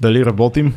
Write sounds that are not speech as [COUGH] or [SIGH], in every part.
Дали работим?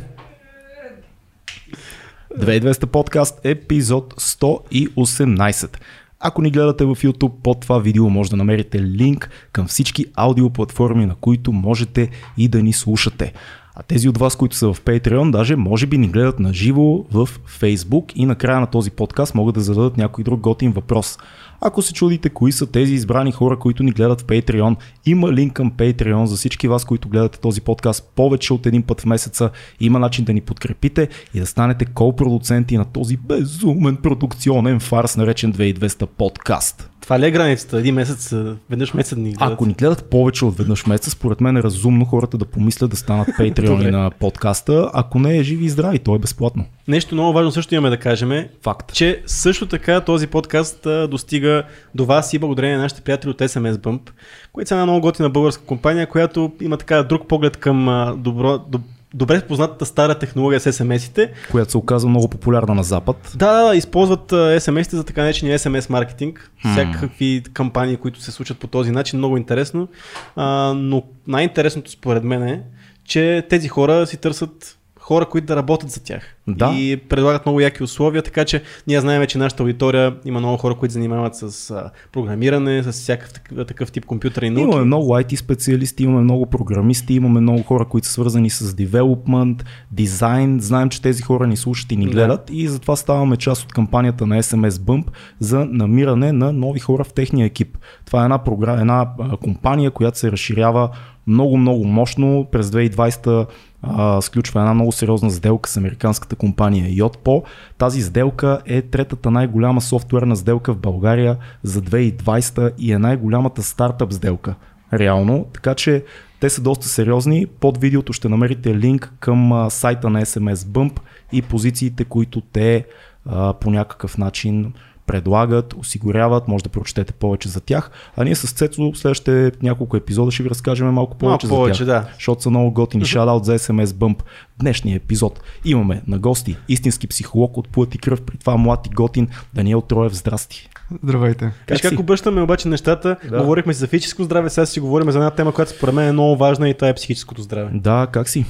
2200 подкаст, епизод 118. Ако ни гледате в YouTube, под това видео може да намерите линк към всички аудиоплатформи, на които можете и да ни слушате. А тези от вас, които са в Patreon, даже може би ни гледат на живо в Facebook и на края на този подкаст могат да зададат някой друг готин въпрос. Ако се чудите кои са тези избрани хора, които ни гледат в Patreon, има линк към Patreon за всички вас, които гледате този подкаст повече от един път в месеца. Има начин да ни подкрепите и да станете кол-продуценти на този безумен продукционен фарс, наречен 2200 подкаст. Това ли е границата? Един месец, веднъж месец ни гледат. Ако ни гледат повече от веднъж месец, според мен е разумно хората да помислят да станат [LAUGHS] патреони на подкаста. Ако не е живи и здрави, то е безплатно. Нещо много важно също имаме да кажем. Факт. Че също така този подкаст а, достига до вас и благодарение на нашите приятели от SMS Bump, които са една много готина българска компания, която има така друг поглед към добро, доб, добре познатата стара технология с SMS-ите. Която се оказа много популярна на Запад. Да, да, използват SMS-ите за така наречения SMS маркетинг. Hmm. Всякакви кампании, които се случат по този начин, много интересно. А, но най-интересното според мен е, че тези хора си търсят хора, които да работят за тях. Да. И предлагат много яки условия, така че ние знаем, че нашата аудитория има много хора, които занимават с а, програмиране, с всякакъв такъв, такъв тип компютърни науки. Имаме много IT специалисти, имаме много програмисти, имаме много хора, които са свързани с development, дизайн. Знаем, че тези хора ни слушат и ни гледат да. и затова ставаме част от кампанията на SMS Bump за намиране на нови хора в техния екип. Това е една, програма, една компания, която се разширява много, много мощно. През 2020 а, сключва една много сериозна сделка с американската компания Yotpo. Тази сделка е третата най-голяма софтуерна сделка в България за 2020 и е най-голямата стартъп сделка. Реално, така че те са доста сериозни. Под видеото ще намерите линк към сайта на SMS Bump и позициите, които те а, по някакъв начин предлагат, осигуряват, може да прочетете повече за тях. А ние с Цецо следващите няколко епизода ще ви разкажем малко повече малко повече, за тях. Да. Защото са много готини. Шадаут за SMS Bump. Днешния епизод имаме на гости истински психолог от плът и кръв, при това млад и готин Даниел Троев. Здрасти. Здравейте. Как, как обръщаме обаче нещата? Да. Говорихме си за физическо здраве, сега си говорим за една тема, която според мен е много важна и това е психическото здраве. Да, как си?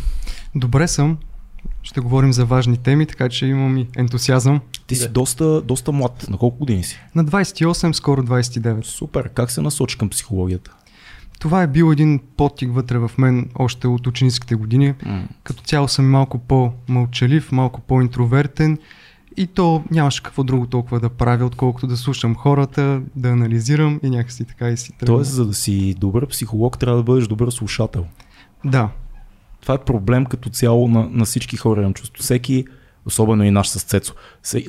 Добре съм ще говорим за важни теми, така че имам и ентусиазъм. Ти си да. доста, доста млад. На колко години си? На 28, скоро 29. Супер. Как се насочи към психологията? Това е бил един подтик вътре в мен още от ученическите години. Mm. Като цяло съм малко по-мълчалив, малко по-интровертен и то нямаше какво друго толкова да правя, отколкото да слушам хората, да анализирам и някакси така и си тръгна. Тоест, за да си добър психолог, трябва да бъдеш добър слушател. Да, това е проблем като цяло на, на всички хора, имам чувство. Всеки, особено и наш с Цецо,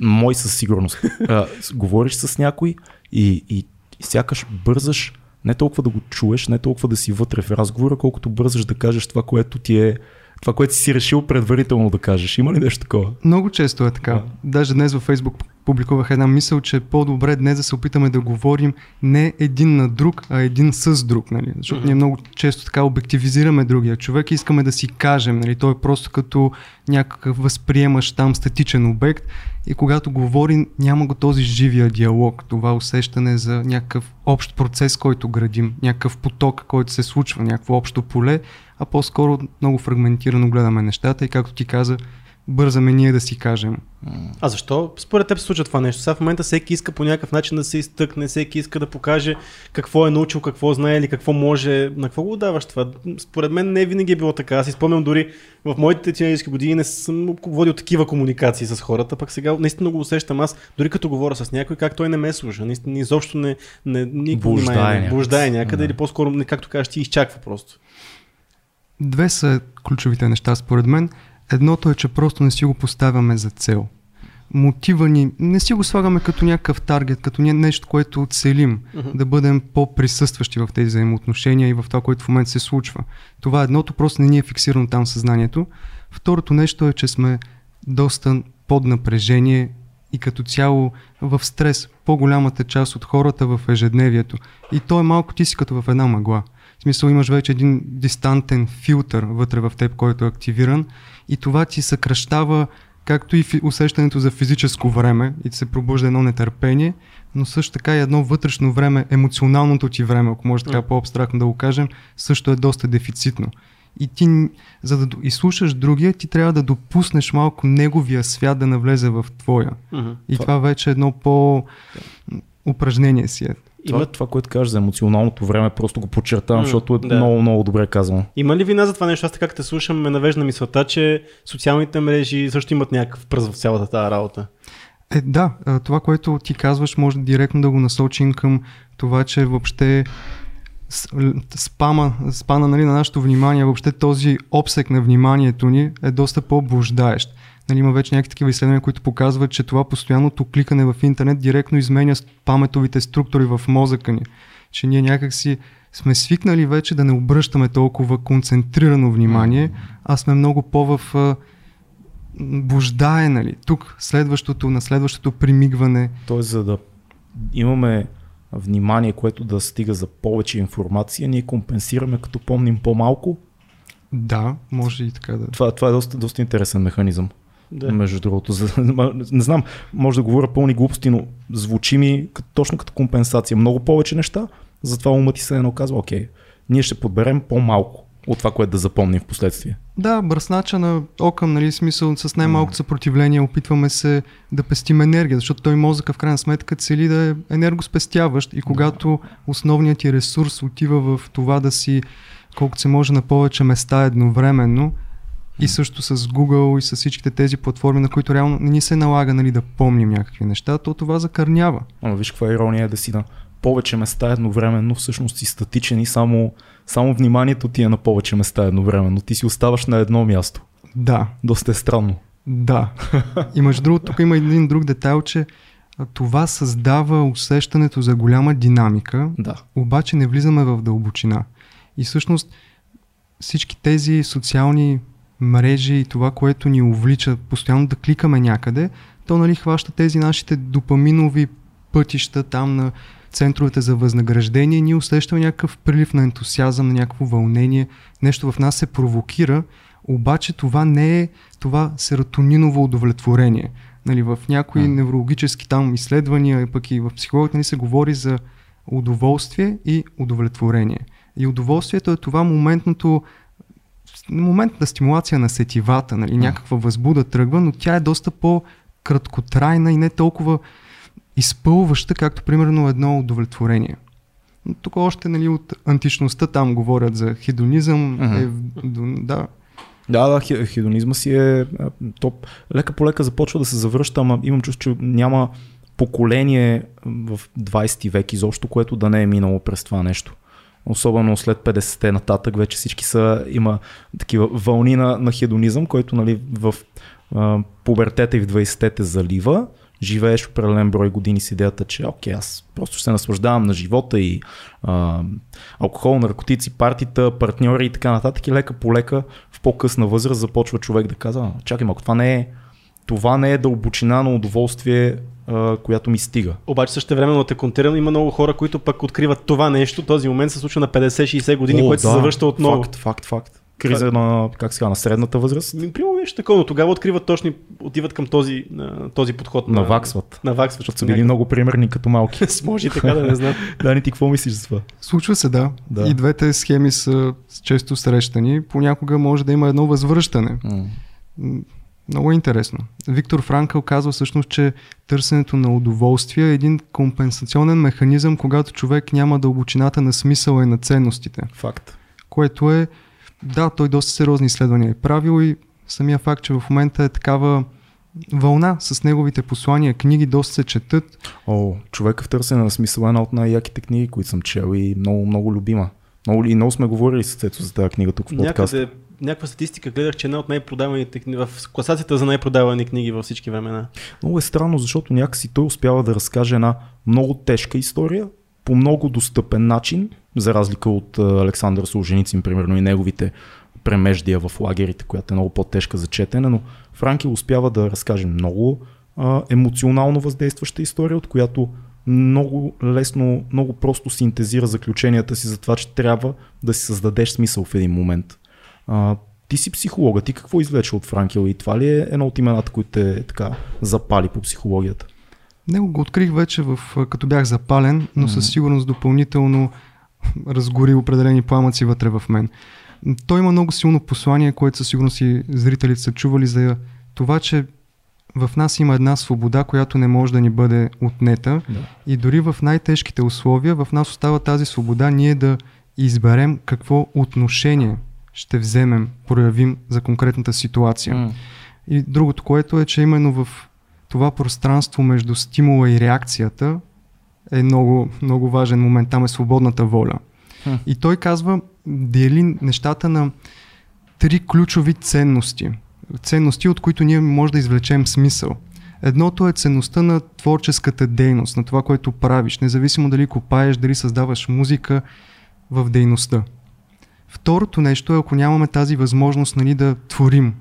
мой със сигурност. [LAUGHS] а, говориш с някой и, и, и сякаш бързаш не толкова да го чуеш, не толкова да си вътре в разговора, колкото бързаш да кажеш това, което ти е това, което си решил предварително да кажеш. Има ли нещо такова? Много често е така. Да. Даже днес във Facebook публикувах една мисъл, че е по-добре днес да се опитаме да говорим не един на друг, а един с друг. Нали? Защото mm-hmm. ние много често така обективизираме другия човек и искаме да си кажем. Нали? Той е просто като някакъв възприемаш там статичен обект и когато говорим няма го този живия диалог, това усещане за някакъв общ процес, който градим, някакъв поток, който се случва, някакво общо поле, а по-скоро много фрагментирано гледаме нещата и както ти каза, бързаме ние да си кажем. А защо според теб се случва това нещо? Сега в момента всеки иска по някакъв начин да се изтъкне, всеки иска да покаже какво е научил, какво знае или какво може. На какво го даваш това? Според мен не винаги е било така. Аз си спомням дори в моите тинейджерски години не съм водил такива комуникации с хората, пък сега наистина го усещам аз, дори като говоря с някой, как той не ме слуша. Наистина изобщо не, не, не блуждае, блуждае някъде да. или по-скоро, както кажеш, ти изчаква просто. Две са ключовите неща според мен. Едното е, че просто не си го поставяме за цел. Мотива ни, не си го слагаме като някакъв таргет, като нещо, което целим, uh-huh. да бъдем по-присъстващи в тези взаимоотношения и в това, което в момента се случва. Това едното просто не ни е фиксирано там съзнанието. Второто нещо е, че сме доста под напрежение и като цяло в стрес. По-голямата част от хората в ежедневието. И то е малко ти си като в една мъгла. В смисъл имаш вече един дистантен филтър вътре в теб, който е активиран и това ти съкръщава както и усещането за физическо време и ти се пробужда едно нетърпение, но също така и едно вътрешно време, емоционалното ти време, ако може така по-абстрактно да го кажем, също е доста дефицитно. и ти, за да изслушаш другия, ти трябва да допуснеш малко неговия свят да навлезе в твоя. Мгм. И това, това вече е едно по упражнение си е. Това, това, което кажеш за емоционалното време, просто го подчертавам, М, защото е да. много, много добре казано. Има ли вина за това нещо? Аз така като те слушам, ме навежда мисълта, че социалните мрежи също имат някакъв пръст в цялата тази работа. Е, да, това, което ти казваш, може директно да го насочим към това, че въобще спама, спана нали, на нашето внимание, въобще този обсек на вниманието ни е доста по-блуждаещ. Нали, има вече някакви такива изследвания, които показват, че това постоянното кликане в интернет директно изменя паметовите структури в мозъка ни. Че ние някакси сме свикнали вече да не обръщаме толкова концентрирано внимание, а сме много по в а, блуждае, нали? Тук следващото, на следващото примигване. Тоест, за да имаме внимание, което да стига за повече информация, ние компенсираме като помним по-малко. Да, може и така да. Това, това е доста, доста интересен механизъм. Да. Между другото, за, [LAUGHS] не знам, може да говоря пълни глупости, но звучи ми като, точно като компенсация. Много повече неща, затова умът ти се едно казва, окей, ние ще подберем по-малко от това, което да запомним в последствие. Да, бръснача на окъм, нали, смисъл с най-малко съпротивление, опитваме се да пестим енергия, защото той мозъка в крайна сметка цели да е енергоспестяващ и когато основният ти ресурс отива в това да си колкото се може на повече места едновременно и също с Google и с всичките тези платформи, на които реално не ни се налага нали, да помним някакви неща, то това закърнява. Ама виж каква ирония е да си на повече места едновременно, всъщност си статичен и само, само вниманието ти е на повече места едновременно. Ти си оставаш на едно място. Да, Доста е странно. Да. И между другото, тук има един друг детайл, че това създава усещането за голяма динамика, Да. обаче не влизаме в дълбочина. И всъщност всички тези социални мрежи и това, което ни увлича постоянно да кликаме някъде, то нали хваща тези нашите допаминови пътища там на центровете за възнаграждение ние усещаме някакъв прилив на ентусиазъм, на някакво вълнение, нещо в нас се провокира, обаче това не е това серотониново удовлетворение. Нали, в някои М. неврологически там изследвания, пък и в психологията нали, се говори за удоволствие и удовлетворение. И удоволствието е това моментното моментна стимулация на сетивата, нали, някаква възбуда тръгва, но тя е доста по-краткотрайна и не толкова изпълваща, както примерно едно удовлетворение. Но тук още нали, от античността там говорят за хедонизъм. Е, да, Да, да, хе- хедонизма си е топ. Лека по лека започва да се завръща, ама имам чувство, че няма поколение в 20 век изобщо, което да не е минало през това нещо. Особено след 50-те нататък вече всички са, има такива вълни на, на хедонизъм, който нали, в а, пубертета и в 20-те те залива. Живееш определен брой години с идеята, че окей, аз просто се наслаждавам на живота и а, алкохол, наркотици, партита, партньори и така нататък. И лека по лека в по-късна възраст започва човек да казва, «А, чакай малко, това не е, това не е дълбочина на удоволствие, а, която ми стига. Обаче също времено те контирам, има много хора, които пък откриват това нещо. Този момент се случва на 50-60 години, О, което се да, завръща отново. Факт, факт, факт. Криза на, как сега, на средната възраст. Примерно нещо такова, но тогава откриват точно, отиват към този, този подход. на- Наваксват. Наваксват. Защото са били много примерни като малки. [LAUGHS] Може и така да не знам. [LAUGHS] Дани, ти какво мислиш за това? случва се, да. Да. И двете схеми са често срещани. Понякога може да има едно възвръщане. М, Много е интересно. Виктор Франкъл казва всъщност, че търсенето на удоволствие е един компенсационен механизъм, когато човек няма дълбочината на смисъла и на ценностите. Факт. Което е, да, той доста сериозни изследвания е правил и самия факт, че в момента е такава вълна с неговите послания, книги доста се четат. О, човека в търсене на смисъл е една от най-яките книги, които съм чел и много, много любима. Много, и много сме говорили с Цецо за тази книга тук в подкаста. Някъде, някаква статистика гледах, че е една от най-продаваните книги, в класацията за най-продавани книги във всички времена. Много е странно, защото някакси той успява да разкаже една много тежка история по много достъпен начин, за разлика от а, Александър Солженицин, примерно, и неговите премеждия в лагерите, която е много по-тежка за четене, но Франкел успява да разкаже много а, емоционално въздействаща история, от която много лесно, много просто синтезира заключенията си за това, че трябва да си създадеш смисъл в един момент. А, ти си психолога, ти какво извлече от Франкел и това ли е едно от имената, които те така запали по психологията? Него го открих вече в, като бях запален, но със сигурност допълнително [LAUGHS] разгори определени пламъци вътре в мен. Той има много силно послание, което със сигурност и зрителите са чували за това, че в нас има една свобода, която не може да ни бъде отнета. Да. И дори в най-тежките условия, в нас остава тази свобода ние да изберем какво отношение ще вземем, проявим за конкретната ситуация. М. И другото, което е, че именно в това пространство между стимула и реакцията е много, много важен момент. Там е свободната воля. Хм. И той казва, дели нещата на три ключови ценности. Ценности, от които ние може да извлечем смисъл. Едното е ценността на творческата дейност, на това, което правиш, независимо дали копаеш, дали създаваш музика в дейността. Второто нещо е, ако нямаме тази възможност нали, да творим.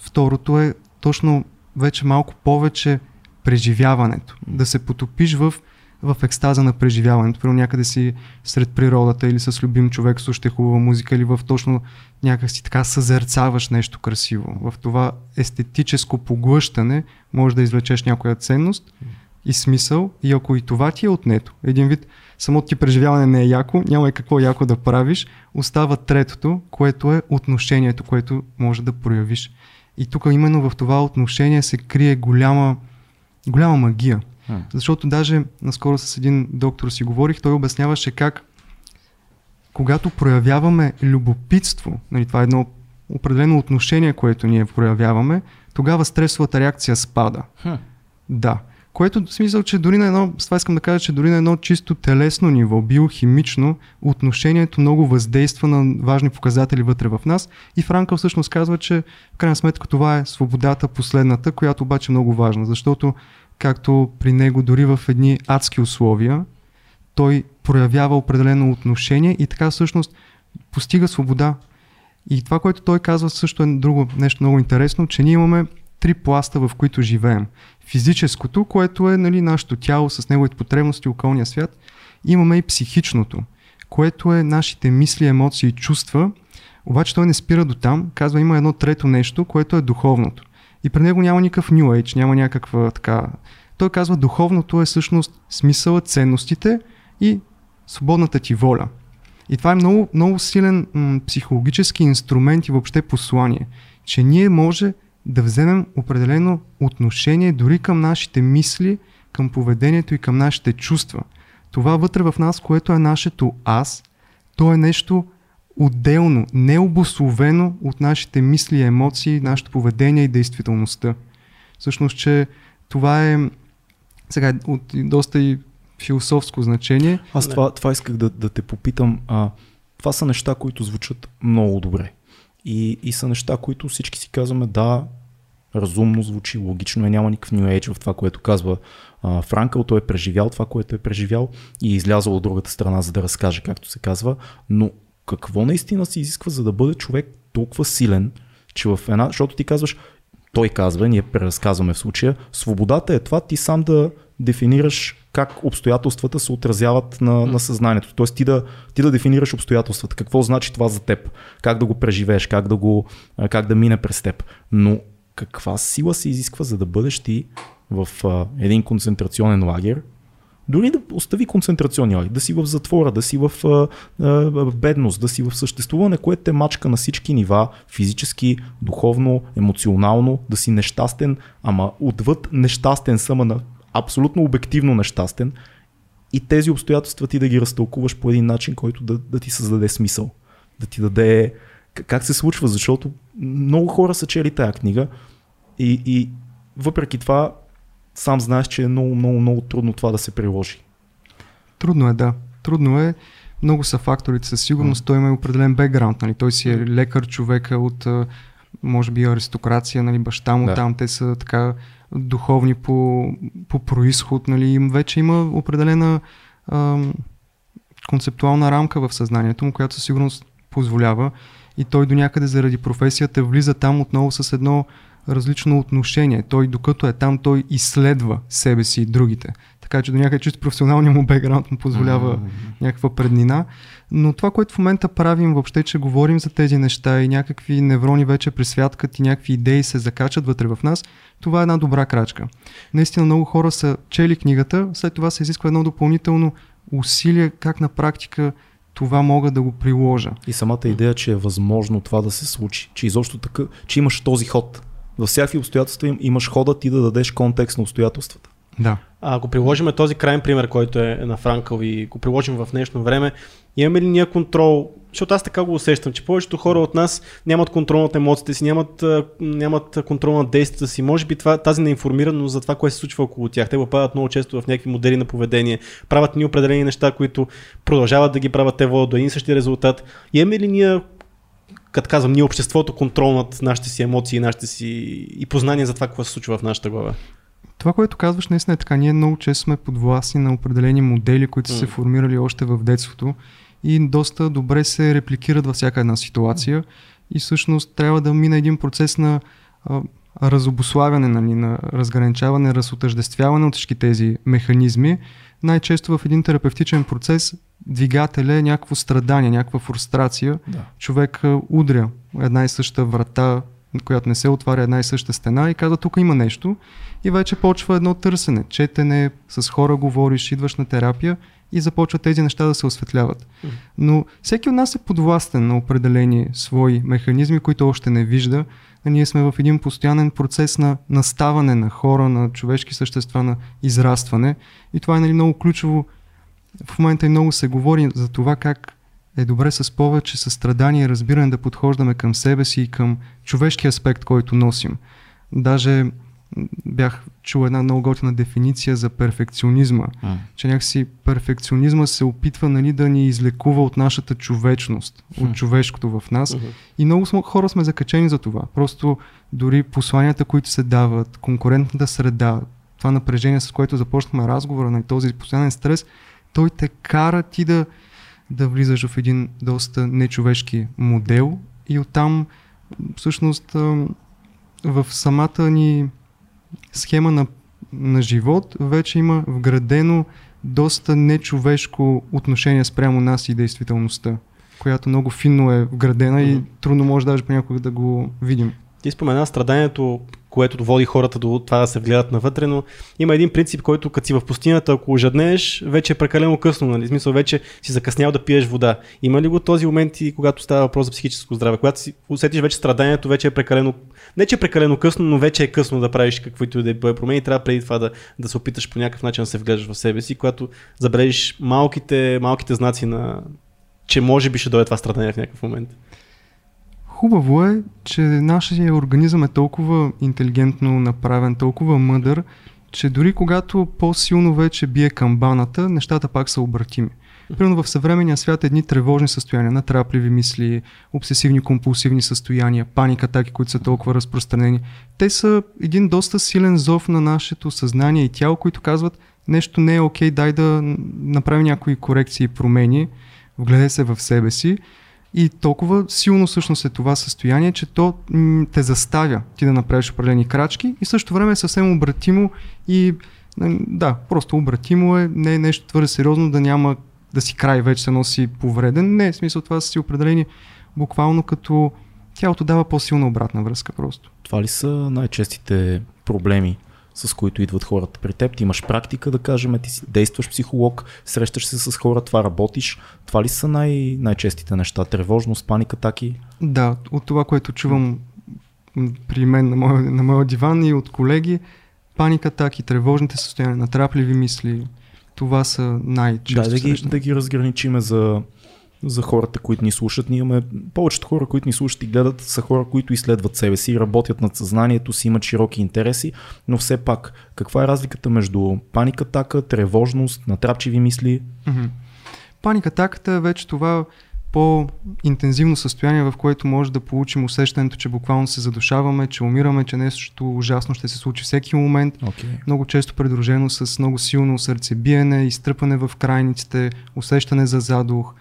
Второто е точно вече малко повече преживяването. Да се потопиш в, в екстаза на преживяването. Примерно някъде си сред природата или с любим човек слушате хубава музика или в точно някак си така съзерцаваш нещо красиво. В това естетическо поглъщане може да извлечеш някоя ценност и смисъл и ако и това ти е отнето, един вид самото ти преживяване не е яко, няма и какво яко да правиш, остава третото, което е отношението, което може да проявиш. И тук именно в това отношение се крие голяма, голяма магия. М. Защото даже наскоро с един доктор си говорих, той обясняваше как когато проявяваме любопитство, нали, това е едно определено отношение, което ние проявяваме, тогава стресовата реакция спада. Хм. Да. Което в смисъл, че дори на едно, с това искам да кажа, че дори на едно чисто телесно ниво, биохимично, отношението много въздейства на важни показатели вътре в нас. И Франкъл всъщност казва, че в крайна сметка това е свободата последната, която обаче е много важна, защото както при него дори в едни адски условия, той проявява определено отношение и така всъщност постига свобода. И това, което той казва също е друго нещо много интересно, че ние имаме три пласта, в които живеем. Физическото, което е нали, нашето тяло с неговите потребности, околния свят. Имаме и психичното, което е нашите мисли, емоции и чувства. Обаче той не спира до там. Казва, има едно трето нещо, което е духовното. И при него няма никакъв New Age, няма някаква така... Той казва, духовното е всъщност смисъла, ценностите и свободната ти воля. И това е много, много силен м- психологически инструмент и въобще послание, че ние може да вземем определено отношение дори към нашите мисли, към поведението и към нашите чувства. Това вътре в нас, което е нашето аз, то е нещо отделно, необословено от нашите мисли, емоции, нашето поведение и действителността. Всъщност, че това е сега от доста и философско значение. Аз това, това исках да, да те попитам. А, това са неща, които звучат много добре. И, и са неща, които всички си казваме, да, разумно звучи, логично е, няма никакъв New Age в това, което казва а, Франкъл. Той е преживял това, което е преживял и е излязъл от другата страна, за да разкаже, както се казва. Но какво наистина се изисква, за да бъде човек толкова силен, че в една, защото ти казваш, той казва, ние преразказваме в случая, свободата е това ти сам да дефинираш как обстоятелствата се отразяват на, на съзнанието. Тоест ти да, ти да дефинираш обстоятелствата, какво значи това за теб, как да го преживееш, как да, го, как да мине през теб. Но каква сила се изисква, за да бъдеш ти в а, един концентрационен лагер, дори да остави концентрационния лагер, да си в затвора, да си в а, а, бедност, да си в съществуване, което те мачка на всички нива, физически, духовно, емоционално, да си нещастен, ама отвъд нещастен съм, на абсолютно обективно нещастен. И тези обстоятелства ти да ги разтълкуваш по един начин, който да, да ти създаде смисъл, да ти даде как се случва, защото много хора са чели тая книга и, и въпреки това сам знаеш, че е много, много, много трудно това да се приложи. Трудно е, да. Трудно е. Много са факторите със сигурност. Той има и определен бекграунд. Нали? Той си е лекар, човека от, а, може би, аристокрация, нали? баща му Да. там. Те са така духовни по, по происход. Нали? Им Вече има определена ам, концептуална рамка в съзнанието му, която със сигурност позволява. И той до някъде заради професията влиза там отново с едно различно отношение. Той докато е там, той изследва себе си и другите. Така че до някъде чисто професионалния му бекграунд му позволява някаква преднина. Но това, което в момента правим въобще, че говорим за тези неща и някакви неврони вече присвяткат и някакви идеи се закачат вътре в нас, това е една добра крачка. Наистина много хора са чели книгата, след това се изисква едно допълнително усилие как на практика това мога да го приложа. И самата идея, че е възможно това да се случи, че изобщо така, че имаш този ход. Във всякакви обстоятелства имаш хода ти да дадеш контекст на обстоятелствата. Да. А ако приложим този крайен пример, който е на Франкъл и го приложим в днешно време, имаме ли ние контрол? Защото аз така го усещам, че повечето хора от нас нямат контрол над емоциите си, нямат, нямат контрол над действията си. Може би това, тази неинформираност за това, което се случва около тях. Те попадат много често в някакви модели на поведение, правят ни определени неща, които продължават да ги правят, те водят до един същи резултат. имаме ли ние като казвам, ние обществото контрол над нашите си емоции, нашите си и познание за това, какво се случва в нашата глава. Това, което казваш, наистина е така. Ние много често сме подвластни на определени модели, които са се формирали още в детството и доста добре се репликират във всяка една ситуация. И всъщност трябва да мине един процес на а, разобославяне, нали, на разграничаване, разотъждествяване от всички тези механизми. Най-често в един терапевтичен процес двигател е някакво страдание, някаква фрустрация. Да. Човек удря една и съща врата, която не се отваря една и съща стена и казва тук има нещо и вече почва едно търсене, четене, с хора говориш, идваш на терапия и започват тези неща да се осветляват. Но всеки от нас е подвластен на определени свои механизми, които още не вижда. А ние сме в един постоянен процес на наставане на хора, на човешки същества, на израстване. И това е нали, много ключово. В момента и много се говори за това как е добре с повече състрадание и разбиране да подхождаме към себе си и към човешки аспект, който носим. Даже бях чул една много готина дефиниция за перфекционизма, а. че някакси перфекционизма се опитва нали, да ни излекува от нашата човечност, от човешкото в нас. Uh-huh. И много хора сме закачени за това. Просто дори посланията, които се дават, конкурентната среда, това напрежение, с което започнахме разговора, на нали, този постоянен стрес, той те кара ти да, да влизаш в един доста нечовешки модел и оттам всъщност в самата ни схема на, на живот вече има вградено доста нечовешко отношение спрямо нас и действителността, която много финно е вградена mm-hmm. и трудно може даже понякога да го видим. Ти спомена страданието, което води хората до това да се влияят навътре, но има един принцип, който като си в пустинята, ако ожаднееш, вече е прекалено късно, нали? смисъл вече си закъснял да пиеш вода. Има ли го този момент и когато става въпрос за психическо здраве? Когато си усетиш вече страданието, вече е прекалено, не че е прекалено късно, но вече е късно да правиш каквито и да бъде промени, трябва преди това да, да се опиташ по някакъв начин да се вглеждаш в себе си, когато забележиш малките, малките знаци на че може би ще дойде това страдание в някакъв момент. Хубаво е, че нашия организъм е толкова интелигентно направен, толкова мъдър, че дори когато по-силно вече бие камбаната, нещата пак са обратими. Примерно в съвременния свят едни тревожни състояния, натрапливи мисли, обсесивни компулсивни състояния, паника, атаки, които са толкова разпространени, те са един доста силен зов на нашето съзнание и тяло, които казват нещо не е окей, дай да направим някои корекции и промени, вгледай се в себе си и толкова силно всъщност е това състояние, че то те заставя ти да направиш определени крачки и също време е съвсем обратимо и да, просто обратимо е, не е нещо твърде сериозно да няма да си край вече се носи повреден. Не, в смисъл това са си определени буквално като тялото дава по-силна обратна връзка просто. Това ли са най-честите проблеми с които идват хората при теб. Ти имаш практика, да кажем, ти си действаш психолог, срещаш се с хора, това работиш. Това ли са най- най-честите неща? Тревожност, паника, таки? Да, от това, което чувам при мен на моя, на моя диван и от колеги, паника, таки, тревожните състояния, натрапливи мисли, това са най-често Да, да ги, да ги разграничиме за за хората, които ни слушат. Ние имаме повечето хора, които ни слушат и гледат, са хора, които изследват себе си, работят над съзнанието си, имат широки интереси, но все пак, каква е разликата между паника, атака, тревожност, натрапчиви мисли? Mm-hmm. Паника, атаката е вече това по-интензивно състояние, в което може да получим усещането, че буквално се задушаваме, че умираме, че нещо ужасно ще се случи всеки момент. Okay. Много често придружено с много силно сърцебиене, изтръпване в крайниците, усещане за задух,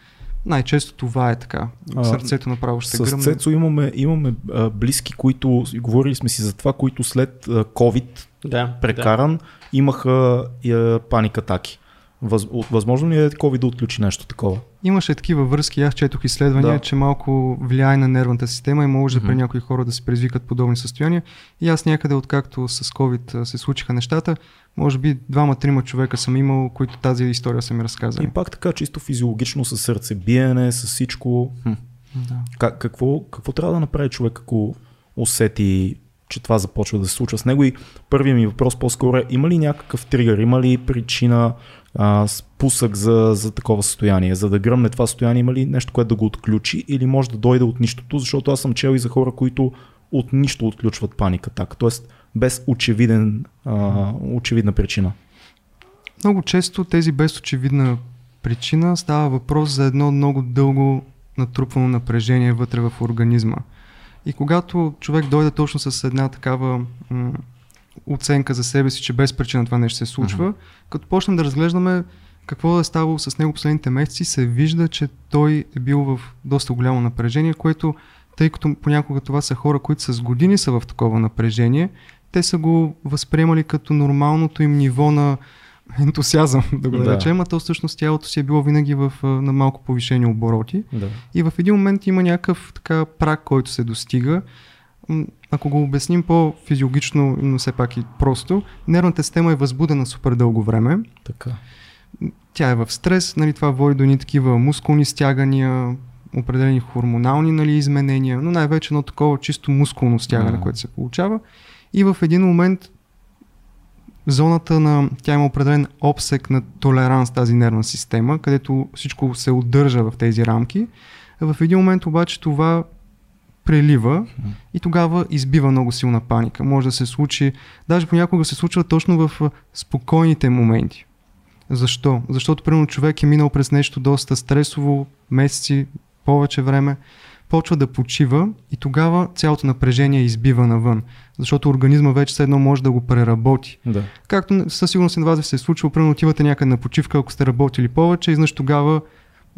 най-често това е така. Сърцето направо ще гръмне. С Цецо имаме, имаме а, близки, които, говорили сме си за това, които след COVID да, прекаран да. имаха а, паник атаки. Въз, възможно ли е COVID да отключи нещо такова? Имаше такива връзки, аз четох изследвания, Да. че малко влияе на нервната система и може Мгм. при някои хора да се предизвикат подобни състояния. И аз някъде, откакто с COVID се случиха нещата, може би двама-трима човека съм имал, които тази история са ми разказали. И пак така, чисто физиологично, с сърцебиене, с всичко. Хм. Да. Как, какво, какво трябва да направи човек, ако усети, че това започва да се случва с него? И първият ми въпрос по-скоро е, има ли някакъв тригър, има ли причина, а, спусък за, за такова състояние, за да гръмне това състояние, има ли нещо, което да го отключи или може да дойде от нищото, защото аз съм чел и за хора, които от нищо отключват паника, така, т.е. без очевиден, а, очевидна причина. Много често тези без очевидна причина става въпрос за едно много дълго натрупвано напрежение вътре в организма. И когато човек дойде точно с една такава м- оценка за себе си, че без причина това нещо се случва, Мгм. като почнем да разглеждаме какво е ставало с него последните месеци, се вижда, че той е бил в доста голямо напрежение, което, тъй като понякога това са хора, които с години са в такова напрежение, те са го възприемали като нормалното им ниво на ентусиазъм, [LAUGHS] да го Да. наречем, а то всъщност тялото си е било винаги в, на малко повишени обороти. Да. И в един момент има някакъв така прак, който се достига. Ако го обясним по-физиологично, но все пак и просто, нервната система е възбудена супер дълго време. Така. Тя е в стрес, нали, това води до ни такива мускулни стягания, определени хормонални нали, изменения, но най-вече едно такова чисто мускулно стягане, М. което се получава. И в един момент зоната на, тя има определен обсек на толеранс тази нервна система, където всичко се удържа в тези рамки. В един момент обаче това прелива и тогава избива много силна паника. Може да се случи, даже понякога се случва точно в спокойните моменти. Защо? Защото, примерно, човек е минал през нещо доста стресово, месеци, повече време, почва да почива и тогава цялото напрежение избива навън. Защото организма вече все едно може да го преработи. Да. Както със сигурност и на вас ви се е случило, примерно отивате някъде на почивка, ако сте работили повече, изнъж тогава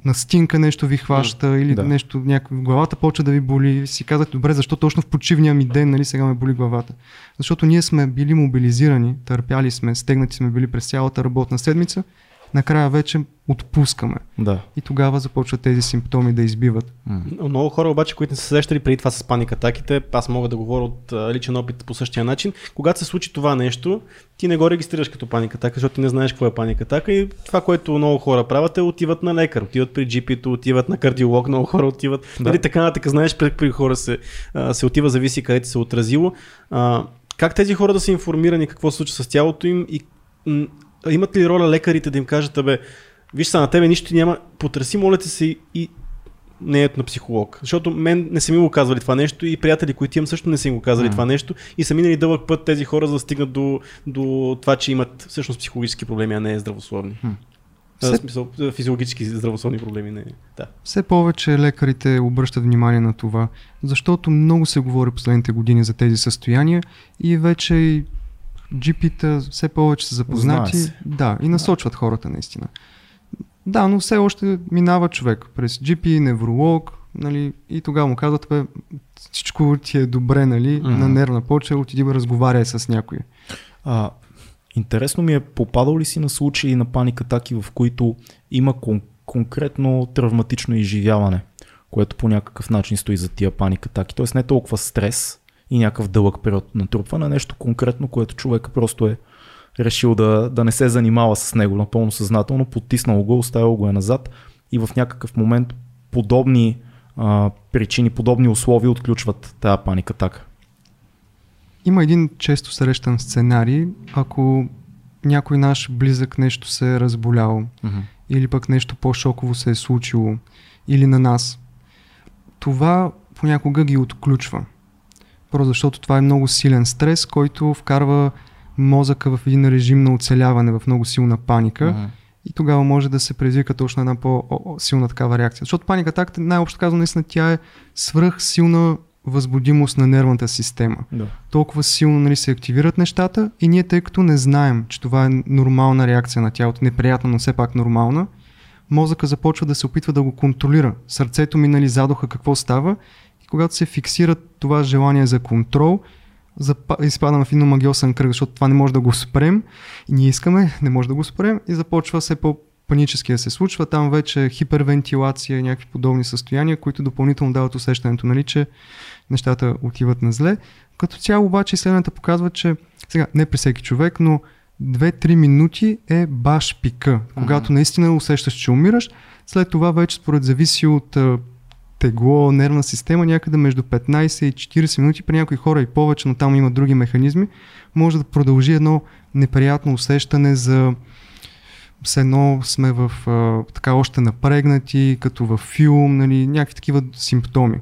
на стинка нещо ви хваща или да. нещо, някакво, главата почва да ви боли. и Си казахте, добре, защо точно в почивния ми ден, нали, сега ме боли главата? Защото ние сме били мобилизирани, търпяли сме, стегнати сме били през цялата работна седмица, накрая вече отпускаме. Да. И тогава започват тези симптоми да избиват. Много хора обаче, които не са срещали преди това с паник атаките, аз мога да говоря от личен опит по същия начин. Когато се случи това нещо, ти не го регистрираш като паник атака, защото ти не знаеш какво е паник атака и това, което много хора правят е отиват на лекар, отиват при GP-то, отиват на кардиолог, много хора отиват. Да. Да. Нали, така нататък, знаеш, при, при хора се, се отива, зависи къде ти се отразило. Как тези хора да са информирани какво се случва с тялото им и имат ли роля лекарите да им кажат, абе, виж са на тебе нищо ти няма, потърси, моля те се и не ето на психолог. Защото мен не са ми го казвали това нещо и приятели, които имам също не са им го казали М. това нещо и са минали дълъг път тези хора, за да стигнат до, до това, че имат всъщност психологически проблеми, а не здравословни. В Все- смисъл, физиологически здравословни проблеми. Не. Да. Все повече лекарите обръщат внимание на това, защото много се говори последните години за тези състояния и вече GP-та все повече са запознати. Да, и насочват хората наистина. Да, но все още минава човек през GP, невролог, нали, и тогава му казват, бе, всичко ти е добре, нали, Мгм. на нервна почва, отиди бе, разговаряй с някой. А, интересно ми е, попадал ли си на случаи на паник атаки, в които има кон- конкретно травматично изживяване, което по някакъв начин стои за тия паник атаки. Тоест не толкова стрес и някакъв дълъг период на трупване, а нещо конкретно, което човека просто е решил да, да не се занимава с него напълно съзнателно, потиснал го, оставил го е назад и в някакъв момент подобни а, причини, подобни условия отключват тази паник атака. Има един често срещан сценарий, ако някой наш близък нещо се е разболял, или пък нещо по-шоково се е случило, или на нас, това понякога ги отключва. Просто защото това е много силен стрес, който вкарва мозъка в един режим на оцеляване, в много силна паника. Мгм. И тогава може да се предизвика точно една по-силна такава реакция. Защото паника атаката, най-общо казано, наистина тя е свръх силна възбудимост на нервната система. Да. Толкова силно нали, се активират нещата и ние, тъй като не знаем, че това е нормална реакция на тялото, неприятна, но все пак нормална, мозъка започва да се опитва да го контролира. Сърцето ми нали задуха какво става когато се фиксира това желание за контрол, изпадаме в един магиосен кръг, защото това не може да го спрем и ние искаме, не може да го спрем и започва все по панически да се случва. Там вече хипервентилация и някакви подобни състояния, които допълнително дават усещането, нали, че нещата отиват на зле. Като цяло обаче изследването показва, че сега не при всеки човек, но 2-3 минути е баш пика, когато наистина усещаш, че умираш. След това вече според зависи от тегло, нервна система, някъде между 15 и 40 минути, при някои хора и повече, но там има други механизми, може да продължи едно неприятно усещане за все едно сме в а, така още напрегнати, като във филм, нали, някакви такива симптоми.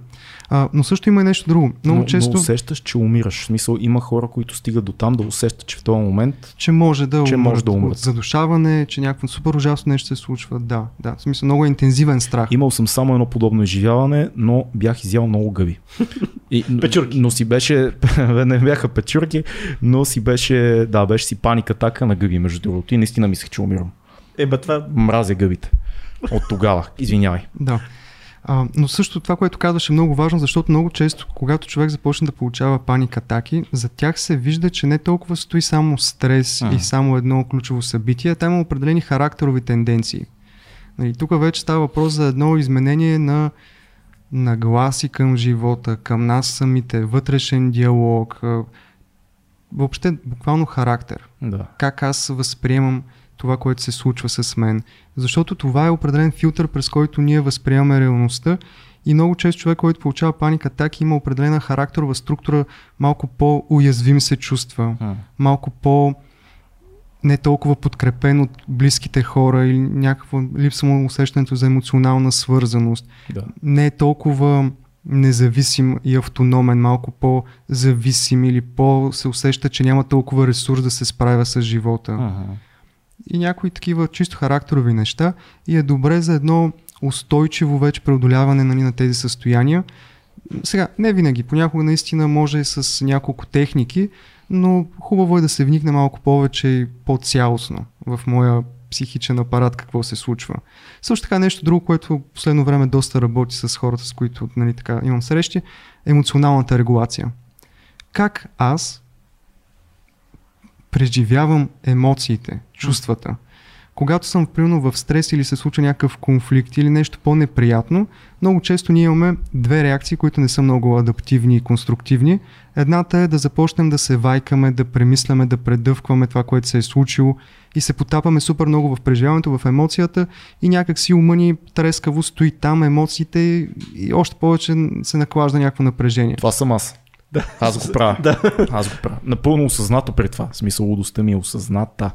А, но също има и нещо друго. Много но, често, но усещаш, че умираш. В смисъл, има хора, които стигат до там да усещат, че в този момент че може да, че може да умрат. задушаване, че някакво супер ужасно нещо се случва. Да, да. В смисъл, много е интензивен страх. Имал съм само едно подобно изживяване, но бях изял много гъби. И, Печурки. Но си беше, [LAUGHS] не бяха печурки, но си беше, да, беше си паника атака на гъби, между другото. И наистина мислех, че умирам. Е, бе, това Мразя гъбите. От тогава. Извинявай. Да. А, но също това, което казваш е много важно, защото много често, когато човек започне да получава паник атаки, за тях се вижда, че не толкова стои само стрес Ага. и само едно ключово събитие, а там има определени характерови тенденции. Нали, тук вече става въпрос за едно изменение на нагласи към живота, към нас самите, вътрешен диалог, а, въобще буквално характер Да. как аз възприемам това, което се случва с мен. Защото това е определен филтър, през който ние възприемаме реалността и много често човек, който получава паник атаки, има определена характерова структура, малко по-уязвим се чувства, А, малко по- не толкова подкрепен от близките хора или някакво липса му усещането за емоционална свързаност да. не е толкова независим и автономен, малко по-зависим или по се усеща, че няма толкова ресурс да се справя с живота. Ага. И някои такива чисто характерови неща и е добре за едно устойчиво вече преодоляване нали, на тези състояния. Сега, не винаги, понякога наистина може с няколко техники, но хубаво е да се вникне малко повече и по-цялостно в моя психичен апарат какво се случва. Също така нещо друго, което последно време доста работи с хората, с които нали, така, имам срещи, емоционалната регулация. Как аз преживявам емоциите, чувствата. Когато съм примерно в стрес или се случва някакъв конфликт или нещо по-неприятно, много често ние имаме две реакции, които не са много адаптивни и конструктивни. Едната е да започнем да се вайкаме, да премисляме, да предъвкваме това, което се е случило и се потапаме супер много в преживяването, в емоцията и някак си ума ни трескаво стои там емоциите и още повече се наклажда някакво напрежение. Това съм аз. Да. Аз го правя. Да. Аз го правя. Напълно осъзнато при това. В смисъл, лудостта ми е осъзната.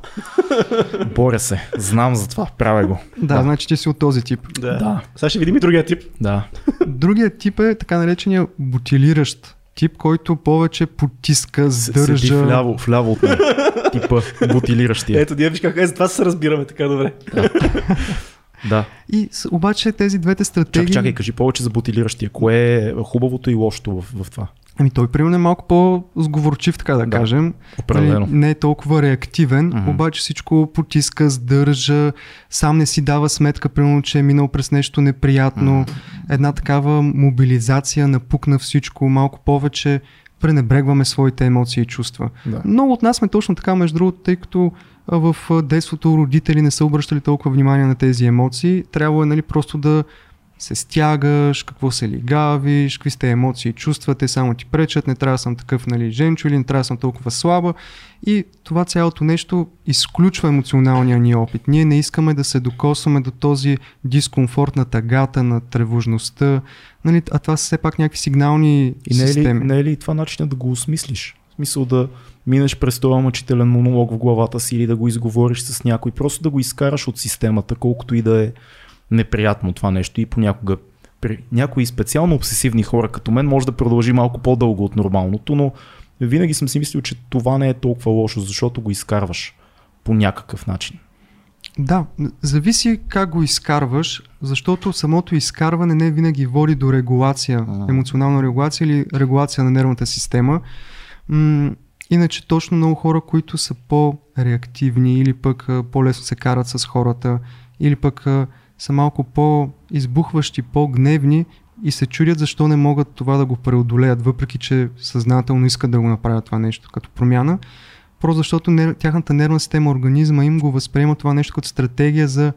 Боря се. Знам за това. Правя го. Да, значи ти си от този тип. Да. Да. Сега ще видим и другия тип. Да. Другият тип е така наречения бутилиращ тип, който повече потиска, С- Седи сдържа. вляво, вляво от мен. Типа бутилиращия. Ето, ние виж как е, за това се разбираме така добре. Да. И с, обаче тези двете Чакай, стратегии... чакай, кажи повече за бутилиращия. Кое е хубавото и лошото в, в това? Ами той примерно е малко по-сговорчив, така да, Да, кажем. Определено. Нали, не е толкова реактивен, Мгм. обаче всичко потиска, сдържа, сам не си дава сметка, примерно, че е минал през нещо неприятно. Една такава мобилизация, напукна всичко, малко повече пренебрегваме своите емоции и чувства. Да. Много от нас сме точно така, между другото, тъй като в детството родители не са обръщали толкова внимание на тези емоции. Трябва е нали, просто да се стягаш, какво се лигавиш, какви сте емоции и чувства, те само ти пречат, не трябва да съм такъв нали, женчо или не трябва да съм толкова слаба. И това цялото нещо изключва емоционалния ни опит. Ние не искаме да се докосваме до този дискомфорт на тъгата, на тревожността, нали, а това са все пак някакви сигнални И не е, ли, системи. не е ли това начинът да го осмислиш? В смисъл да минеш през този мъчителен монолог в главата си или да го изговориш с някой, просто да го изкараш от системата, колкото и да е неприятно това нещо и понякога при някои специално обсесивни хора като мен може да продължи малко по-дълго от нормалното, но винаги съм си мислил, че това не е толкова лошо, защото го изкарваш по някакъв начин. Да, зависи как го изкарваш, защото самото изкарване не винаги води до регулация, А. емоционална регулация или регулация на нервната система. М- иначе точно много хора, които са по-реактивни или пък по-лесно се карат с хората, или пък са малко по-избухващи, по-гневни, и се чудят защо не могат това да го преодолеят, въпреки че съзнателно искат да го направят това нещо като промяна. Просто защото тяхната нервна система, организма им го възприема това нещо като стратегия за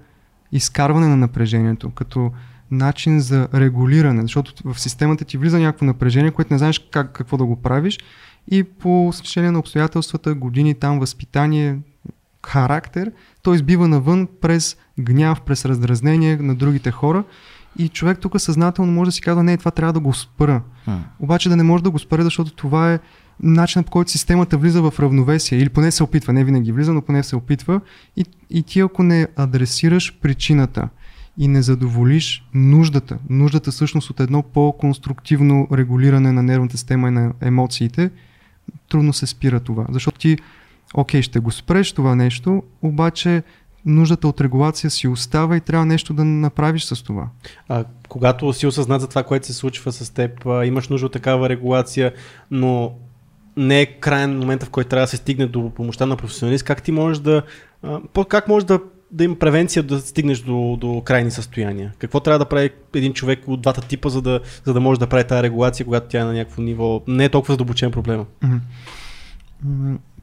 изкарване на напрежението, като начин за регулиране, защото в системата ти влиза някакво напрежение, което не знаеш как, какво да го правиш и по стечение на обстоятелствата, години там, възпитание, характер, той избива навън през гняв, през раздразнение на другите хора. И човек тук съзнателно може да си казва, не, това трябва да го спра. Обаче да не може да го спре, защото това е начинът по който системата влиза в равновесие, или поне се опитва, не винаги влиза, но поне се опитва. И, и ти ако не адресираш причината и не задоволиш нуждата, нуждата всъщност от едно по-конструктивно регулиране на нервната система и на емоциите, трудно се спира това. Защото ти, окей, ще го спреш това нещо, обаче нуждата от регулация си остава и трябва нещо да направиш с това. А, когато си осъзнат за това, което се случва с теб, а, имаш нужда от такава регулация, но не е крайен момента, в който трябва да се стигне до помощта на професионалист, как ти можеш да, а, как можеш да да има превенция да стигнеш до, до крайни състояния? Какво трябва да прави един човек от двата типа, за да, за да може да прави тази регулация, когато тя е на някакво ниво, не е толкова задълбочен проблема?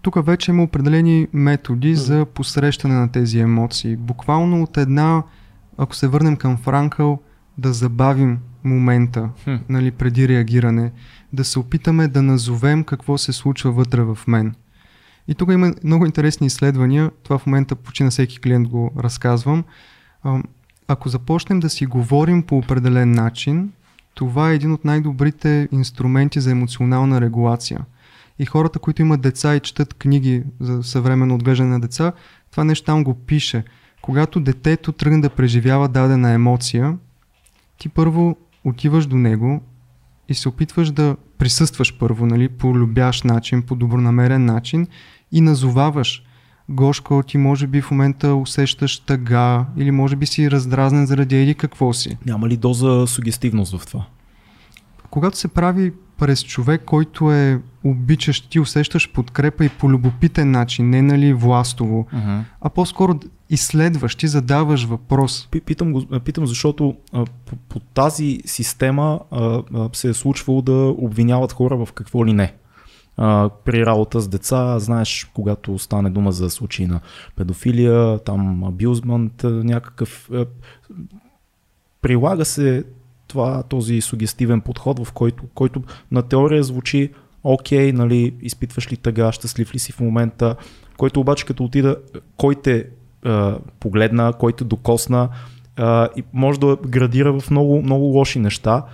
Тук вече има определени методи mm-hmm. за посрещане на тези емоции. Буквално от една, ако се върнем към Франкъл, да забавим момента, mm-hmm. нали, преди реагиране, да се опитаме да назовем какво се случва вътре в мен. И тук има много интересни изследвания. Това в момента почти на всеки клиент го разказвам. Ако започнем да си говорим по определен начин, това е един от най-добрите инструменти за емоционална регулация. И хората, които имат деца и четат книги за съвременно отглеждане на деца, това нещо там го пише. Когато детето тръгне да преживява дадена емоция, ти първо отиваш до него и се опитваш да присъстваш първо, нали, по любящ начин, по добронамерен начин и назоваваш. Гошко, ти може би в момента усещаш тъга или може би си раздразнен заради еди какво си. Няма ли доза сугестивност в това? Когато се прави през човек, който е обичащ, ти усещаш подкрепа и по любопитен начин, не нали властово, uh-huh. а по-скоро изследваш, ти задаваш въпрос. Питам, го, питам защото а, по, по тази система а, а, се е случвало да обвиняват хора в какво ли не а, при работа с деца, знаеш, когато стане дума за случаи на педофилия, там абюзмент, някакъв. А, прилага се това, този сугестивен подход, в който, който на теория звучи окей, нали, изпитваш ли тъга, щастлив ли си в момента, който обаче като отида, кой те а, погледна, кой те докосна и може да градира в много, много лоши неща,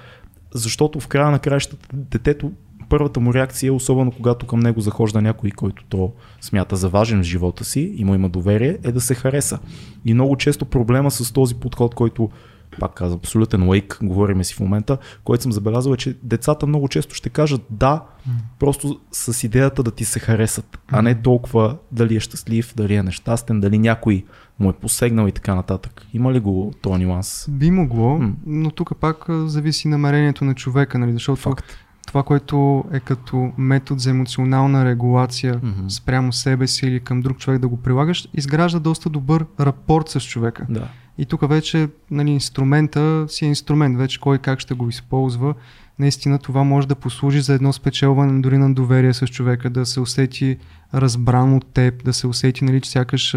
защото в края на краищата детето първата му реакция, особено когато към него захожда някой, който то смята за важен в живота си и му има доверие, е да се хареса. И много често проблема с този подход, който пак казвам, абсолютен лейк, говориме си в момента, който съм забелязал е, че децата много често ще кажат да, просто с идеята да ти се харесат, а не толкова дали е щастлив, дали е нещастен, дали някой му е посегнал и така нататък. Има ли го този нюанс? Би могло, но тук пак зависи намерението на човека, нали? защото Факт това, което е като метод за емоционална регулация mm-hmm. спрямо себе си или към друг човек да го прилагаш, изгражда доста добър рапорт с човека. Да. И тук вече нали, инструмента си е инструмент, вече кой как ще го използва. Наистина това може да послужи за едно спечелване дори на доверие с човека, да се усети разбран от теб, да се усети, нали, че сякаш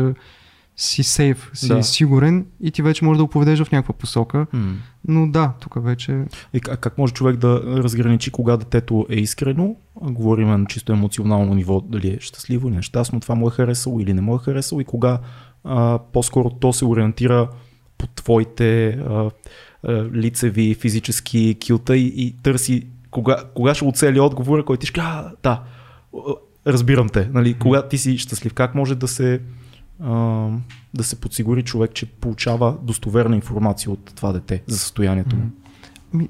си сейф, си да. сигурен и ти вече можеш да оповедеш в някаква посока. Mm. Но да, тук вече. И как, как може човек да разграничи кога детето е искрено? Говорим на чисто емоционално ниво, дали е щастливо или нещастно, това му е харесало или не му е харесало и кога а, по-скоро то се ориентира по твоите а, а, лицеви, физически килта и, и търси кога, кога ще оцели отговора, който ти ще а, да, разбирам те. Нали? Кога ти си щастлив, как може да се а, да се подсигури човек, че получава достоверна информация от това дете за състоянието му?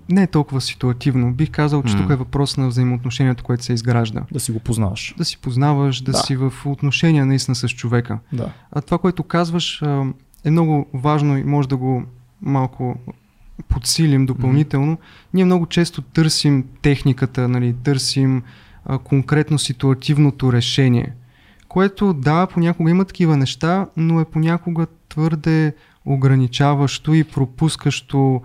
Не е толкова ситуативно. Бих казал, че mm. тук е въпрос на взаимоотношението, което се изгражда. Да си го познаваш. Да си познаваш, да, да. си в отношения наистина с човека. Да. А това, което казваш, е много важно и може да го малко подсилим допълнително. Mm. Ние много често търсим техниката, нали, търсим а, конкретно ситуативното решение което да, понякога има такива неща, но е понякога твърде ограничаващо и пропускащо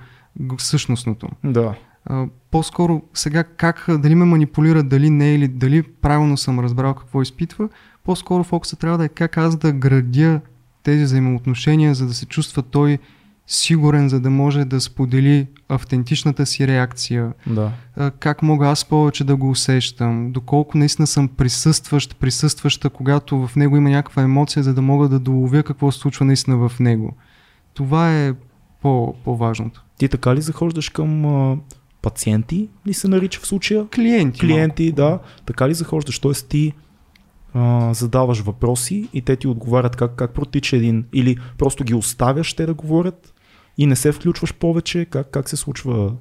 същностното. Да. А, по-скоро сега как дали ме манипулира, дали не или дали правилно съм разбрал какво изпитва, по-скоро фокуса трябва да е как аз да градя тези взаимоотношения, за да се чувства той сигурен, за да може да сподели автентичната си реакция, Да. как мога аз повече да го усещам, доколко наистина съм присъстващ, присъстваща, когато в него има някаква емоция, за да мога да доловя какво се случва наистина в него. Това е по- по-важното. Ти така ли захождаш към а, пациенти, ли се нарича в случая? Клиенти. Клиенти, да. Така ли захождаш? Тоест ти а, задаваш въпроси и те ти отговарят как, как протича един, или просто ги оставяш те да говорят и не се включваш повече, как, как се случва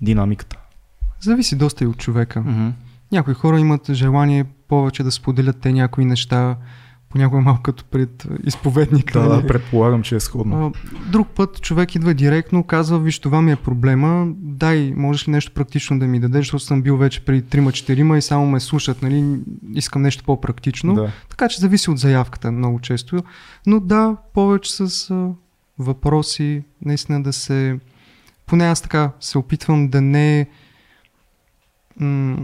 динамиката? Зависи доста и от човека. Mm-hmm. Някои хора имат желание повече да споделят те някои неща, понякога малко като пред а, изповедник. Да, нали? да, предполагам, че е сходно. Друг път човек идва директно, казва, виж това ми е проблема, дай, можеш ли нещо практично да ми дадеш, защото съм бил вече при 3-4 и само ме слушат, нали, искам нещо по-практично. Да. Така че зависи от заявката много често. Но да, повече с въпроси, наистина да се... Поне аз така се опитвам да не м-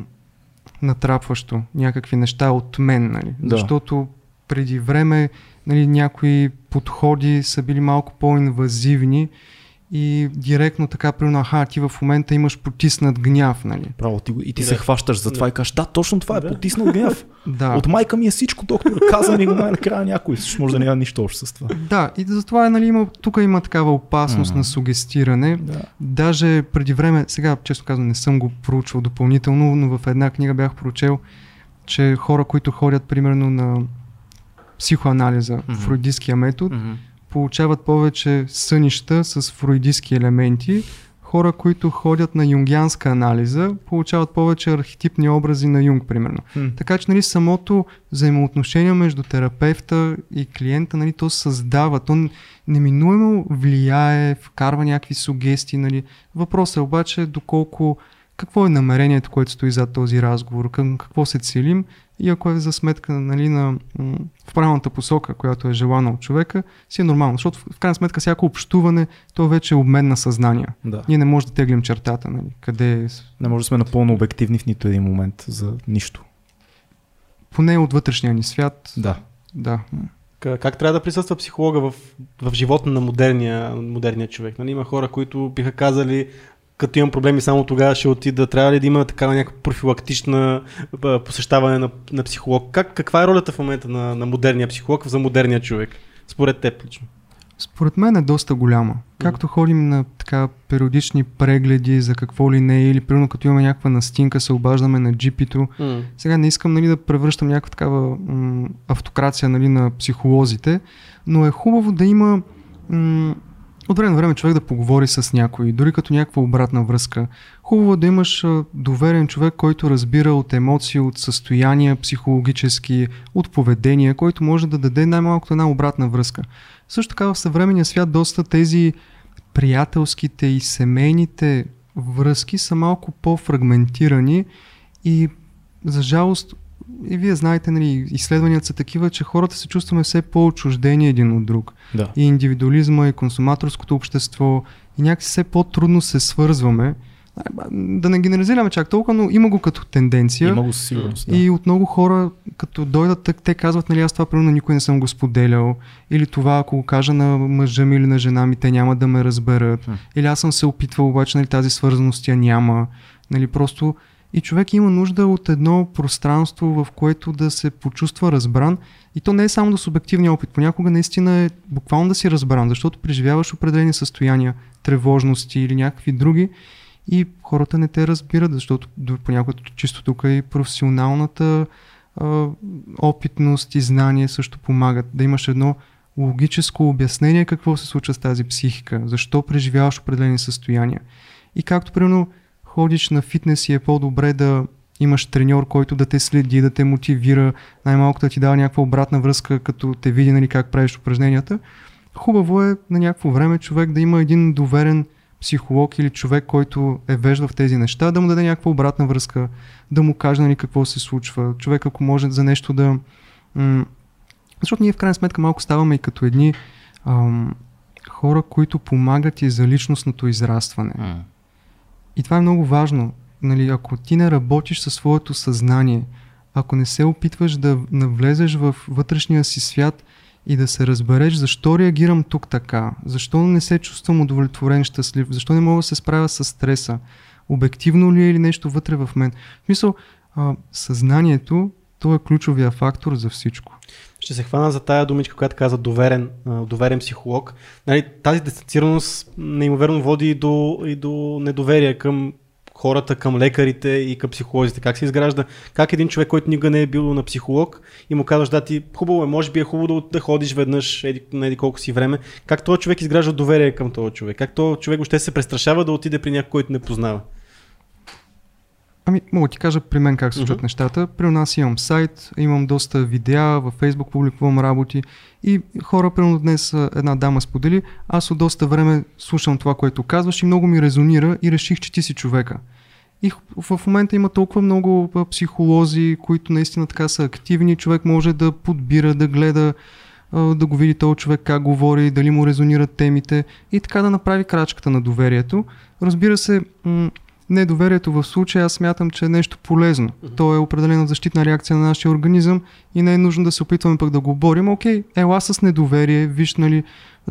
натрапващо някакви неща от мен, нали? Да. Защото преди време нали, някои подходи са били малко по-инвазивни и директно така, примерно, аха, ти в момента имаш потиснат гняв, нали? Право, ти, и ти Да. се хващаш за това Да. и кажеш, да, точно това е, Да. потиснал гняв. [LAUGHS] Да. От майка ми е всичко, доктор, каза ми го най-накрая някой, също може да няма нищо общо с това. Да, и затова нали, има, тук има такава опасност Мгм. на сугестиране. Да. Даже преди време, сега често казвам, не съм го проучвал допълнително, но в една книга бях прочел, че хора, които ходят примерно на психоанализа, Мгм. фройдистския метод, Мгм. получават повече сънища с фройдистски елементи. Хора, които ходят на юнгианска анализа, получават повече архетипни образи на Юнг, примерно. М. Така че нали, самото взаимоотношение между терапевта и клиента, нали, то създава, то неминуемо влияе, вкарва някакви сугести. Нали. Въпросът е обаче доколко, какво е намерението, което стои зад този разговор, към какво се целим и ако е за сметка нали, на, в правилната посока, която е желана от човека, си е нормално. Защото в, крайна сметка всяко общуване, то вече е обмен на съзнания. Да. Ние не можем да теглим чертата, нали, къде е Не може да сме напълно обективни в нито един момент за нищо. поне от вътрешния ни свят. Да. Да. Как, как трябва да присъства психолога в, в живота на модерния, модерния човек? Нали, има хора, които биха казали, като имам проблеми, само тогава ще отида. Трябва ли да има такава някаква профилактична посещаване на, на психолог? Как, каква е ролята в момента на, на модерния психолог за модерния човек? Според теб лично. Според мен е доста голяма. Както ходим на така периодични прегледи за какво ли не, или примерно като имаме някаква настинка, се обаждаме на джипито. Mm. Сега не искам нали, да превръщам някаква такава м- автокрация нали, на психолозите, но е хубаво да има м- от време на време човек да поговори с някой, дори като някаква обратна връзка. Хубаво е да имаш доверен човек, който разбира от емоции, от състояния психологически, от поведение, който може да даде най-малкото една обратна връзка. Също така в съвременния свят доста тези приятелските и семейните връзки са малко по-фрагментирани и за жалост и вие знаете, нали, изследванията са такива, че хората се чувстваме все по-отчуждени един от друг. Да. И индивидуализма, и консуматорското общество, и някакси все по-трудно се свързваме. Да не генерализираме чак толкова, но има го като тенденция. Има го със сигурност. Да. И от много хора, като дойдат, те казват, нали, аз това примерно никой не съм го споделял. Или това, ако го кажа на мъжа ми или на жена ми, те няма да ме разберат. Хм. Или аз съм се опитвал, обаче нали, тази свързаност я няма. Нали, просто и човек има нужда от едно пространство, в което да се почувства разбран. И то не е само до субективния опит. Понякога наистина е буквално да си разбран, защото преживяваш определени състояния, тревожности или някакви други. И хората не те разбират, защото понякога чисто тук и професионалната а, опитност и знание също помагат. Да имаш едно логическо обяснение какво се случва с тази психика, защо преживяваш определени състояния. И както примерно ходиш на фитнес и е по-добре да имаш треньор, който да те следи, да те мотивира, най-малко да ти дава някаква обратна връзка, като те види нали, как правиш упражненията. Хубаво е на някакво време човек да има един доверен психолог или човек, който е вежда в тези неща, да му даде някаква обратна връзка, да му каже нали, какво се случва. Човек, ако може за нещо да... М- защото ние в крайна сметка малко ставаме и като едни ам, хора, които помагат и за личностното израстване. М. И това е много важно. Нали, ако ти не работиш със своето съзнание, ако не се опитваш да навлезеш в вътрешния си свят и да се разбереш защо реагирам тук така, защо не се чувствам удовлетворен, щастлив, защо не мога да се справя с стреса, обективно ли е или нещо вътре в мен. В смисъл, а, съзнанието, то е ключовия фактор за всичко. Ще се хвана за тая думичка, която каза доверен, доверен психолог. Нали, тази дистанцираност неимоверно води и до, и до недоверие към хората, към лекарите и към психолозите. Как се изгражда? Как един човек, който никога не е бил на психолог и му казваш, да, ти хубаво е, може би е хубаво да, да ходиш веднъж еди, на еди колко си време. Как този човек изгражда доверие към този човек? Как този човек още се престрашава да отиде при някой, който не познава? Ами, мога да ти кажа при мен как се случват Мгм. нещата. При нас имам сайт, имам доста видеа, във Facebook публикувам работи и хора, примерно днес една дама сподели, аз от доста време слушам това, което казваш и много ми резонира и реших, че ти си човека. И в момента има толкова много психолози, които наистина така са активни. Човек може да подбира, да гледа, да го види този човек как говори, дали му резонират темите и така да направи крачката на доверието. Разбира се, недоверието в случая аз смятам, че е нещо полезно. То е определена защитна реакция на нашия организъм и не е нужно да се опитваме пък да го борим. Окей, ела с недоверие, виж, нали,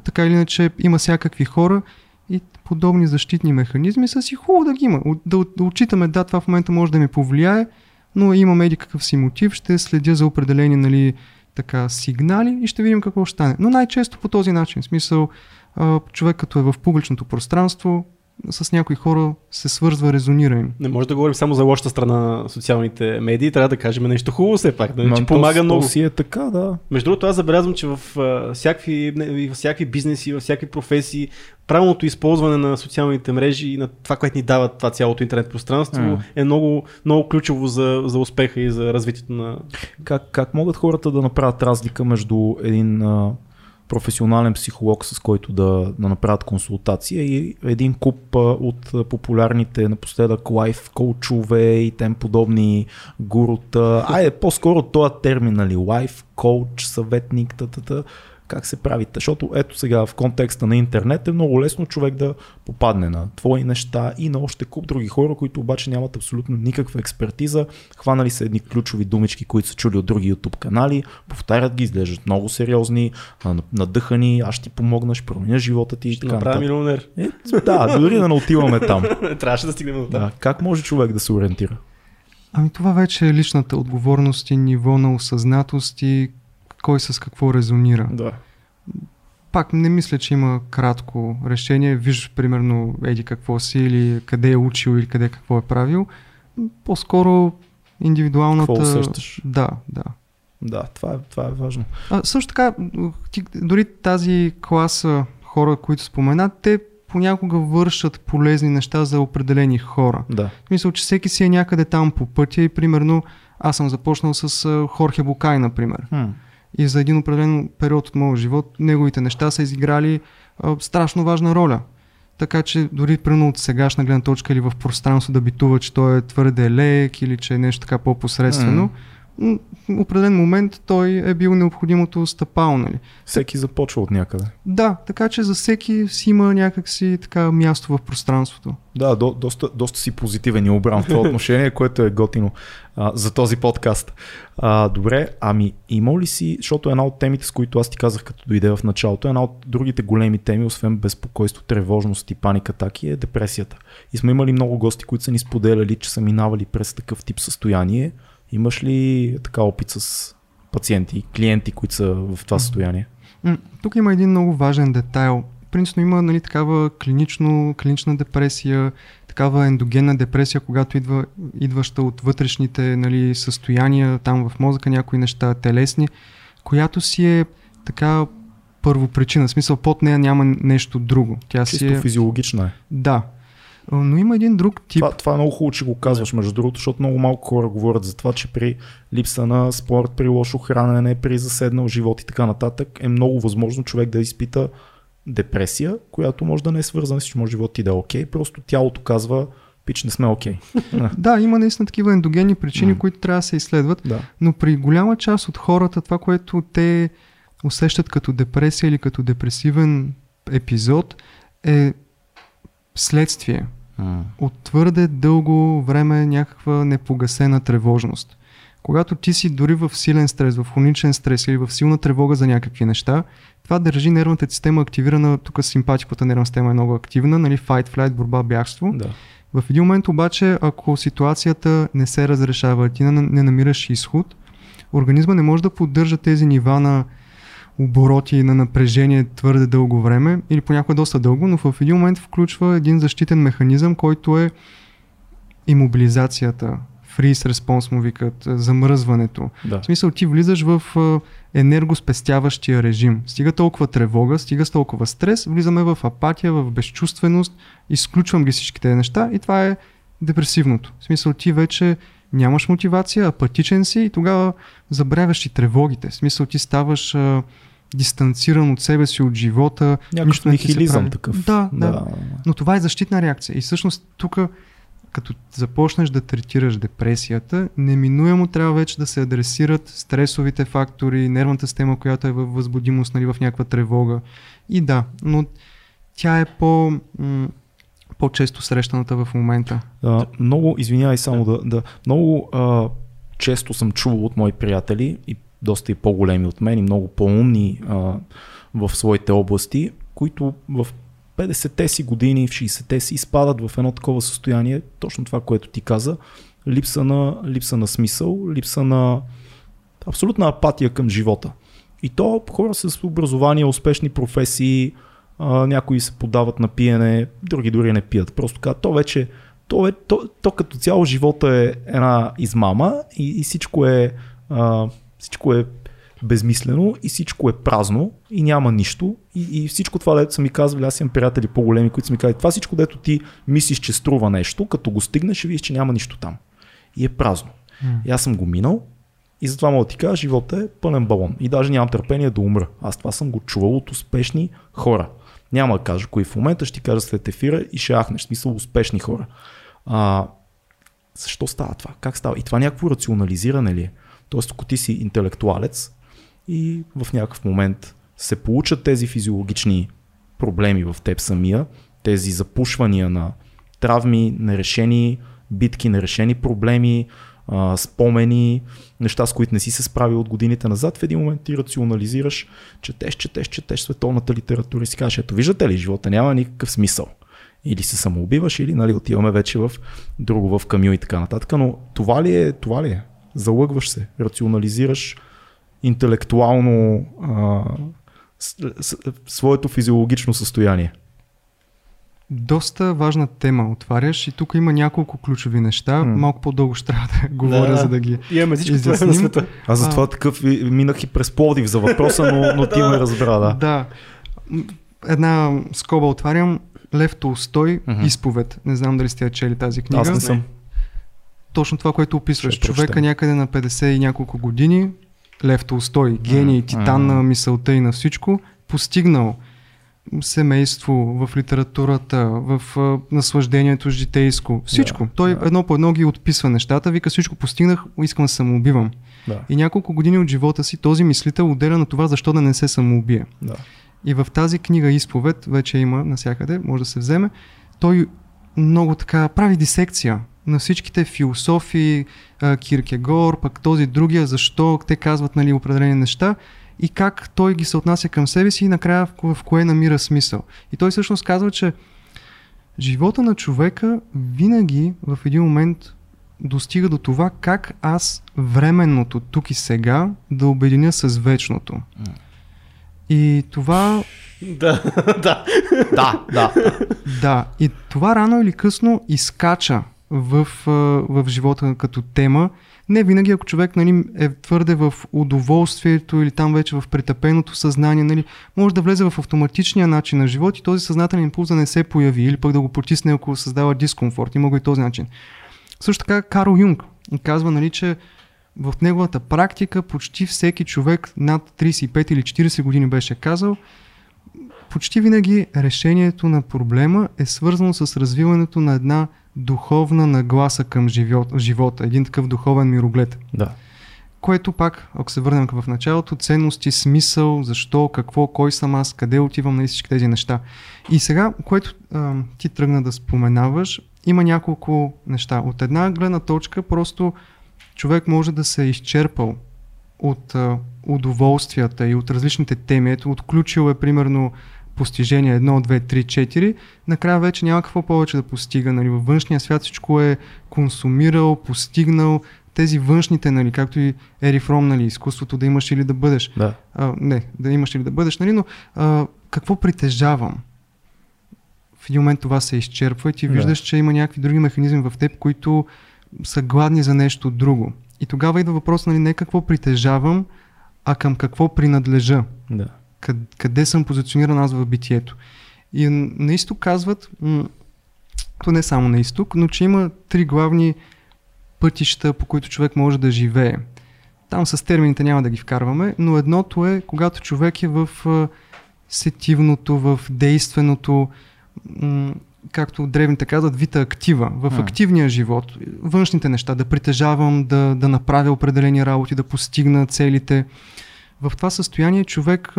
така или иначе има всякакви хора и подобни защитни механизми са си хубаво да ги има. Да, да отчитаме, да, това в момента може да ми повлияе, но имам еди какъв си мотив, ще следя за определени нали, така, сигнали и ще видим какво ще стане. Но най-често по този начин. В смисъл, човек като е в публичното пространство, с някои хора се свързва, резонира им. Не може да говорим само за лошата страна на социалните медии, трябва да кажем нещо хубаво все пак, че то- помага то много. си е така, да. Между другото, аз забелязвам, че в а, всякакви, не, във всякакви бизнеси, във всякакви професии, правилното използване на социалните мрежи и на това, което ни дава това цялото интернет пространство, М. е много, много ключово за, за успеха и за развитието на... Как, как могат хората да направят разлика между един а, професионален психолог, с който да, да направят консултация и един куп от популярните напоследък лайф коучове и тем подобни гурута. Айде, по-скоро този термин, нали, лайф коуч, съветник, та как се правите. Защото ето сега в контекста на интернет е много лесно човек да попадне на твои неща и на още куп други хора, които обаче нямат абсолютно никаква експертиза. Хванали са едни ключови думички, които са чули от други YouTube канали, повтарят ги, изглеждат много сериозни, надъхани, аз ще ти помогна, ще променя живота ти и Ще така направя милионер. Е, да, дори да не отиваме там. [LAUGHS] Трябваше да стигнем до там. Да. Как може човек да се ориентира? Ами това вече е личната отговорност и ниво на осъзнатост и кой с какво резонира. Да. Пак не мисля, че има кратко решение. Виж, примерно, еди какво си или къде е учил или къде какво е правил. По-скоро индивидуалната... Какво усещаш? Да, да. Да, това е, това е важно. А, също така, ти, дори тази класа хора, които спомена, те понякога вършат полезни неща за определени хора. Да. Смисъл, че всеки си е някъде там по пътя и примерно аз съм започнал с Хорхе Букай, например. Хм. И за един определен период от моя живот неговите неща са изиграли а, страшно важна роля. Така че дори примерно от сегашна гледна точка или в пространство да битува, че той е твърде лек или че е нещо така по-посредствено, в определен момент той е бил необходимото стъпало, нали? Всеки започва от някъде. Да, така че за всеки си има някакси така място в пространството. Да, до, доста, доста си позитивен и обран в това отношение, което е готино а, за този подкаст. А, добре, ами има ли си, защото една от темите, с които аз ти казах като дойде в началото, една от другите големи теми, освен безпокойство, тревожност и паника атаки е депресията. И сме имали много гости, които са ни споделяли, че са минавали през такъв тип състояние. Имаш ли така опит с пациенти, клиенти, които са в това състояние? Тук има един много важен детайл. Принципно има нали, такава клинично, клинична депресия, такава ендогенна депресия, когато идва, идваща от вътрешните нали, състояния, там в мозъка някои неща телесни, която си е така първопричина. В смисъл под нея няма нещо друго. Тя си Чисто е... физиологична е. Да. Но има един друг тип. Това, това е много хубаво, че го казваш, между другото, защото много малко хора говорят за това, че при липса на спорт, при лошо хранене, при заседнал живот и така нататък е много възможно човек да изпита депресия, която може да не е свързана с че може живот ти да е окей, просто тялото казва, пич не сме окей. [LAUGHS] Да, има наистина такива ендогенни причини, М. които трябва да се изследват. Да. Но при голяма част от хората, това, което те усещат като депресия или като депресивен епизод е следствие От твърде дълго време някаква непогасена тревожност. Когато ти си дори в силен стрес, в хроничен стрес или в силна тревога за някакви неща, това държи нервната система активирана, тук симпатиката нервна система е много активна, нали, fight, flight, борба, бягство. Да. В един момент обаче, ако ситуацията не се разрешава, ти не намираш изход, организма не може да поддържа тези нива на обороти на напрежение твърде дълго време или понякога доста дълго, но в един момент включва един защитен механизъм, който е имобилизацията, freeze response му викат, замръзването. Да. В смисъл ти влизаш в а, енергоспестяващия режим. Стига толкова тревога, стига с толкова стрес, влизаме в апатия, в безчувственост, изключвам ги всичките неща и това е депресивното. В смисъл ти вече нямаш мотивация, апатичен си и тогава забравяш и тревогите. В смисъл ти ставаш а, дистанциран от себе си, от живота. Някакъв нищо не нихилизъм прави. такъв. Да, да, да. но това е защитна реакция. И всъщност тук, като започнеш да третираш депресията, неминуемо трябва вече да се адресират стресовите фактори, нервната система, която е във възбудимост, нали, в някаква тревога. И да, но тя е по, м- по-често срещаната в момента. А, много, извинявай само да, да много а, често съм чувал от мои приятели и доста и по-големи от мен и много по-умни а, в своите области, които в 50-те си години, в 60-те си изпадат в едно такова състояние, точно това, което ти каза, липса на, липса на смисъл, липса на абсолютна апатия към живота. И то хора с образование, успешни професии, а, някои се подават на пиене, други дори не пият. Просто казват, то вече, то, е, то, то като цяло живота е една измама и, и всичко е а, всичко е безмислено и всичко е празно и няма нищо. И, и всичко това, дето са ми казвали, аз имам приятели по-големи, които са ми казали, това всичко, дето ти мислиш, че струва нещо, като го стигнеш, ще видиш, че няма нищо там. И е празно. И аз съм го минал и затова мога да ти кажа, живота е пълен балон. И даже нямам търпение да умра. Аз това съм го чувал от успешни хора. Няма да кажа кои в момента, ще ти кажа след ефира и ще ахнеш. Смисъл успешни хора. А, защо става това? Как става? И това някакво рационализиране ли е? Тоест, ако ти си интелектуалец и в някакъв момент се получат тези физиологични проблеми в теб самия, тези запушвания на травми, нерешени битки, нерешени проблеми, спомени, неща, с които не си се справил от годините назад, в един момент ти рационализираш, четеш, четеш, четеш световната литература и си кажеш, ето виждате ли, живота няма никакъв смисъл. Или се самоубиваш, или нали, отиваме вече в друго, в камю и така нататък. Но това ли е, това ли е? Залъгваш се, рационализираш интелектуално а, с, с, своето физиологично състояние. Доста важна тема отваряш и тук има няколко ключови неща. М. Малко по-дълго ще трябва да [LAUGHS] говоря, Да. за да ги Имаме всичко време на изясним. света. Аз затова такъв и- минах и през Пловдив за въпроса, но, но ти [LAUGHS] ме разбра, да. Да. Една скоба отварям. Лев Толстой, Мгм. изповед. Не знам дали сте я чели тази книга. Аз не съм. Точно това, което описваш. Ще Човека някъде на 50 и няколко години, Лев Толстой, гений, титан на мисълта и на всичко, постигнал семейство, в литературата, в наслаждението житейско, всичко. Да, Той да. едно по едно ги отписва нещата, вика всичко постигнах, искам да самоубивам. Да, И няколко години от живота си този мислител отделя на това защо да не се самоубие. да. И в тази книга Изповед, вече има навсякъде, може да се вземе, той много така прави дисекция на всичките философии, а, Киркегор, пък този другия, защо те казват нали, определени неща и как той ги се отнася към себе си и накрая в, ко- в кое намира смисъл. И той всъщност казва, че живота на човека винаги в един момент достига до това как аз временното тук и сега да обединя с вечното. И това Да, [LAUGHS] да. Да, да. Да, и това рано или късно изкача в, в живота като тема. Не винаги, ако човек нали, е твърде в удоволствието или там вече в притъпеното съзнание, нали, може да влезе в автоматичния начин на живот и този съзнателен импулс да не се появи или пък да го потисне, ако създава дискомфорт. Има го и този начин. Също така Карл Юнг казва, нали, че в неговата практика почти всеки човек над 35 или 40 години беше казал, почти винаги решението на проблема е свързано с развиването на една духовна нагласа към живот, живота, един такъв духовен мироглед, да. което пак, ако се върнем в началото, ценности, смисъл, защо, какво, кой съм аз, къде отивам, на нали, всички тези неща. И сега, което а, ти тръгна да споменаваш, има няколко неща. От една гледна точка, просто човек може да се е изчерпал от а, удоволствията и от различните теми. Ето, отключил е примерно постижения 1, 2, 3, 4, накрая вече няма какво повече да постига. Нали. Във външния свят всичко е консумирал, постигнал, тези външните, нали, както и Ери Фром, нали, изкуството да имаш или да бъдеш. Да. А, не, да имаш или да бъдеш, нали, но а, какво притежавам? В един момент това се изчерпва и ти Да. виждаш, че има някакви други механизми в теб, които са гладни за нещо друго. И тогава идва въпрос, нали, не какво притежавам, а към какво принадлежа. Да. Къде, къде съм позициониран аз в битието. И на изток казват, то не само на изток, но че има три главни пътища, по които човек може да живее. Там с термините няма да ги вкарваме, но едното е, когато човек е в сетивното, в действеното, както древните казват, вита актива, в активния живот, външните неща, да притежавам, да, да направя определени работи, да постигна целите. В това състояние човек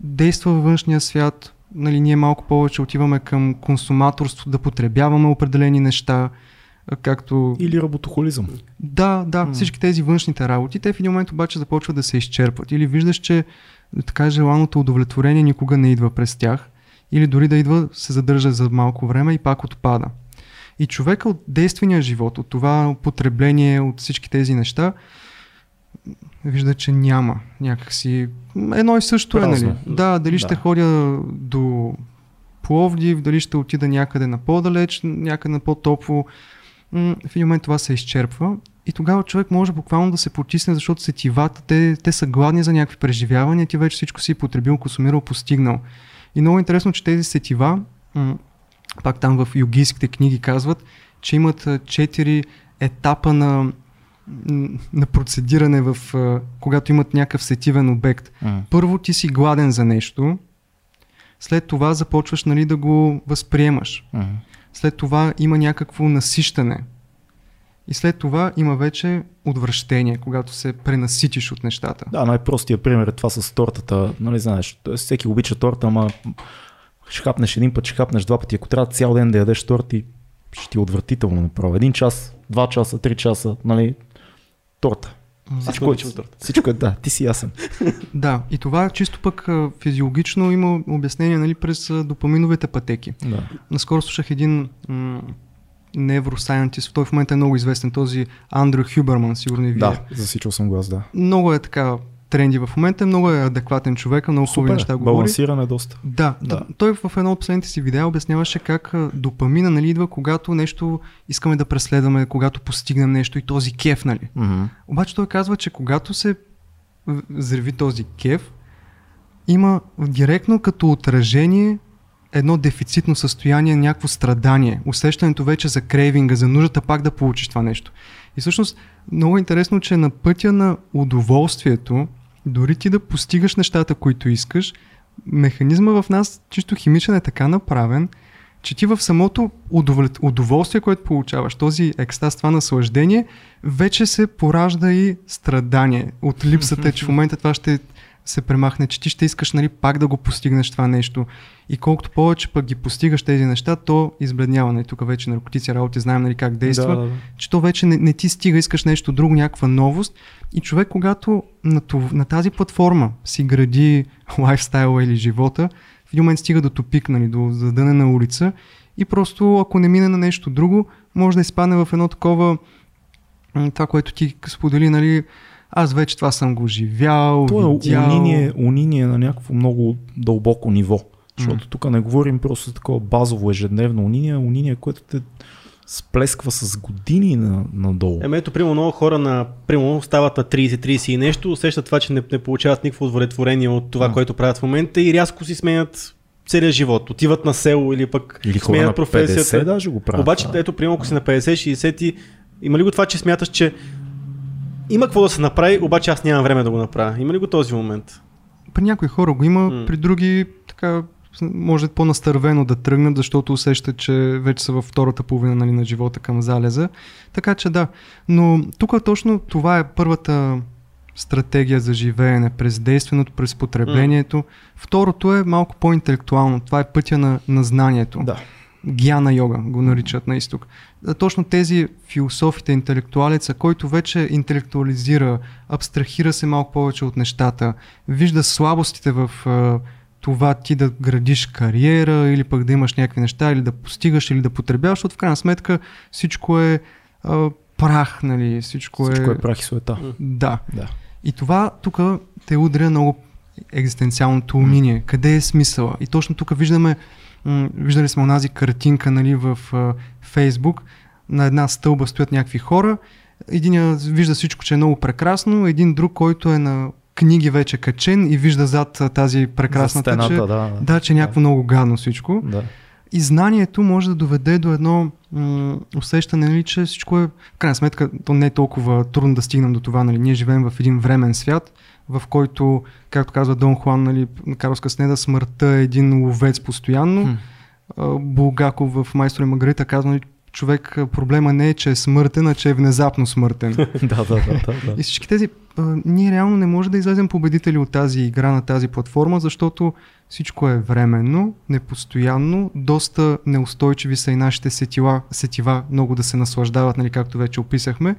действа във външния свят, нали, ние малко повече отиваме към консуматорство, да потребяваме определени неща, както... Или работохолизъм. Да, да, всички тези външните работи, те в един момент обаче започват да се изчерпват. Или виждаш, че така желаното удовлетворение никога не идва през тях, или дори да идва, се задържа за малко време и пак отпада. И човека от действения живот, от това потребление, от всички тези неща, вижда, че няма някакси... Едно и също е, Празно. нали? Да, дали ще Да. ходя до Пловдив, дали ще отида някъде на по-далеч, някъде на по-топло. В един момент това се изчерпва и тогава човек може буквално да се потисне, защото сетивата, те, те са гладни за някакви преживявания, ти вече всичко си потребил, консумирал, постигнал. И много интересно, че тези сетива, пак там в югийските книги казват, че имат четири етапа на, на процедиране, в, а, когато имат някакъв сетивен обект. М. Първо ти си гладен за нещо, след това започваш нали, да го възприемаш. М. След това има някакво насищане. И след това има вече отвращение, когато се пренаситиш от нещата. Да, най-простия пример е това с тортата. Нали знаеш, всеки обича торта, ама ще хапнеш един път, ще хапнеш два пъти. Ако трябва цял ден да ядеш торти, ще ти е отвратително направо. Един час, два часа, три часа, нали, торта. Всичко, е, всичко е, да, ти си ясен. [LAUGHS] Да, и това чисто пък физиологично има обяснение нали, през допаминовите пътеки. Да. Наскоро слушах един м- невросайентист, той в момента е много известен, този Андрю Хюберман, сигурно и вие. да, засичал съм глас, да. Много е така тренди в момента, много е адекватен човек, много хубави неща говори. балансиран е доста. Да, Да. Той в едно от последните си видеа обясняваше как допамина нали, идва, когато нещо искаме да преследваме, когато постигнем нещо и този кеф, нали. Мгм. Обаче той казва, че когато се взриви този кеф, има директно като отражение едно дефицитно състояние, някакво страдание, усещането вече за крейвинга, за нуждата пак да получиш това нещо. И всъщност много интересно, че на пътя на удоволствието, дори ти да постигаш нещата, които искаш, механизма в нас, чисто химичен е така направен, че ти в самото удоволствие, което получаваш, този екстаз, това наслаждение, вече се поражда и страдание от липсата, че в момента това ще се премахне, че ти ще искаш нали, пак да го постигнеш това нещо. И колкото повече пък ги постигаш тези неща, то избледнява. Нали, тук вече наркотици работи, знаем нали, как действа Да, да, да. че то вече не, не ти стига, искаш нещо друго, някаква новост. И човек, когато на, това, на тази платформа си гради [LAUGHS] лайфстайла или живота, в един момент стига до тупик, нали, до задънена улица и просто ако не мине на нещо друго, може да изпадне в едно такова, това, което ти сподели, нали, аз вече това съм го живял, То е видял. униние, униние на някакво много дълбоко ниво. Защото тук не говорим просто за такова базово ежедневно униние, униние, което те сплесква с години на, надолу. Еми ето, примерно много хора на, примерно стават на 30-30 и нещо, усещат това, че не, не получават никакво удовлетворение от това, А. което правят в момента и рязко си сменят целия живот. Отиват на село или пък Или сменят на професията. 50 даже го правят. Обаче, ето, примерно, ако си на 50-60 и има ли го това, че смяташ, че има какво да се направи, обаче аз нямам време да го направя. Има ли го този момент? При някои хора го има, М. при други така може по-настървено да тръгнат, защото усещат, че вече са във втората половина нали, на живота към залеза. Така че да. Но тук точно това е първата стратегия за живеене, през действеното, през потреблението. Второто е малко по-интелектуално. Това е пътя на, на знанието. Да. Гяна йога го наричат на изток. Точно тези философите, интелектуалеца, който вече интелектуализира, абстрахира се малко повече от нещата, вижда слабостите в това ти да градиш кариера или пък да имаш някакви неща или да постигаш или да потребяваш, защото в крайна сметка всичко е а, прах, нали, всичко, Всичко е... е прах и суета. Да. Да. И това тук те удря много екзистенциалното умение. Къде е смисъла? И точно тук виждаме, м- виждали сме онази картинка нали, в а, Фейсбук. На една стълба стоят някакви хора. Един вижда всичко, че е много прекрасно. Един друг, който е на книги вече качен и вижда зад тази прекрасната, За стената, че, да, да. да, че е някакво много гадно всичко. Да. И знанието може да доведе до едно м- усещане, нали, че всичко е, в крайна сметка, то не е толкова трудно да стигнем до това. Нали. Ние живеем в един времен свят, в който, както казва Дон Хуан, нали, Карлос Каснеда, смъртта е един ловец постоянно. Хм. Булгаков в Майстор и Маргарита казва, нали, човек, проблема не е, че е смъртен, а че е внезапно смъртен. [LAUGHS] да, да, да, да, да. И всички тези, а, ние реално не може да излезем победители от тази игра на тази платформа, защото всичко е временно, непостоянно, доста неустойчиви са и нашите сетила, сетива много да се наслаждават, нали, както вече описахме.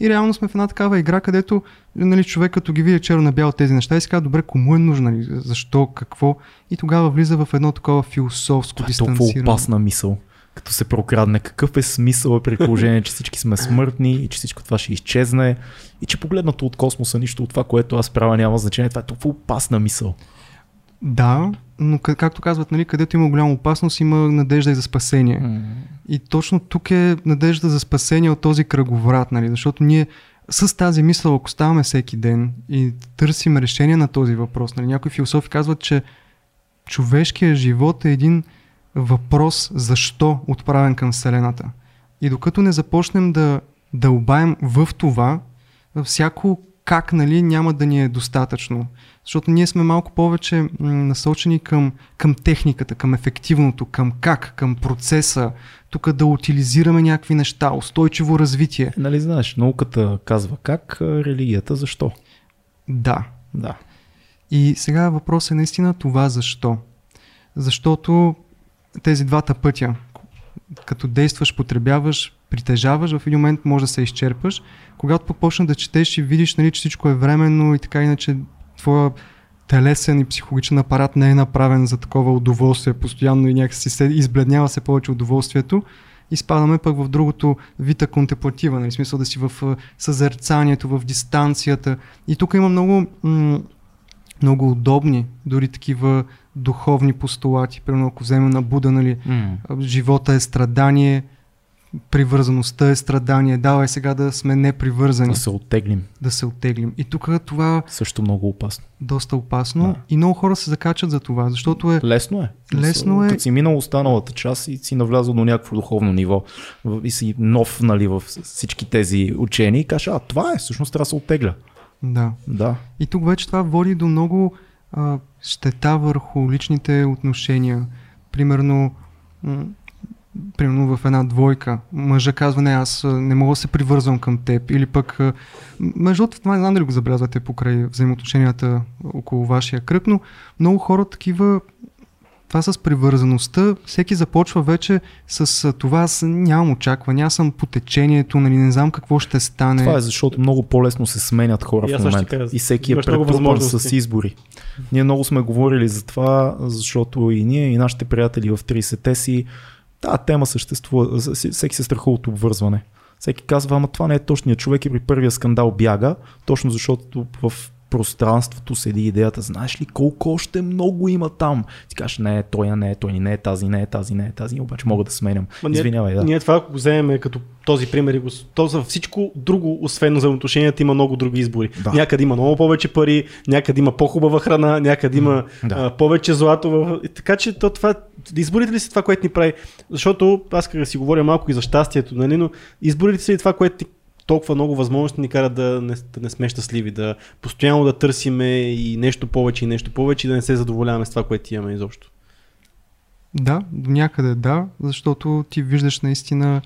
И реално сме в една такава игра, където нали, човек като ги види черно на бяло тези неща и си казва, добре, кому е нужно, нали, защо, какво. И тогава влиза в едно такова философско Това е дистанциране. опасна мисъл. Като се прокрадне, какъв е смисъл при положение, че всички сме смъртни и че всичко това ще изчезне и че погледнато от космоса нищо от това, което аз правя няма значение. Това е толкова опасна мисъл. Да, но как- както казват, нали, където има голяма опасност, има надежда и за спасение. И точно тук е надежда за спасение от този кръговрат, нали? защото ние с тази мисъл, ако ставаме всеки ден и търсим решение на този въпрос, нали? някои философи казват, че човешкият живот е един въпрос защо отправен към Вселената. И докато не започнем да дълбаем в това, всяко как нали, няма да ни е достатъчно. Защото ние сме малко повече насочени към, към техниката, към ефективното, към как, към процеса, тук да утилизираме някакви неща, устойчиво развитие. Нали знаеш, науката казва как, религията защо. Да. Да. И сега въпросът е наистина това защо. Защото тези двата пътя, като действаш, потребяваш, притежаваш, в един момент може да се изчерпаш. Когато пък да четеш и видиш, нали, че всичко е временно и така иначе твоя телесен и психологичен апарат не е направен за такова удоволствие постоянно и някакси се избледнява се повече удоволствието, изпадаме пък в другото вита контемплатива, нали, смисъл да си в съзерцанието, в дистанцията. И тук има много, много удобни, дори такива духовни постулати. Примерно ако вземем на Буда, нали, а, живота е страдание, привързаността е страдание, давай сега да сме непривързани, Да се оттеглим. да се оттеглим. И тук това Също много опасно. доста опасно Да. и много хора се закачат за това, защото е Лесно е. Лесно е. Като си минал останалата част и си навлязал до някакво духовно ниво и си нов нали, в всички тези учения и кажеш, а това е, всъщност трябва да се оттегля. да. Да. И тук вече това води до много а, щета върху личните отношения. Примерно, примерно в една двойка, мъжа казва, не, аз не мога да се привързвам към теб. Или пък, между другото, това не знам дали го забелязвате покрай взаимоотношенията около вашия кръг, но много хора такива това с привързаността, всеки започва вече с това, аз нямам очаквания, аз съм по течението, нали, не знам какво ще стане. Това е защото много по-лесно се сменят хора И в момента. И всеки е претрупан с избори. Ние много сме говорили за това, защото и ние, и нашите приятели в 30-те си, тази тема съществува, всеки се страхува от обвързване. Всеки казва, ама това не е точният човек и при първия скандал бяга, точно защото в пространството седи идеята, знаеш ли колко още много има там. Ти кажеш, не, той не е, той не е тази, не е тази, не е тази, обаче мога да сменям. Ма Извинявай, да. Ние това, ако го вземем като този пример, и го, то за всичко друго, освен взаимоотношенията, има много други избори. Да. Някъде има много повече пари, някъде има по-хубава храна, някъде има Да. а, повече злато. В... и Така че то, това, изборите ли са това, което ни прави? Защото аз как да си говоря малко и за щастието, нали, но изборите са ли това, което ти толкова много възможности ни карат да не, да не сме щастливи, да постоянно да търсиме и нещо повече и нещо повече и да не се задоволяваме с това, което имаме изобщо. Да, до някъде да, защото ти виждаш наистина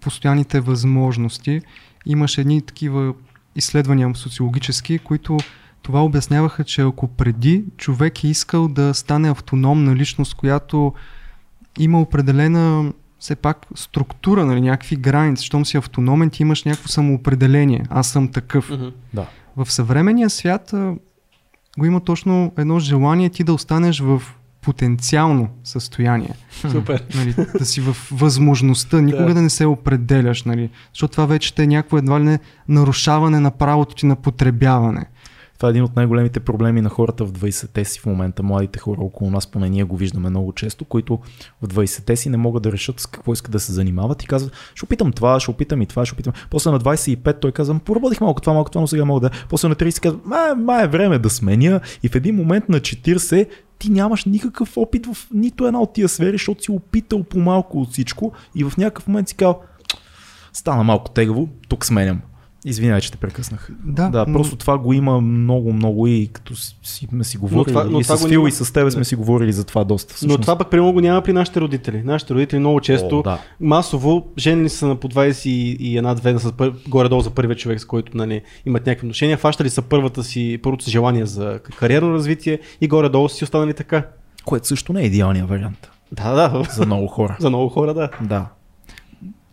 постоянните възможности. Имаш едни такива изследвания социологически, които това обясняваха, че ако преди човек е искал да стане автономна личност, която има определена все пак структура, нали, някакви граници, щом си автономен, ти имаш някакво самоопределение. Аз съм такъв. Мгм. Да. В съвременния свят а, го има точно едно желание ти да останеш в потенциално състояние. Супер. Нали, да си в възможността, никога Да. да не се определяш, нали, защото това вече е някакво едва ли не нарушаване на правото ти на потребяване. Това е един от най-големите проблеми на хората в 20-те си в момента, младите хора около нас, поне ние го виждаме много често, които в 20-те си не могат да решат с какво искат да се занимават и казват, ще опитам това, ще опитам и това, ще опитам. После на 25 той казва, поработих малко това, малко това, но сега мога да. После на 30 казва, май, май е време да сменя и в един момент на 40 ти нямаш никакъв опит в нито една от тия сфери, защото си опитал по малко от всичко и в някакъв момент си казал, стана малко тегаво, тук сменям. Извинявай, че те прекъснах. Да, Да, но- просто това го има много, много и като си, сме си говорили. това- но и това с Фил няма- и с тебе сме си говорили за това доста. Но Всъщност. това пък примерно го няма при нашите родители. Нашите родители много често О, да. масово женени са на по 21-2 с пър... горе-долу за първия човек, с който нали, имат някакви отношения, фащали са първата си, първото си желание за кариерно развитие и горе-долу си останали така. Което също не е идеалният вариант Да, да, за много хора. [LAUGHS] за много хора, да. да.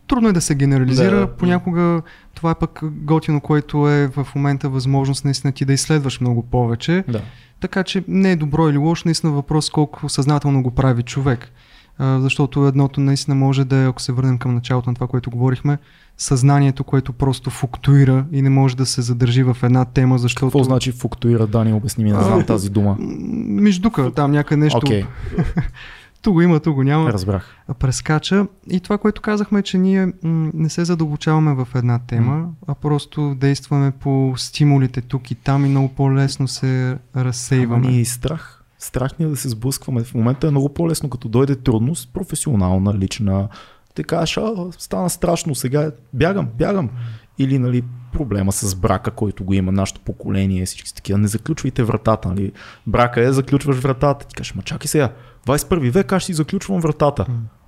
Трудно е да се генерализира, Да. понякога това е пък готино, което е в момента възможност наистина ти да изследваш много повече. да. Така че не е добро или лошо, наистина въпрос колко съзнателно го прави човек. А, защото едното наистина може да е, ако се върнем към началото на това, което говорихме, съзнанието, което просто флуктуира и не може да се задържи в една тема, защото... Какво значи флуктуира, Дани, обясни ми, не знам тази дума. Междука, там някъде нещо. Окей, [LAUGHS] Ту го има, ту го няма. разбрах. прескача. И това, което казахме, е, че ние м- не се задълбочаваме в една тема, М. а просто действаме по стимулите тук и там и много по-лесно се Ама разсейваме. е и страх. Страх ни е да се сблъскваме. В момента е много по-лесно, като дойде трудност, професионална, лична. Те кажеш, а, стана страшно, сега бягам, бягам. Или нали, проблема с брака, който го има нашето поколение, всички такива, не заключвайте вратата. Нали. Брака е, заключваш вратата. Ти кажеш, ма чакай сега, 21 век, аз ще си заключвам вратата.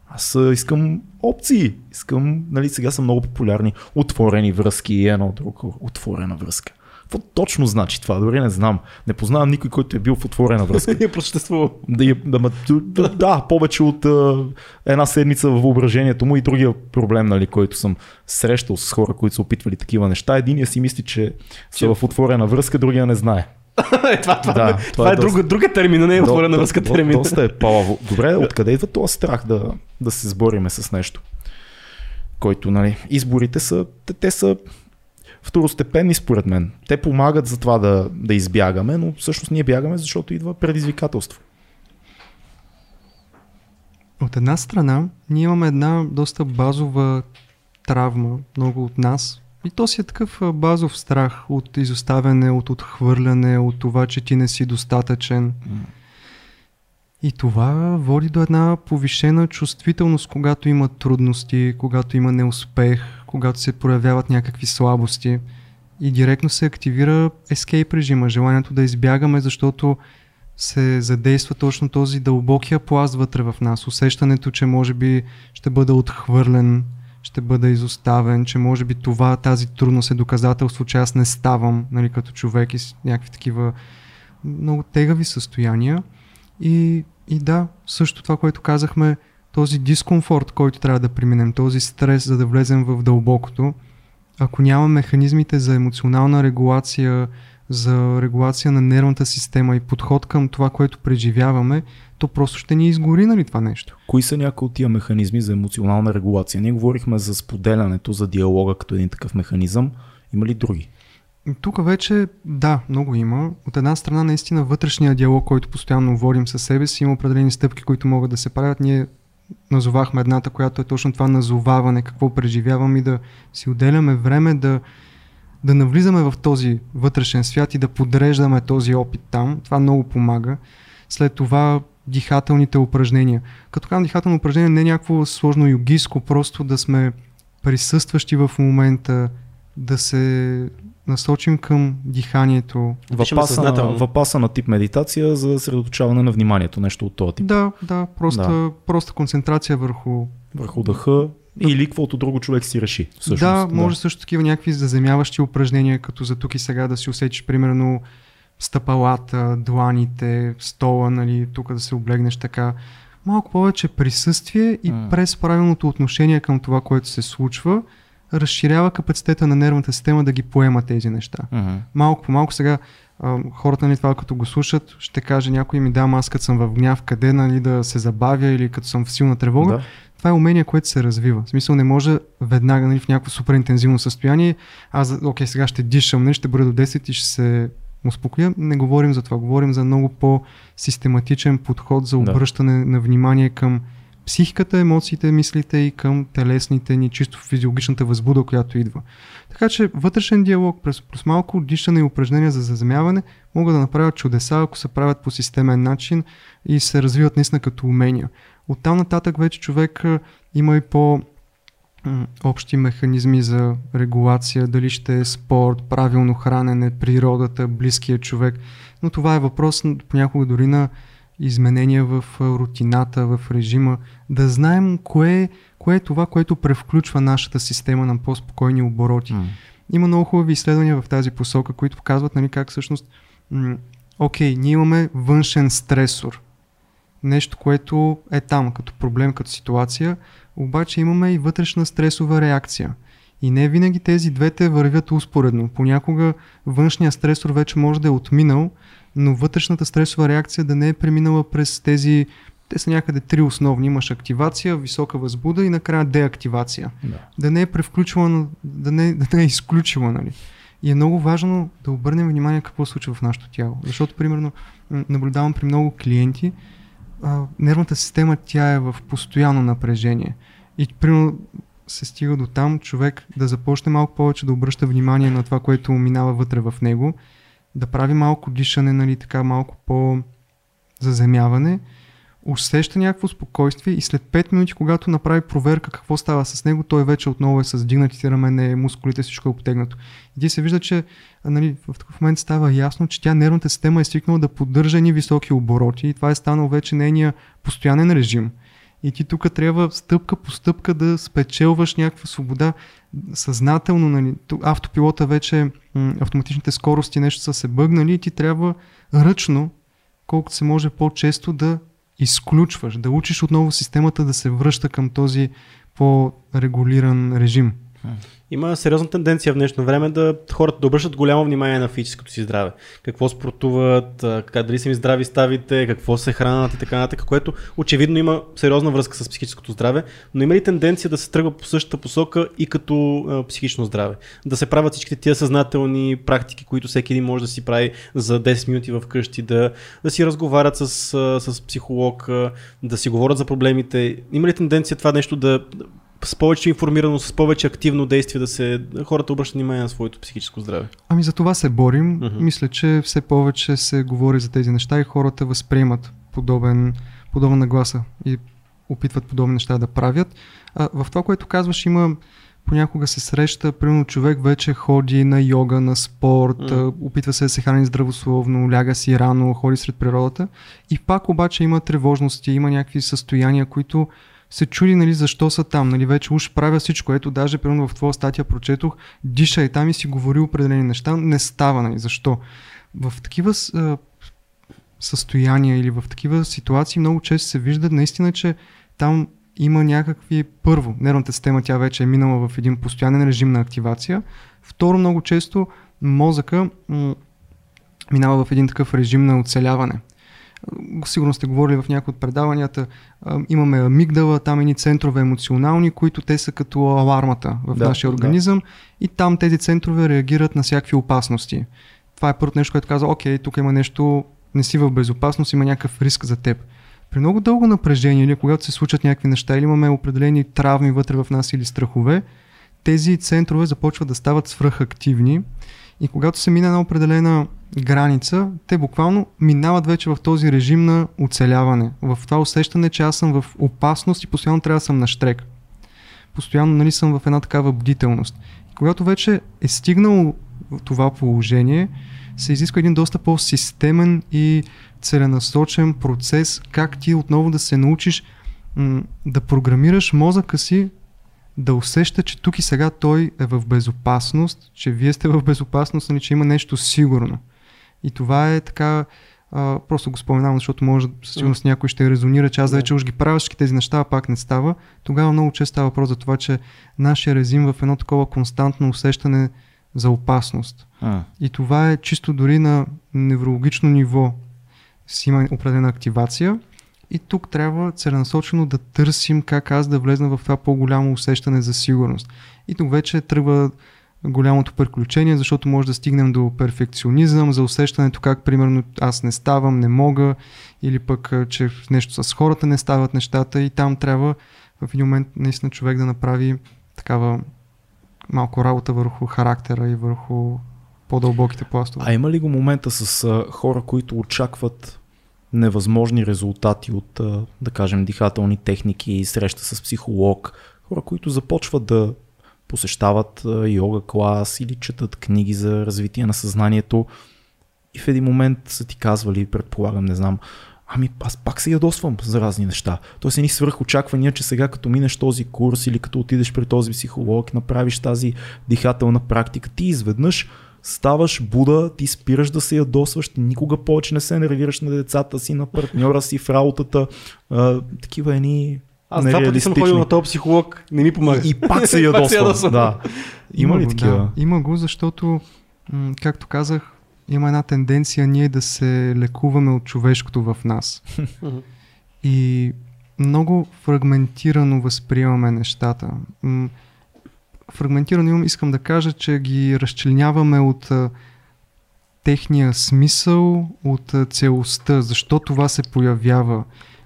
Аз искам опции. Искам, нали, сега са много популярни отворени връзки и едно друго. Отворена връзка. Какво точно значи това? Дори не знам. Не познавам никой, който е бил в отворена връзка. [LAUGHS] Ние просъществува. Да, да, да, да, повече от а, една седмица във въображението му и другия проблем, нали, който съм срещал с хора, които са опитвали такива неща. Единия си мисли, че са в отворена връзка, другия не знае. [LAUGHS] Е, това, това, Да, това, това това е е, друга, друга термина, не е отворена До- връзка до- термин. Доста е палаво. Добре, откъде идва този страх да, да се сбориме с нещо? Който, нали, изборите са, те, те са второстепенни според мен. Те помагат за това да, да избягаме, но всъщност ние бягаме, защото идва предизвикателство. От една страна, ние имаме една доста базова травма, много от нас. И то си е такъв базов страх от изоставяне, от отхвърляне, от това, че ти не си достатъчен. И това води до една повишена чувствителност, когато има трудности, когато има неуспех, когато се проявяват някакви слабости. И директно се активира escape режима, желанието да избягаме, защото се задейства точно този дълбокия пласт вътре в нас. Усещането, че може би ще бъда отхвърлен, ще бъда изоставен, че може би това, тази трудност е доказателство, че аз не ставам нали, като човек и с някакви такива много тегави състояния. И, и да, също това, което казахме, този дискомфорт, който трябва да преминем, този стрес, за да влезем в дълбокото, ако няма механизмите за емоционална регулация, за регулация на нервната система и подход към това, което преживяваме, то просто ще ни изгори нали това нещо. Кои са някои от тия механизми за емоционална регулация? Ние говорихме за споделянето, за диалога като един такъв механизъм. Има ли други? Тук вече, да, много има. От една страна, наистина, вътрешния диалог, който постоянно водим със себе си, има определени стъпки, които могат да се правят. Ние назовахме едната, която е точно това назоваване, какво преживявам и да си отделяме време да, да навлизаме в този вътрешен свят и да подреждаме този опит там. Това много помага. След това дихателните упражнения. Като казвам дихателно упражнение, не е някакво сложно югиско, просто да сме присъстващи в момента, да се насочим към диханието. Въпаса, въпаса на тип медитация за съсредоточаване на вниманието, нещо от този тип. Да, да, просто, Да. да. просто концентрация върху Върху дъха, Или каквото друго човек си реши. Всъщност, да, може да. също такива някакви заземяващи упражнения, като за тук и сега да си усетиш примерно стъпалата, дланите, стола, нали, тук да се облегнеш така. Малко повече присъствие и mm. през правилното отношение към това, което се случва, разширява капацитета на нервната система да ги поема тези неща. Mm-hmm. Малко по малко сега а, хората нали, това като го слушат, ще каже някой ми да, аз като съм в гняв, къде нали, да се забавя или като съм в силна тревога. Да. Това е умение, което се развива. В смисъл не може веднага нали, в някакво супер интензивно състояние, аз окей, сега ще дишам, нали, ще бъда до 10 и ще се успокоя. Не говорим за това, говорим за много по-систематичен подход за обръщане да. на внимание към психиката, емоциите, мислите и към телесните ни, чисто физиологичната възбуда, която идва. Така че вътрешен диалог през, през малко дишане и упражнения за заземяване могат да направят чудеса, ако се правят по системен начин и се развиват наистина като умения. От там нататък вече човек има и по общи механизми за регулация, дали ще е спорт, правилно хранене, природата, близкия човек. Но това е въпрос понякога дори на изменения в рутината, в режима, да знаем кое, кое е това, което превключва нашата система на по-спокойни обороти. Mm. Има много хубави изследвания в тази посока, които показват нали, как всъщност, м- окей, ние имаме външен стресор, нещо, което е там като проблем, като ситуация, обаче имаме и вътрешна стресова реакция. И не винаги тези двете вървят успоредно. Понякога външния стресор вече може да е отминал, но вътрешната стресова реакция да не е преминала през тези те са някъде три основни. Имаш активация, висока възбуда и накрая деактивация. Да, да не е превключвала, да не, да не е изключила. Нали. И е много важно да обърнем внимание какво се случва в нашето тяло. Защото, примерно, наблюдавам при много клиенти, а, нервната система тя е в постоянно напрежение. И, примерно, се стига до там човек да започне малко повече да обръща внимание на това, което минава вътре в него да прави малко дишане, нали, така малко по заземяване, усеща някакво спокойствие и след 5 минути, когато направи проверка какво става с него, той вече отново е с дигнатите рамене, мускулите, всичко е обтегнато. И ти се вижда, че нали, в такъв момент става ясно, че тя нервната система е свикнала да поддържа ни високи обороти и това е станало вече нейния постоянен режим. И ти тук трябва стъпка по стъпка да спечелваш някаква свобода съзнателно. Нали, автопилота вече, автоматичните скорости нещо са се бъгнали и ти трябва ръчно, колкото се може по-често да изключваш, да учиш отново системата да се връща към този по-регулиран режим. Има сериозна тенденция в днешно време да хората да обръщат голямо внимание на физическото си здраве. Какво спортуват, как, дали са ми здрави ставите, какво се хранят и така нататък, което очевидно има сериозна връзка с психическото здраве, но има ли тенденция да се тръгва по същата посока и като а, психично здраве? Да се правят всичките тия съзнателни практики, които всеки един може да си прави за 10 минути в къщи, да, да си разговарят с, с психолог, да си говорят за проблемите. Има ли тенденция това нещо да с повече информирано, с повече активно действие да се хората обръщат внимание на своето психическо здраве? Ами за това се борим. Uh-huh. Мисля, че все повече се говори за тези неща и хората възприемат подобен, подобна нагласа и опитват подобни неща да правят. А, в това, което казваш, има понякога се среща, примерно човек вече ходи на йога, на спорт, mm. опитва се да се храни здравословно, ляга си рано, ходи сред природата и пак обаче има тревожности, има някакви състояния, които се чуди нали, защо са там. Нали, вече уж правя всичко. Ето, даже примерно в твоя статия прочетох, диша и там и си говори определени неща. Не става. Нали, защо? В такива а, състояния или в такива ситуации много често се вижда наистина, че там има някакви, първо, нервната система тя вече е минала в един постоянен режим на активация. Второ, много често мозъка м- минава в един такъв режим на оцеляване сигурно сте говорили в някои от предаванията, имаме амигдала, там едни центрове емоционални, които те са като алармата в да, нашия организъм да. и там тези центрове реагират на всякакви опасности. Това е първото нещо, което казва, окей, тук има нещо, не си в безопасност, има някакъв риск за теб. При много дълго напрежение или когато се случат някакви неща или имаме определени травми вътре в нас или страхове, тези центрове започват да стават свръхактивни и когато се мине една определена граница, те буквално минават вече в този режим на оцеляване. В това усещане, че аз съм в опасност и постоянно трябва да съм на штрек. Постоянно нали, съм в една такава бдителност. И когато вече е стигнал в това положение, се изисква един доста по-системен и целенасочен процес, как ти отново да се научиш м- да програмираш мозъка си да усеща, че тук и сега той е в безопасност, че вие сте в безопасност, нали, че има нещо сигурно. И това е така, а, просто го споменавам, защото може със сигурност някой ще резонира, че аз вече уж ги правя всички тези неща, а пак не става. Тогава много често става въпрос за това, че нашия резим в едно такова константно усещане за опасност. А. И това е чисто дори на неврологично ниво си има определена активация и тук трябва целенасочено да търсим как аз да влезна в това по-голямо усещане за сигурност. И тук вече тръгва голямото приключение, защото може да стигнем до перфекционизъм, за усещането как примерно аз не ставам, не мога, или пък че нещо с хората не стават нещата и там трябва в един момент наистина човек да направи такава малко работа върху характера и върху по-дълбоките пластове. А има ли го момента с хора, които очакват невъзможни резултати от, да кажем, дихателни техники среща с психолог? Хора, които започват да посещават йога клас или четат книги за развитие на съзнанието и в един момент са ти казвали, предполагам, не знам, ами аз пак се ядосвам за разни неща. Тоест свърх очаквания, че сега като минеш този курс или като отидеш при този психолог направиш тази дихателна практика, ти изведнъж ставаш Буда, ти спираш да се ядосваш, никога повече не се нервираш на децата си, на партньора си в работата. А, такива едни Аз два пъти съм ходил на този психолог, не ми помага. И, и [LAUGHS] пак се ядосвам. да. Има, има ли такива? Да, има го, защото, м- както казах, има една тенденция ние да се лекуваме от човешкото в нас. и много фрагментирано възприемаме нещата. М- фрагментирано имам, искам да кажа, че ги разчленяваме от а, техния смисъл, от а, целостта, защо това се появява,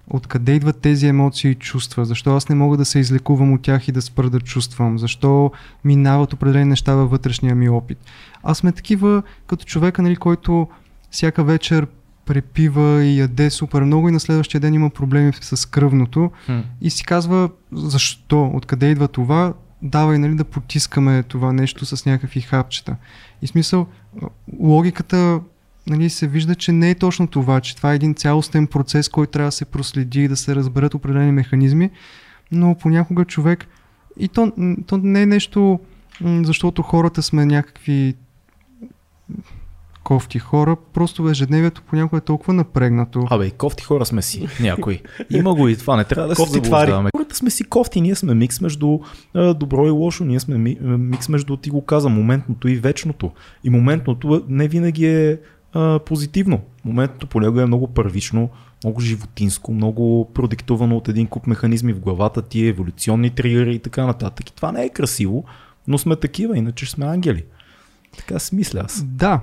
откъде идват тези емоции и чувства, защо аз не мога да се излекувам от тях и да спра да чувствам, защо минават определени неща във вътрешния ми опит. Аз сме такива като човека, нали, който всяка вечер препива и яде супер много и на следващия ден има проблеми с кръвното Хм. и си казва защо, откъде идва това, давай нали, да потискаме това нещо с някакви хапчета. И смисъл, логиката нали, се вижда, че не е точно това, че това е един цялостен процес, който трябва да се проследи и да се разберат определени механизми, но понякога човек, и то, то не е нещо, защото хората сме някакви кофти хора, просто ежедневието понякога е толкова напрегнато. Абе, и кофти хора сме си, някои. Има го и това, не трябва да се Кофти заблуждаваме. Хората сме си кофти, ние сме микс между а, добро и лошо, ние сме микс между, ти го каза, моментното и вечното. И моментното не винаги е а, позитивно. Моментното понякога е много първично, много животинско, много продиктувано от един куп механизми в главата ти, еволюционни тригъри и така нататък. И това не е красиво, но сме такива, иначе сме ангели. Така си мисля аз. Да.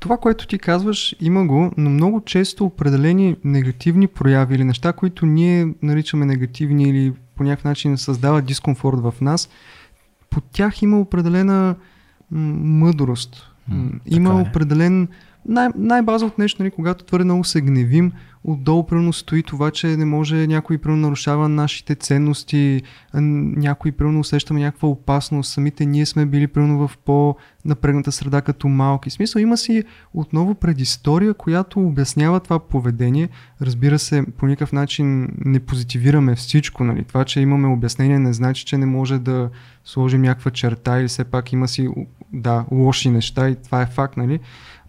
Това, което ти казваш, има го, но много често определени негативни прояви или неща, които ние наричаме негативни или по някакъв начин създават дискомфорт в нас, по тях има определена мъдрост. М, има е. определен най- най-базовото нещо, нали, когато твърде много се гневим, отдолу примерно стои това, че не може някой примерно нарушава нашите ценности, някой примерно усещаме някаква опасност, самите ние сме били примерно в по-напрегната среда като малки. Смисъл има си отново предистория, която обяснява това поведение. Разбира се, по никакъв начин не позитивираме всичко. Нали? Това, че имаме обяснение не значи, че не може да сложим някаква черта или все пак има си да, лоши неща и това е факт, нали?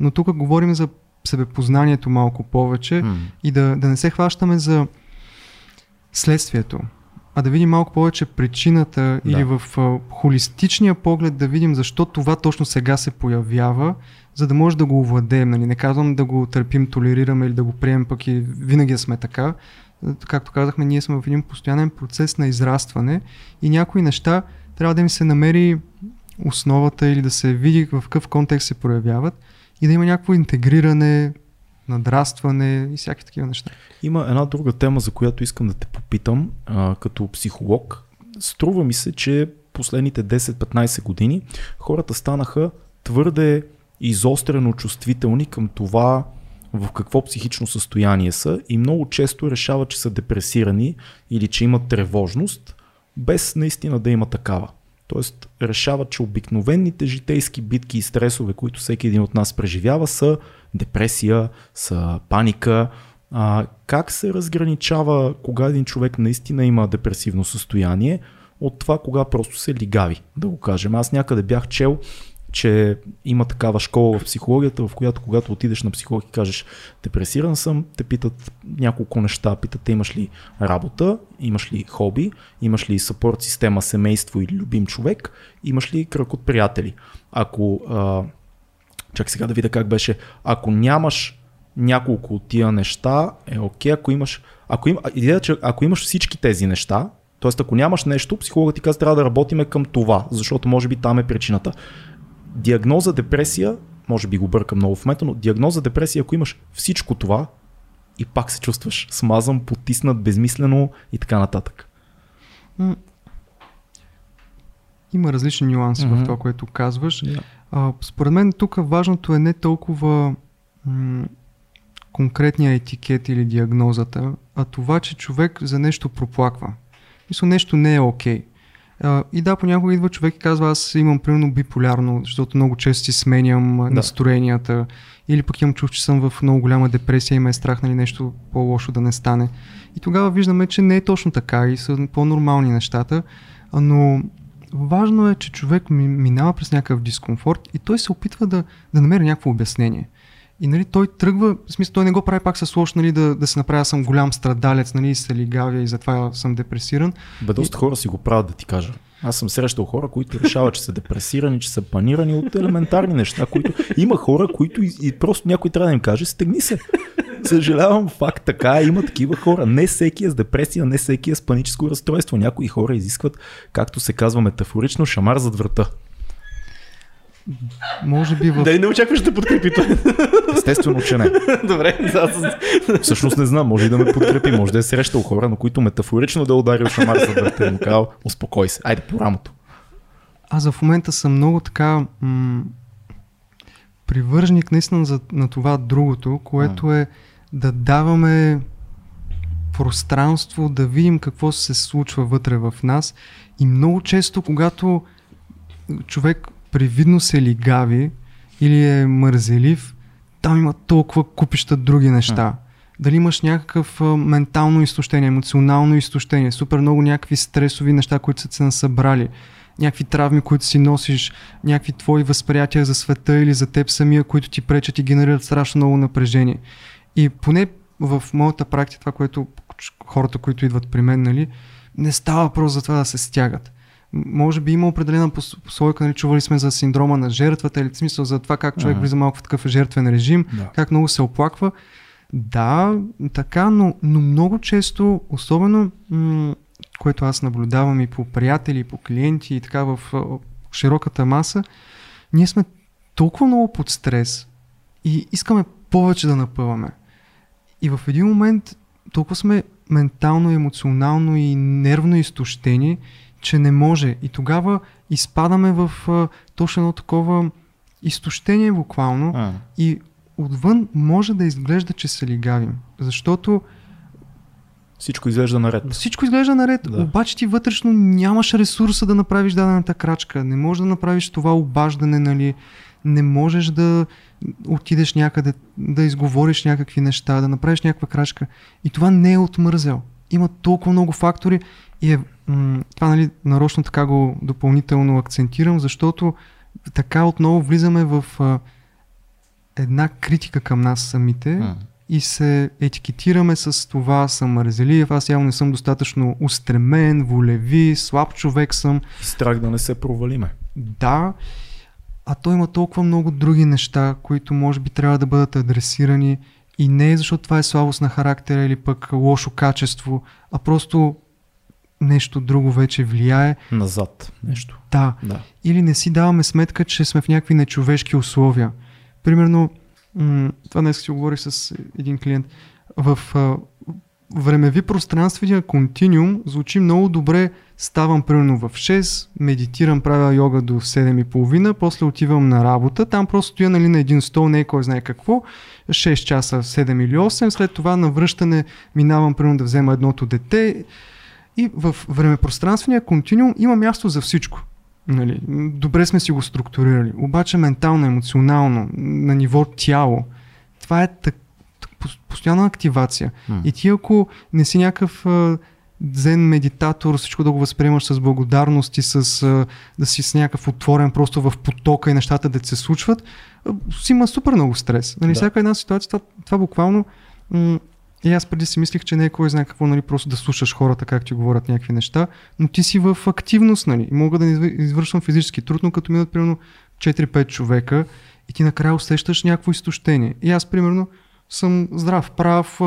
Но тук говорим за себепознанието малко повече М. и да, да не се хващаме за следствието, а да видим малко повече причината Да. или в а, холистичния поглед да видим защо това точно сега се появява, за да може да го овладеем. Нали? Не казвам да го търпим, толерираме или да го приемем, пък и винаги сме така. Както казахме, ние сме в един постоянен процес на израстване и някои неща трябва да им се намери основата или да се види в какъв контекст се проявяват и да има някакво интегриране, надрастване и всякакви такива неща. Има една друга тема, за която искам да те попитам а, като психолог. Струва ми се, че последните 10-15 години хората станаха твърде изострено чувствителни към това в какво психично състояние са и много често решават, че са депресирани или че имат тревожност, без наистина да има такава. Тоест решават, че обикновените житейски битки и стресове, които всеки един от нас преживява, са депресия, са паника. А, как се разграничава, кога един човек наистина има депресивно състояние от това кога просто се лигави, да го кажем. Аз някъде бях чел, че има такава школа в психологията, в която когато отидеш на психолог и кажеш депресиран съм, те питат няколко неща. Питат те имаш ли работа, имаш ли хоби, имаш ли съпорт система, семейство или любим човек, имаш ли кръг от приятели. Ако, а, чак сега да видя как беше, ако нямаш няколко от тия неща, е окей, ако имаш, ако, им, идея, че ако имаш всички тези неща, т.е. ако нямаш нещо, психологът ти казва, трябва да работиме към това, защото може би там е причината диагноза депресия, може би го бъркам много в момента, но диагноза депресия, ако имаш всичко това и пак се чувстваш смазан, потиснат, безмислено и така нататък. Има различни нюанси mm-hmm. в това, което казваш. Yeah. А, според мен тук важното е не толкова м- конкретния етикет или диагнозата, а това, че човек за нещо проплаква. Мисля, нещо не е окей. Okay. И да, понякога идва човек и казва, аз имам примерно биполярно, защото много често си сменям да. настроенията. Или пък имам чув, че съм в много голяма депресия и ме е страх нали, нещо по-лошо да не стане. И тогава виждаме, че не е точно така и са по-нормални нещата. Но важно е, че човек минава през някакъв дискомфорт и той се опитва да, да намери някакво обяснение. И нали, той тръгва, в смисъл той не го прави пак с лош, нали, да, да се направя съм голям страдалец, нали, и се лигавя и затова съм депресиран. Бе, доста и... хора си го правят да ти кажа. Аз съм срещал хора, които решават, че са депресирани, че са панирани от елементарни неща, които има хора, които и, и просто някой трябва да им каже, стегни се. Съжалявам, факт така, има такива хора. Не всеки е с депресия, не всеки е с паническо разстройство. Някои хора изискват, както се казва метафорично, шамар зад врата. Може би в... Дали не очакваш да подкрепи той? Естествено, че не. [LAUGHS] Добре, аз... Всъщност не знам, може и да ме подкрепи, може да е срещал хора, на които метафорично да е ударил шамар за врата и му казал, успокой се, айде по рамото. Аз в момента съм много така м- привържник наистина за, на това другото, което е да даваме пространство, да видим какво се случва вътре в нас. И много често, когато човек привидно се лигави или е мързелив, там има толкова купища други неща. Дали имаш някакъв а, ментално изтощение, емоционално изтощение, супер много някакви стресови неща, които са се насъбрали, някакви травми, които си носиш, някакви твои възприятия за света или за теб самия, които ти пречат и генерират страшно много напрежение. И поне в моята практика, това, което хората, които идват при мен, нали, не става въпрос за това да се стягат може би има определена послойка, нали, чували сме за синдрома на жертвата или в смисъл за това как човек влиза малко в такъв жертвен режим, да. как много се оплаква. Да, така, но, но много често, особено м- което аз наблюдавам и по приятели, и по клиенти и така в, в широката маса, ние сме толкова много под стрес и искаме повече да напъваме. И в един момент толкова сме ментално, емоционално и нервно изтощени, че не може. И тогава изпадаме в а, точно едно такова изтощение буквално а. и отвън може да изглежда, че се лигавим. Защото всичко изглежда наред. Всичко изглежда наред, да. обаче ти вътрешно нямаш ресурса да направиш дадената крачка. Не можеш да направиш това обаждане, нали? Не можеш да отидеш някъде, да изговориш някакви неща, да направиш някаква крачка. И това не е отмързел. Има толкова много фактори и е м- това нали, нарочно така го допълнително акцентирам, защото така отново влизаме в а, една критика към нас самите mm. и се етикетираме с това съм мързелиев, аз явно не съм достатъчно устремен, волеви, слаб човек съм. Страх да не се провалиме. Да, а то има толкова много други неща, които може би трябва да бъдат адресирани и не е защото това е слабост на характера или пък лошо качество, а просто нещо друго вече влияе. Назад нещо. Да. да. Или не си даваме сметка, че сме в някакви нечовешки условия. Примерно, м- това днес си говорих с един клиент. В а, времеви пространствения континуум звучи много добре. Ставам примерно в 6, медитирам, правя йога до 7.30, после отивам на работа, там просто стоя нали, на един стол, не е кой знае какво, 6 часа, 7 или 8, след това на връщане минавам примерно да взема едното дете, и в времепространствения континуум има място за всичко. Нали, добре сме си го структурирали. Обаче ментално, емоционално, на ниво тяло, това е так, постоянна активация. Mm. И ти ако не си някакъв дзен медитатор, всичко да го възприемаш с благодарност и с, да си с някакъв отворен просто в потока и нещата да се случват, си има супер много стрес. Нали, Да. Всяка една ситуация, това, това буквално м- и аз преди си мислих, че не е кой знае какво, нали, просто да слушаш хората как ти говорят някакви неща, но ти си в активност, нали, и мога да извършвам физически труд, но като минат примерно 4-5 човека и ти накрая усещаш някакво изтощение. И аз примерно съм здрав, прав,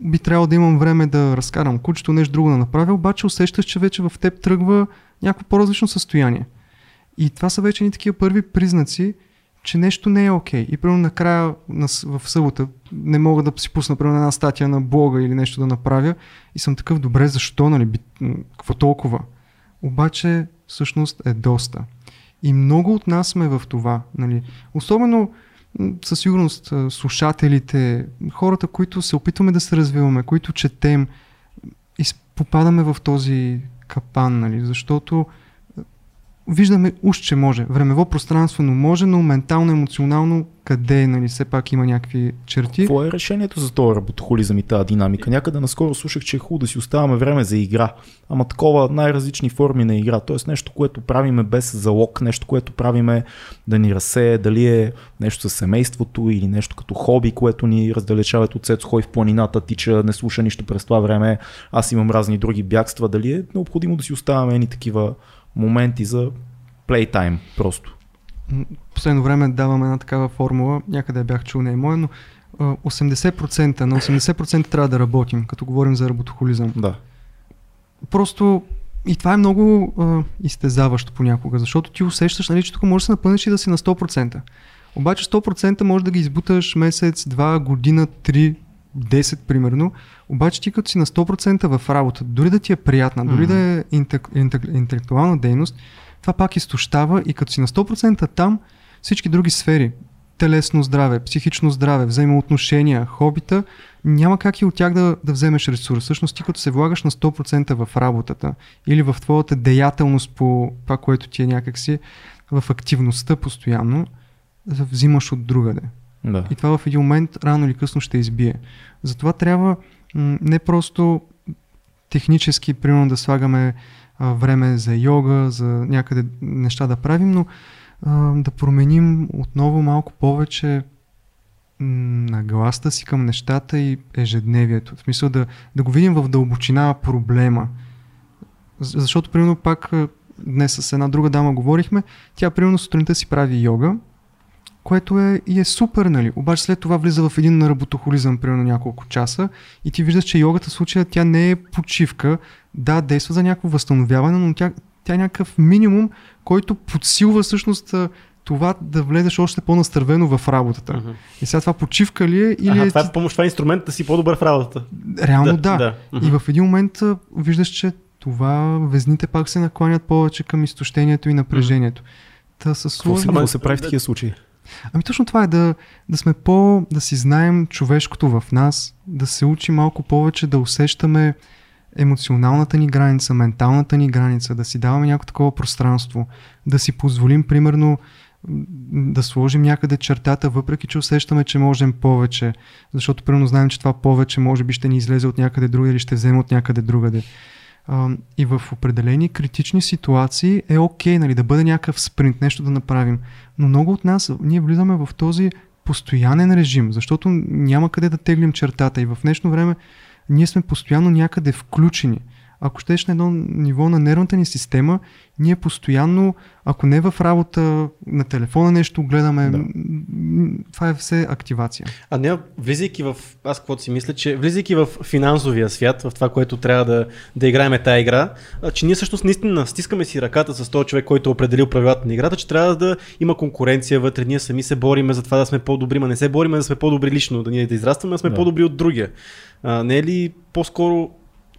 би трябвало да имам време да разкарам кучето, нещо друго да направя, обаче усещаш, че вече в теб тръгва някакво по-различно състояние. И това са вече ни такива първи признаци, че нещо не е окей. И примерно накрая в събота не мога да си пусна примерно една статия на блога или нещо да направя и съм такъв, добре, защо, нали, какво толкова? Обаче всъщност е доста. И много от нас сме в това. Нали. Особено със сигурност слушателите, хората, които се опитваме да се развиваме, които четем, попадаме в този капан, нали, защото виждаме уж, че може. Времево, пространствено може, но ментално, емоционално, къде, нали, все пак има някакви черти. Какво е решението за този работохолизъм и тази динамика? Някъде наскоро слушах, че е хубаво да си оставаме време за игра. Ама такова най-различни форми на игра. Тоест нещо, което правиме без залог, нещо, което правиме да ни разсее, дали е нещо с семейството или нещо като хоби, което ни раздалечава от Цецо, хой в планината, тича, не слуша нищо през това време. Аз имам разни други бягства. Дали е необходимо да си оставаме едни такива моменти за плейтайм просто. Последно време давам една такава формула, някъде бях чул, не е моя, но а, 80%, на 80% трябва да работим, като говорим за работохолизъм. Да. Просто и това е много а, изтезаващо понякога, защото ти усещаш, нали, че тук можеш да се напълниш и да си на 100%. Обаче 100% може да ги избуташ месец, два, година, три, 10 примерно. Обаче ти като си на 100% в работа, дори да ти е приятна, дори Мгм. да е интек, интек, интелектуална дейност, това пак изтощава и като си на 100% там, всички други сфери, телесно здраве, психично здраве, взаимоотношения, хобита, няма как и от тях да, да вземеш ресурс. Всъщност ти като се влагаш на 100% в работата или в твоята деятелност по това, което ти е някакси в активността постоянно, взимаш от другаде. Да. И това в един момент рано или късно ще избие. Затова трябва не просто технически, примерно да слагаме време за йога, за някъде неща да правим, но да променим отново малко повече нагласта си към нещата и ежедневието. В смисъл да, да го видим в дълбочина проблема. Защото, примерно, пак днес с една друга дама говорихме, тя, примерно, сутринта си прави йога, което е и е супер, нали? Обаче след това влиза в един работохолизъм, примерно няколко часа и ти виждаш, че йогата в случая тя не е почивка, да, действа за някакво възстановяване, но тя, тя е някакъв минимум, който подсилва всъщност това да влезеш още по-настървено в работата. Мгм. И сега това почивка ли е или Аха, е това е помощ, това е инструмент да си по-добър в работата. реално да. да. И в един момент виждаш, че това везните пак се накланят повече към изтощението и напрежението. Та са Какво се, сложни. какво се прави в такива случаи? Ами точно това е да, да сме по, да си знаем човешкото в нас, да се учи малко повече да усещаме емоционалната ни граница, менталната ни граница, да си даваме някакво такова пространство, да си позволим примерно да сложим някъде чертата, въпреки че усещаме, че можем повече, защото примерно знаем, че това повече може би ще ни излезе от някъде другаде или ще вземе от някъде другаде. А, и в определени критични ситуации е окей, нали, да бъде някакъв спринт, нещо да направим. Но много от нас, ние влизаме в този постоянен режим, защото няма къде да теглим чертата и в днешно време ние сме постоянно някъде включени. Ако щеш на едно ниво на нервната ни система, ние постоянно, ако не в работа, на телефона нещо гледаме, Да. това е все активация. А не, влизайки в, аз каквото си мисля, че влизайки в финансовия свят, в това, което трябва да, да играем тази игра, а, че ние всъщност наистина стискаме си ръката с този човек, който е определил правилата на играта, че трябва да има конкуренция вътре, ние сами се бориме за това да сме по-добри, ма не се бориме да сме по-добри лично, да ние да израстваме, да сме Да. по-добри от другия. А, не е ли по-скоро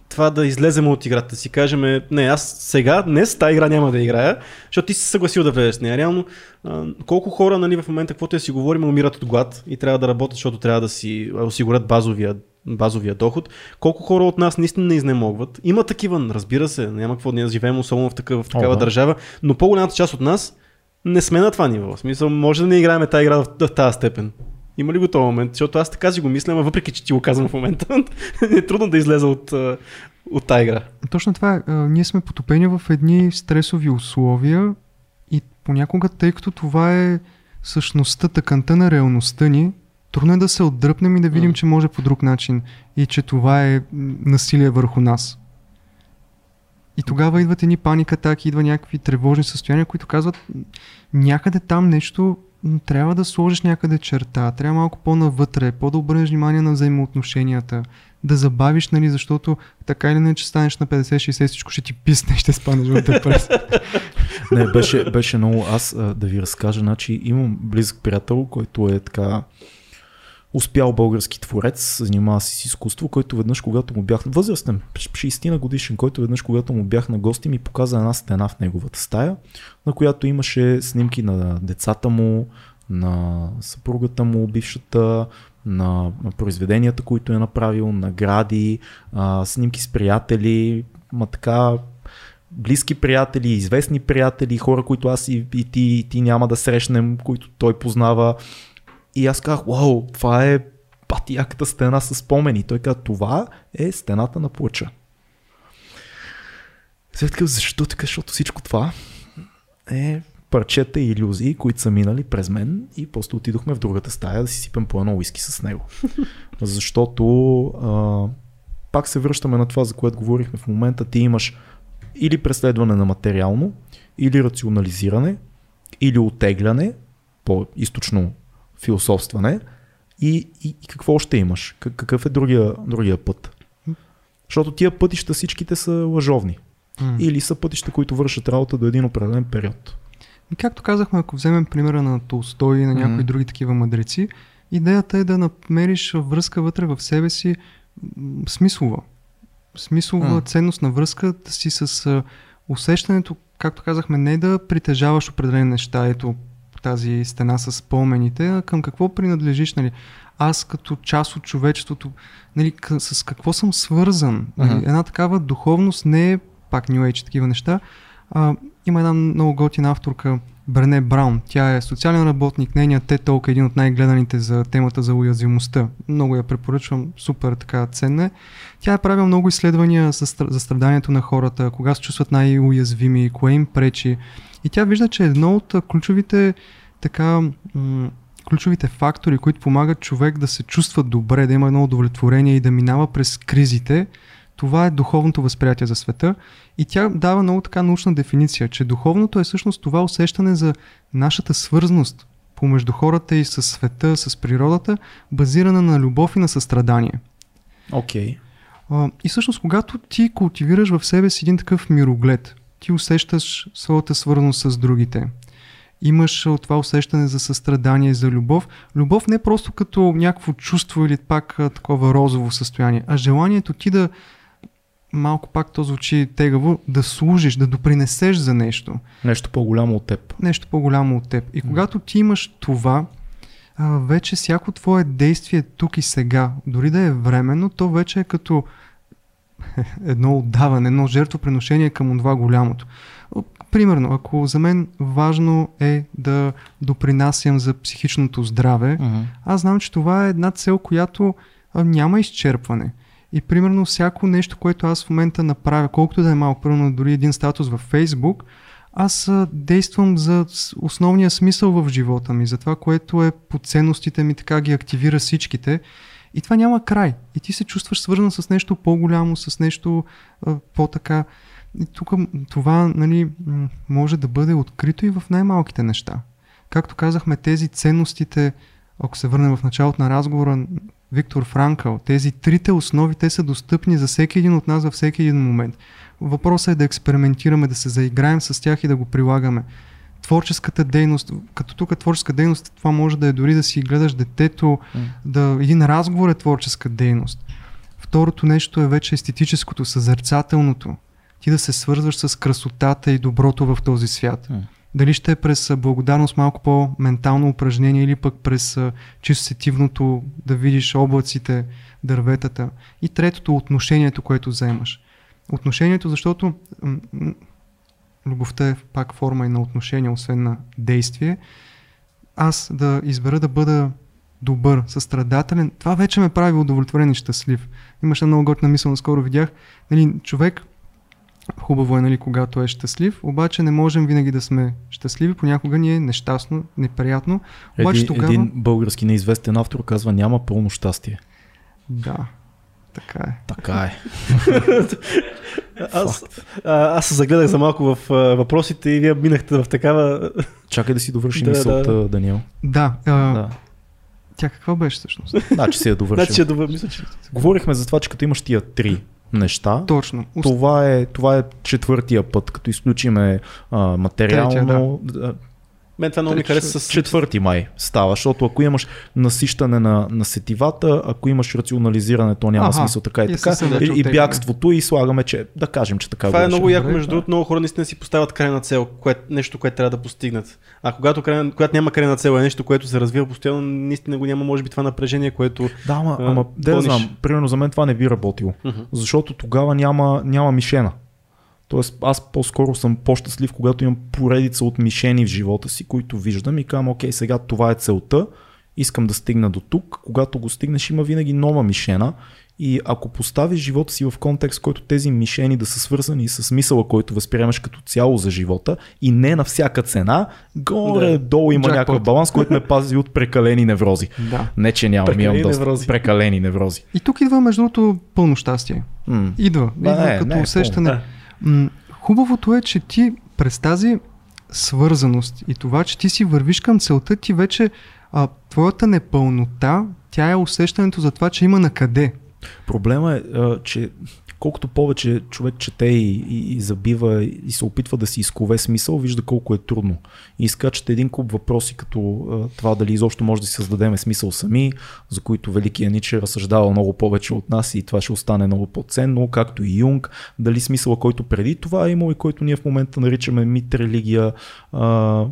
това да излезем от играта, да си кажем, не, аз сега, днес тази игра няма да играя, защото ти си се съгласил да влезеш с нея. Реално, а, колко хора нали, в момента, каквото я си говорим, умират от глад и трябва да работят, защото трябва да си осигурят базовия, базовия доход. Колко хора от нас наистина не изнемогват? Има такива, разбира се, няма какво ние живеем особено в, такъв, в такава О, да. държава, но по-голямата част от нас не сме на това ниво. В смисъл, може да не играем тази игра в, в тази степен. Има ли го този момент? Защото аз така си го мисля, но въпреки, че ти го казвам в момента, [LAUGHS] е трудно да излеза от, от тази игра. Точно това е. Ние сме потопени в едни стресови условия и понякога, тъй като това е същността, тъканта на реалността ни, трудно е да се отдръпнем и да видим, че може по друг начин и че това е насилие върху нас. И тогава идват едни паника атаки, идва някакви тревожни състояния, които казват някъде там нещо трябва да сложиш някъде черта, трябва малко по-навътре, по-да обърнеш внимание на взаимоотношенията, да забавиш, нали, защото така или не, че станеш на 50-60, всичко ще ти писне, ще спаднеш в депресия. [LAUGHS] Не, беше, беше много. Аз да ви разкажа, значи имам близък приятел, който е така успял български творец, занимава се с изкуство, който веднъж, когато му бях възрастен, 60 на годишен, който веднъж, когато му бях на гости, ми показа една стена в неговата стая, на която имаше снимки на децата му, на съпругата му, бившата, на, произведенията, които е направил, награди, снимки с приятели, ма така близки приятели, известни приятели, хора, които аз и, и ти, и ти няма да срещнем, които той познава. И аз казах, вау, това е патияката стена с спомени. Той каза, това е стената на плача. След така, защо така? Защото всичко това е парчета и иллюзии, които са минали през мен и после отидохме в другата стая да си сипем по едно уиски с него. [LAUGHS] Защото а, пак се връщаме на това, за което говорихме в момента. Ти имаш или преследване на материално, или рационализиране, или отегляне, по-източно философстване. И, и, и какво още имаш? Как- Какъв е другия, другия път? Защото тия пътища всичките са лъжовни. М. Или са пътища, които вършат работа до един определен период. И както казахме, ако вземем примера на Толстой и на някои Мгм. други такива мъдреци, идеята е да намериш връзка вътре в себе си смислова. Смислова М. ценностна връзка да си с усещането, както казахме, не да притежаваш определени неща, ето тази стена с спомените, а към какво принадлежиш, нали? Аз като част от човечеството, нали, с какво съм свързан? Нали? Мгм. Една такава духовност не е пак New Age такива неща, а, има една много готина авторка, Брене Браун. Тя е социален работник, нейният TED Talk е един от най-гледаните за темата за уязвимостта. Много я препоръчвам, супер така ценна е. Тя е правила много изследвания за страданието на хората, кога се чувстват най-уязвими, кое им пречи. И тя вижда, че едно от ключовите така м- ключовите фактори, които помагат човек да се чувства добре, да има едно удовлетворение и да минава през кризите, това е духовното възприятие за света. И тя дава много така научна дефиниция, че духовното е всъщност това усещане за нашата свързаност помежду хората и с света, с природата, базирана на любов и на състрадание. Окей. А, И всъщност, когато ти култивираш в себе си един такъв мироглед, ти усещаш своята свързаност с другите. Имаш това усещане за състрадание, за любов. Любов не просто като някакво чувство или пак такова розово състояние, а желанието ти да, малко пак то звучи тегаво, да служиш, да допринесеш за нещо Нещо по-голямо от теб. нещо по-голямо от теб. И когато ти имаш това, вече всяко твое действие тук и сега, дори да е временно, то вече е като [LAUGHS] едно отдаване, едно жертвоприношение към това голямото. Примерно, ако за мен важно е да допринасям за психичното здраве, аз знам, че това е една цел, която а, няма изчерпване. И примерно всяко нещо, което аз в момента направя, колкото да е малко, примерно дори един статус във Фейсбук, аз действам за основния смисъл в живота ми, за това, което е по ценностите ми, така ги активира всичките. И това няма край. И ти се чувстваш свързан с нещо по-голямо, с нещо по-така. И тук това нали, може да бъде открито и в най-малките неща. Както казахме, тези ценностите, ако се върнем в началото на разговора, Виктор Франкъл, тези трите основи, те са достъпни за всеки един от нас във всеки един момент. Въпросът е да експериментираме, да се заиграем с тях и да го прилагаме. Творческата дейност, като тук творческа дейност, това може да е дори да си гледаш детето, да, един разговор е творческа дейност. Второто нещо е вече естетическото, съзерцателното. Ти да се свързваш с красотата и доброто в този свят. Дали ще е през благодарност малко по-ментално упражнение или пък през чисто сетивното да видиш облаците, дърветата. И третото отношението, което вземаш. Отношението, защото любовта е пак форма и на отношение, освен на действие. Аз да избера да бъда добър, състрадателен, това вече ме прави удовлетворен и щастлив. Имаше много готина мисъл, наскоро видях. Нали, човек, хубаво е, нали, когато е щастлив, обаче не можем винаги да сме щастливи, понякога ни е нещастно, неприятно. Обаче Един, тогава... един български неизвестен автор казва няма пълно щастие. Да, така е. Така е. Аз, а, аз се загледах за малко в а, въпросите и вие минахте в такава... Чакай да си довърши Да, мисълта, да. Даниел. Да, а, Да. тя каква беше всъщност? Значи си я довършил. Значи, да мисля, че... Говорихме за това, че като имаш тия три неща, Точно. Това е, това е четвъртия път, като изключиме а, материално. Да. Мен това много ми хареса с... Четвърти май става, защото ако имаш насищане на, на сетивата, ако имаш рационализиране, то няма Аха, смисъл така и и така. И, и бягството и слагаме, че да кажем, че така Това е го много яко, Добре, между другото, много хора наистина си поставят крайна цел, кое, нещо, което трябва да постигнат. А когато, крайна, когато няма крайна цел, е нещо, което се развива постоянно, наистина го няма, може би, това напрежение, което... Да, ама, а, ама да знам, примерно за мен това не би работило, защото тогава няма, няма мишена. Тоест аз по-скоро съм по-щастлив, когато имам поредица от мишени в живота си, които виждам и казвам, окей, сега това е целта, искам да стигна до тук. Когато го стигнеш, има винаги нова мишена. И ако поставиш живота си в контекст, който тези мишени да са свързани с смисъла, който възприемаш като цяло за живота и не на всяка цена, горе-долу има Джакпот. някакъв баланс, който ме пази от прекалени неврози. Да. Не, че нямам, Прекалени имам доста неврози. прекалени неврози. И тук идва, между другото, пълно щастие. М. Идва. Да, идва не, като не усещане. Да. Хубавото е, че ти през тази свързаност и това, че ти си вървиш към целта, ти вече а, твоята непълнота, тя е усещането за това, че има на къде. Проблема е, а, че колкото повече човек чете и, и, и забива и се опитва да си изкове смисъл, вижда колко е трудно. И изкачате един куп въпроси, като а, това дали изобщо може да си създадем смисъл сами, за които великия Ниче разсъждава много повече от нас и това ще остане много по-ценно, както и Юнг, дали смисъла, който преди това е имал и който ние в момента наричаме мит, религия, а,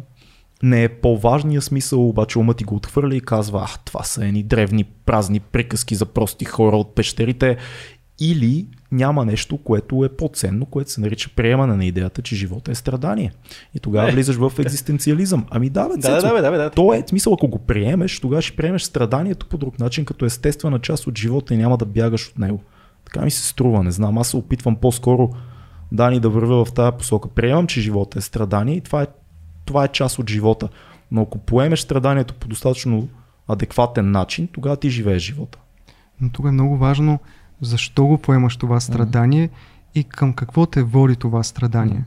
не е по-важния смисъл, обаче умът ти го отхвърля и казва, а, това са едни древни празни приказки за прости хора от пещерите. Или няма нещо, което е по-ценно, което се нарича приемане на идеята, че живота е страдание. И тогава Е. влизаш в екзистенциализъм. Ами да, бе, Да, да, Цецо, да, да, да, да. то е смисъл, ако го приемеш, тогава ще приемеш страданието по друг начин, като естествена част от живота и няма да бягаш от него. Така ми се струва, не знам. Аз се опитвам по-скоро Дани да вървя в тази посока. Приемам, че живота е страдание и това е, това е част от живота. Но ако поемеш страданието по достатъчно адекватен начин, тогава ти живееш живота. Но тук е много важно защо го поемаш това страдание и към какво те води това страдание.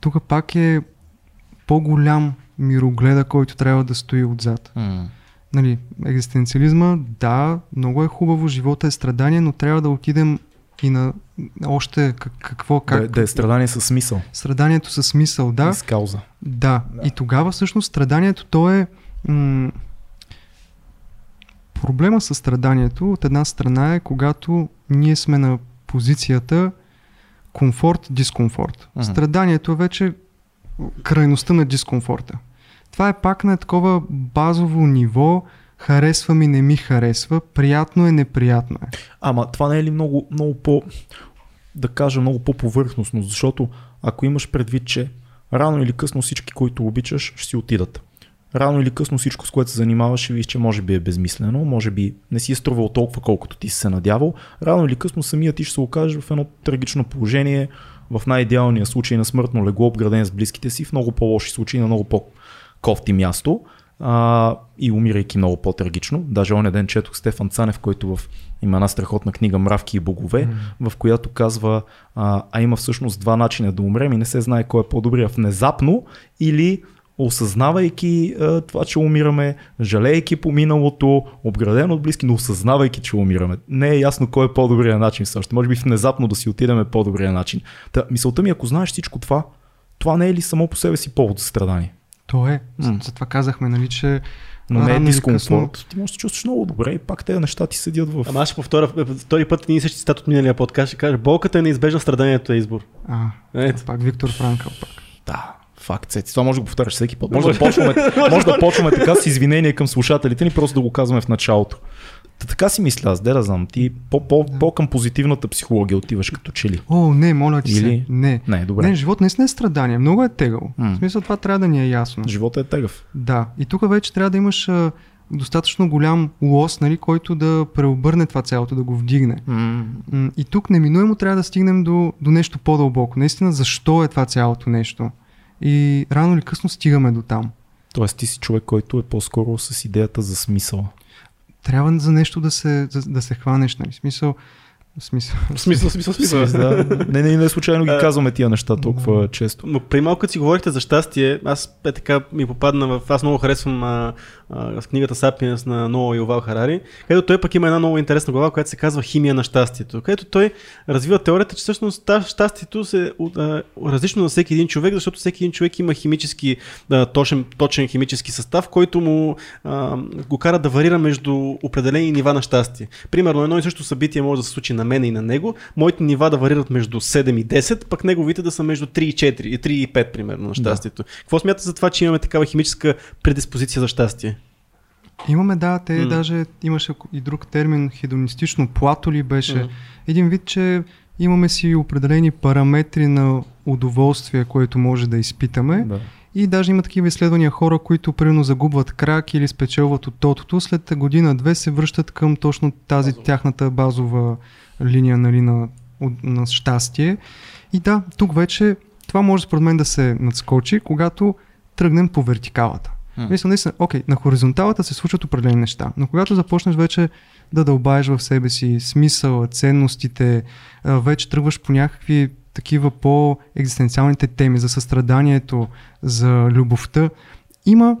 Тук пак е по-голям мирогледа, който трябва да стои отзад. Нали, екзистенциализма, да, много е хубаво, живота е страдание, но трябва да отидем и на още как, какво, как... Да, е- да е страдание със смисъл. Страданието със смисъл, да. И с кауза. Да. Да. И тогава всъщност страданието то е... М- проблема с страданието от една страна е когато ние сме на позицията комфорт-дискомфорт. Мгм. Страданието е вече крайността на дискомфорта. Това е пак на такова базово ниво, харесва ми, не ми харесва, приятно е, неприятно е. Ама това не е ли много, много по, да кажа, много по-повърхностно, защото ако имаш предвид, че рано или късно всички, които обичаш, ще си отидат. Рано или късно всичко, с което се занимаваш, ще видиш, че може би е безмислено, може би не си е струвал толкова, колкото ти си се надявал. Рано или късно самият ти ще се окажеш в едно трагично положение, в най-идеалния случай на смъртно легло, обграден с близките си, в много по-лоши случаи на много по-кофти място а, и умирайки много по-трагично. Даже оня ден четох Стефан Цанев, който в има една страхотна книга Мравки и богове, mm. в която казва, а, а има всъщност два начина да умрем и не се знае кой е по-добрия. Внезапно или осъзнавайки а, това, че умираме, жалейки по миналото, обграден от близки, но осъзнавайки, че умираме. Не е ясно кой е по-добрия начин също. Може би внезапно да си отидем е по-добрия начин. Та, мисълта ми, ако знаеш всичко това, това не е ли само по себе си повод за страдание? То е. М. Затова казахме, нали, че Но не е дискомфорт. Ти можеш да се чувстваш много добре и пак тези неща ти седят в... Ама аз ще повторя втори път ние същи цитат от миналия подкаст. Ще кажа, болката е неизбежна, страданието е избор. А, Ето. пак Виктор Франкъл пак. Да, факт. Цеци. Това може да го повтаряш всеки път. Може да почваме, може да [LAUGHS] почваме така с извинение към слушателите ни, просто да го казваме в началото. Та, така си мисля аз, да знам. Ти по, по, по към позитивната психология отиваш като че ли. О, не, моля ти Или- се. Не. Не, добре. Не, живот наистина е страдание. Много е тегъл. М. В смисъл това трябва да ни е ясно. Живота е тегъв. Да. И тук вече трябва да имаш а, достатъчно голям лос, нали, който да преобърне това цялото, да го вдигне. М, И тук неминуемо трябва да стигнем до, до нещо по-дълбоко. Наистина, защо е това цялото нещо? И рано или късно стигаме до там. Тоест ти си човек, който е по-скоро с идеята за смисъл. Трябва за нещо да се, за, да се хванеш, нали? Смисъл, смисъл. Смисъл, смисъл, смисъл. да. Не, не, не случайно ги А, казваме тия неща толкова често. Но при малко си говорихте за щастие, аз е така ми попадна в... Аз много харесвам а, с книгата Сапиенс на Ноа Ювал Харари, където той пък има една много интересна глава, която се казва Химия на щастието, където той развива теорията, че всъщност щастието се а, различно на всеки един човек, защото всеки един човек има химически, а, точен, точен химически състав, който му а, го кара да варира между определени нива на щастие. Примерно едно и също събитие може да се случи на мен и на него, моите нива да варират между 7 и 10, пък неговите да са между 3 и 4, и 3 и 5 примерно на щастието. Какво смятате за това, че имаме такава химическа предиспозиция за щастие? Имаме, да, те М. даже имаше и друг термин, хедонистично плато ли беше. М. Един вид, че имаме си определени параметри на удоволствие, което може да изпитаме. Да. И даже има такива изследвания хора, които примерно загубват крак или спечелват от тотото, след година-две се връщат към точно тази Базова. тяхната базова линия нали, на, на щастие. И да, тук вече това може според мен да се надскочи, когато тръгнем по вертикалата. М. Мисля, наистина, окей, на хоризонталата се случват определени неща, но когато започнеш вече да дълбаеш в себе си смисъл, ценностите, вече тръгваш по някакви такива по-екзистенциалните теми за състраданието, за любовта, има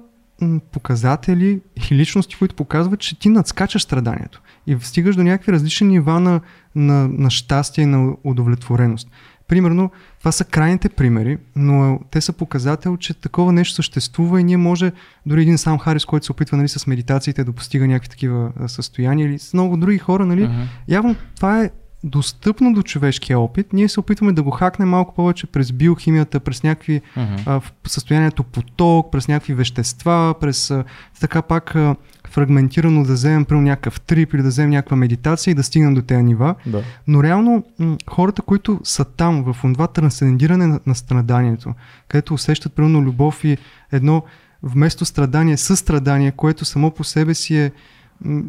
показатели и личности, които показват, че ти надскачаш страданието и стигаш до някакви различни нива на, на, на щастие и на удовлетвореност. Примерно, това са крайните примери, но те са показател, че такова нещо съществува и ние може, дори един сам Харис, който се опитва нали, с медитациите да постига някакви такива състояния или с много други хора, нали, Мгм. явно това е достъпно до човешкия опит. Ние се опитваме да го хакнем малко повече през биохимията, през някакви Мгм. а, състоянието поток, през някакви вещества, през а, така пак а, фрагментирано да вземем примерно някакъв трип или да вземем някаква медитация и да стигнем до тези нива. Да. Но реално м- хората, които са там, в това трансцендиране на, на страданието, където усещат примерно любов и едно вместо страдание състрадание, което само по себе си е м-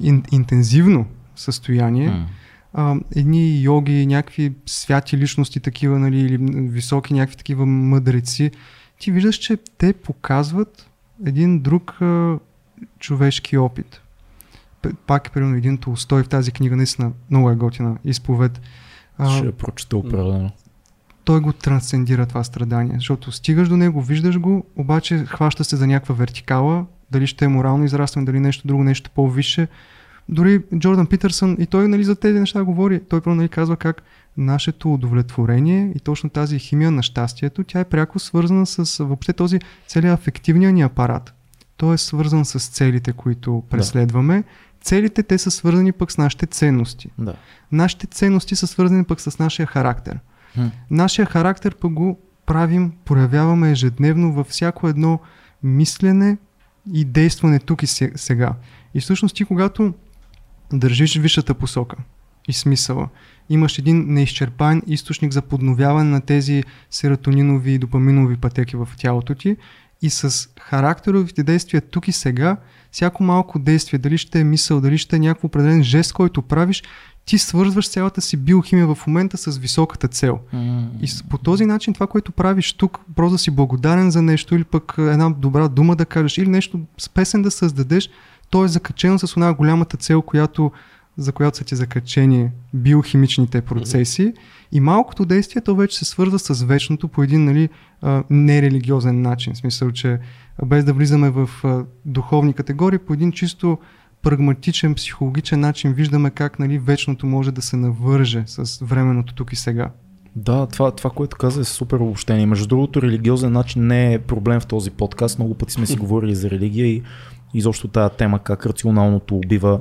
ин, интензивно състояние, а, едни йоги, някакви святи личности такива, нали, или високи някакви такива мъдреци, ти виждаш, че те показват един друг а, човешки опит. Пак, примерно, един Толстой в тази книга, наистина много е готина изповед. Ще я прочета определено. той го трансцендира това страдание, защото стигаш до него, виждаш го, обаче хваща се за някаква вертикала, дали ще е морално израстване, дали нещо друго, нещо по-висше. Дори Джордан Питърсън и той нали, за тези неща говори. Той просто нали, казва как нашето удовлетворение и точно тази химия на щастието, тя е пряко свързана с въобще този целият афективния ни апарат. Той е свързан с целите, които преследваме. Целите те са свързани пък с нашите ценности. Да. Нашите ценности са свързани пък с нашия характер. Хм. Нашия характер пък го правим, проявяваме ежедневно във всяко едно мислене и действане тук и се- сега. И всъщност ти, когато държиш висшата посока и смисъла, имаш един неизчерпаен източник за подновяване на тези серотонинови и допаминови пътеки в тялото ти и с характеровите действия тук и сега, всяко малко действие, дали ще е мисъл, дали ще е някакво определен жест, който правиш, ти свързваш цялата си биохимия в момента с високата цел. М. И по този начин това, което правиш тук, просто да си благодарен за нещо или пък една добра дума да кажеш или нещо с песен да създадеш, то е закачено с една голямата цел, която, за която са ти закачени биохимичните процеси. И малкото действие, то вече се свързва с вечното по един нали, нерелигиозен начин. В смисъл, че без да влизаме в духовни категории, по един чисто прагматичен, психологичен начин виждаме как нали, вечното може да се навърже с временното тук и сега. Да, това, това, което каза е супер обобщение. Между другото, религиозен начин не е проблем в този подкаст. Много пъти сме си [LAUGHS] говорили за религия и изобщо тази тема, как рационалното убива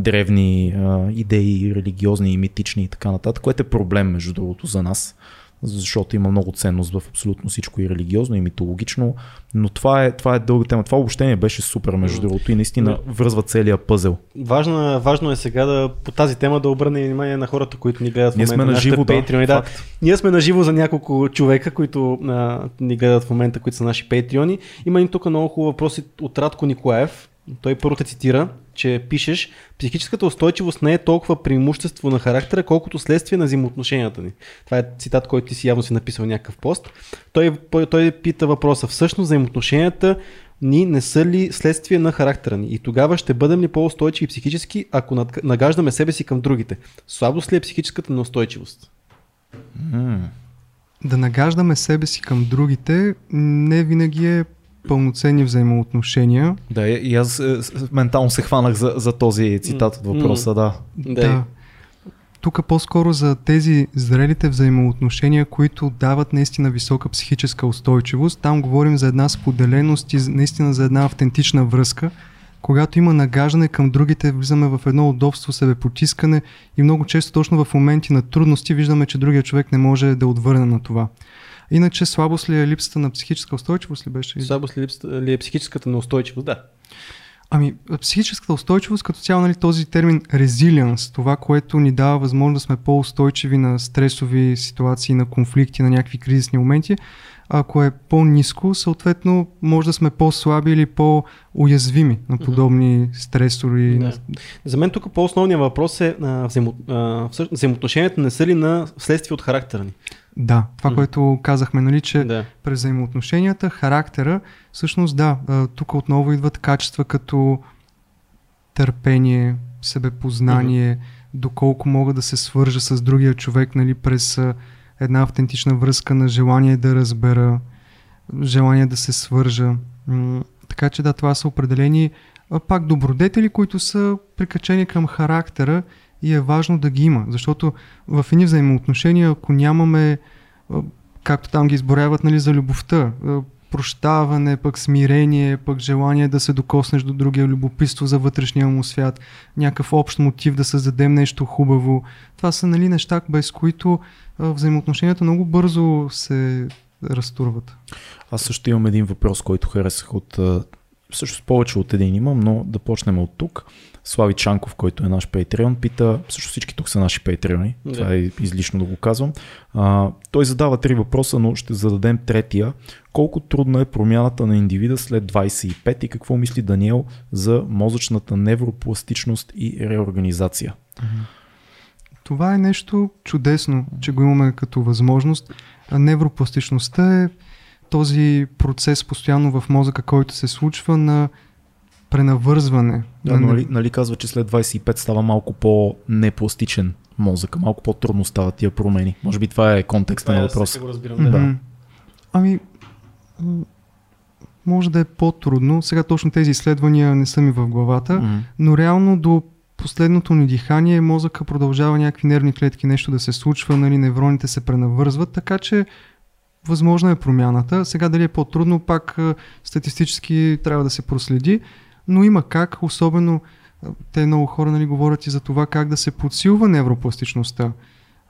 древни а, идеи, религиозни и митични и така нататък, което е проблем, между другото, за нас. Защото има много ценност в абсолютно всичко и религиозно, и митологично. Но това е, това е дълга тема. Това обобщение беше супер, между другото, и наистина връзва целия пъзел. Важно, важно е сега да по тази тема да обърнем внимание на хората, които ни гледат в Ние момента. сме на живо, да. патреони, да. Ние сме на живо за няколко човека, които а, ни гледат в момента, които са наши патреони. Има един тук много хубав въпрос от Радко Николаев. той първо те цитира, че пишеш, психическата устойчивост не е толкова преимущество на характера, колкото следствие на взаимоотношенията ни. Това е цитат, който ти си явно си написал някакъв пост. Той, той пита въпроса, всъщност взаимоотношенията ни не са ли следствие на характера ни? И тогава ще бъдем ли по-устойчиви психически, ако нагаждаме себе си към другите? Слабост ли е психическата неустойчивост? Mm. Да нагаждаме себе си към другите не винаги е пълноценни взаимоотношения. Да, и аз е, ментално се хванах за, за този цитат от въпроса, да. Да. Тук по-скоро за тези зрелите взаимоотношения, които дават наистина висока психическа устойчивост. Там говорим за една споделеност и наистина за една автентична връзка. Когато има нагаждане към другите, влизаме в едно удобство, себе потискане и много често точно в моменти на трудности виждаме, че другия човек не може да отвърне на това. Иначе слабост ли е липсата на психическа устойчивост ли беше? Слабост ли, липсата, ли е психическата неустойчивост, да. Ами, психическата устойчивост като цяло, нали, този термин резилиенс, това, което ни дава възможност да сме по-устойчиви на стресови ситуации, на конфликти, на някакви кризисни моменти, ако е по-низко, съответно може да сме по-слаби или по-уязвими на подобни mm-hmm. стресори. Да. За мен тук по-основният въпрос е а, взаимо, а, взаимоотношенията не са ли на следствие от характера ни? Да, това, mm. което казахме, нали, че да. през взаимоотношенията, характера, всъщност да, тук отново идват качества като търпение, себепознание, mm-hmm. доколко мога да се свържа с другия човек, нали, през една автентична връзка на желание да разбера, желание да се свържа. Така че да, това са определени пак добродетели, които са прикачени към характера и е важно да ги има, защото в едни взаимоотношения, ако нямаме, както там ги изборяват нали, за любовта, прощаване, пък смирение, пък желание да се докоснеш до другия, любопитство за вътрешния му свят, някакъв общ мотив да създадем нещо хубаво. Това са нали, неща, без които взаимоотношенията много бързо се разтурват. Аз също имам един въпрос, който харесах от... Всъщност повече от един имам, но да почнем от тук. Слави Чанков, който е наш Patreon, пита, също всички тук са наши Patreon, да. това е излишно да го казвам. А, той задава три въпроса, но ще зададем третия. Колко трудна е промяната на индивида след 25 и какво мисли Даниел за мозъчната невропластичност и реорганизация? Това е нещо чудесно, че го имаме като възможност. Невропластичността е този процес постоянно в мозъка, който се случва на пренавързване. Да, нали, нали казва, че след 25 става малко по-непластичен мозъка, малко по-трудно стават тия промени. Може би това е контекста на въпроса. Го разбирам, да. Ами, може да е по-трудно. Сега точно тези изследвания не са ми в главата, mm-hmm. но реално до последното ни дихание мозъка продължава някакви нервни клетки, нещо да се случва, нали, невроните се пренавързват, така че възможна е промяната. Сега дали е по-трудно, пак статистически трябва да се проследи, но има как, особено те много хора нали, говорят и за това как да се подсилва невропластичността.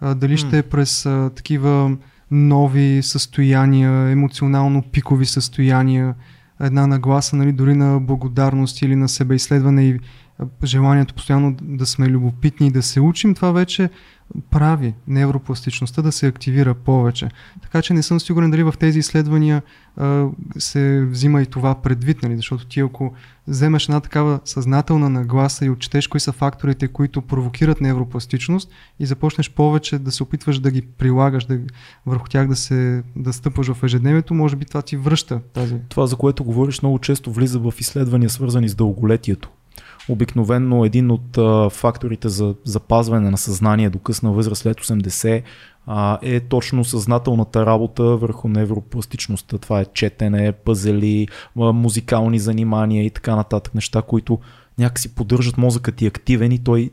А, дали mm. ще е през а, такива нови състояния, емоционално пикови състояния, една нагласа нали, дори на благодарност или на себеизследване и желанието постоянно да сме любопитни и да се учим, това вече прави невропластичността да се активира повече. Така че не съм сигурен дали в тези изследвания а, се взима и това предвид, нали? защото ти ако вземеш една такава съзнателна нагласа и отчетеш кои са факторите, които провокират невропластичност и започнеш повече да се опитваш да ги прилагаш, да, върху тях да се да стъпваш в ежедневието, може би това ти връща тази. Това, за което говориш, много често влиза в изследвания, свързани с дълголетието Обикновенно един от а, факторите за запазване на съзнание до късна възраст след 80 а, е точно съзнателната работа върху невропластичността. Това е четене, пъзели, музикални занимания и така нататък. Неща, които някакси поддържат мозъкът ти активен и той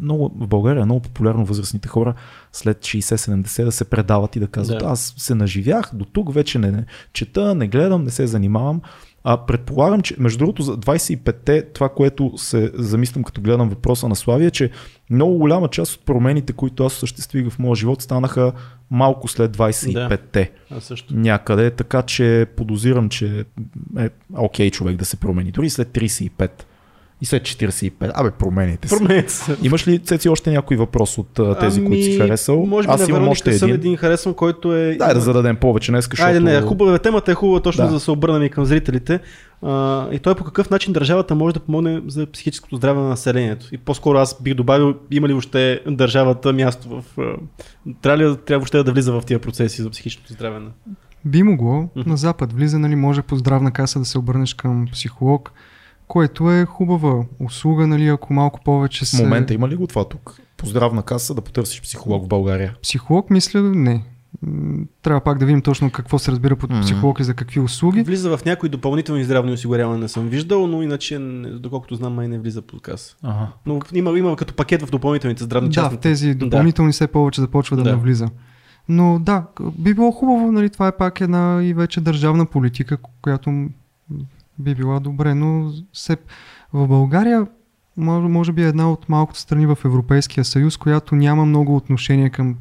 много, в България е много популярно възрастните хора след 60-70 да се предават и да казват да. аз се наживях, до тук вече не, не чета, не гледам, не се занимавам. А предполагам, че между другото за 25-те, това, което се замислям като гледам въпроса на Славия, че много голяма част от промените, които аз осъществих в моя живот, станаха малко след 25-те. Да, също. Някъде, така че подозирам, че е окей okay човек да се промени. Дори след 35 И след 45. Абе, промените се. Променете се. Имаш ли, Цеци, още някой въпрос от а, тези, които си харесал? Ами, Може би Аз имам още съм един. един харесвам, който е... Дай да зададем повече днес, защото... Айде, не, хубава темата е хубава точно Да. за да се обърнем и към зрителите. А, и той е по какъв начин държавата може да помогне за психическото здраве на населението. И по-скоро аз бих добавил, има ли въобще държавата място в... Трябва ли трябва въобще да влиза в тия процеси за психичното здраве на... Би могло Мгм. на Запад влиза, нали, може по здравна каса да се обърнеш към психолог, което е хубава услуга, нали, ако малко повече В се... момента има ли го това тук? По здравна каса да потърсиш психолог в България. Психолог, мисля, не. Трябва пак да видим точно какво се разбира под психолог и за какви услуги. Влиза в някои допълнителни здравни осигурявания, не съм виждал, но иначе, доколкото знам, май не влиза под каса. Ага. Но има, има като пакет в допълнителните здравни Да, частни. в тези допълнителни все повече започва да, Да. навлиза. Но да, би било хубаво, нали, това е пак една и вече държавна политика, ко- която би била добре, но все, в България може, би е една от малкото страни в Европейския съюз, която няма много отношение към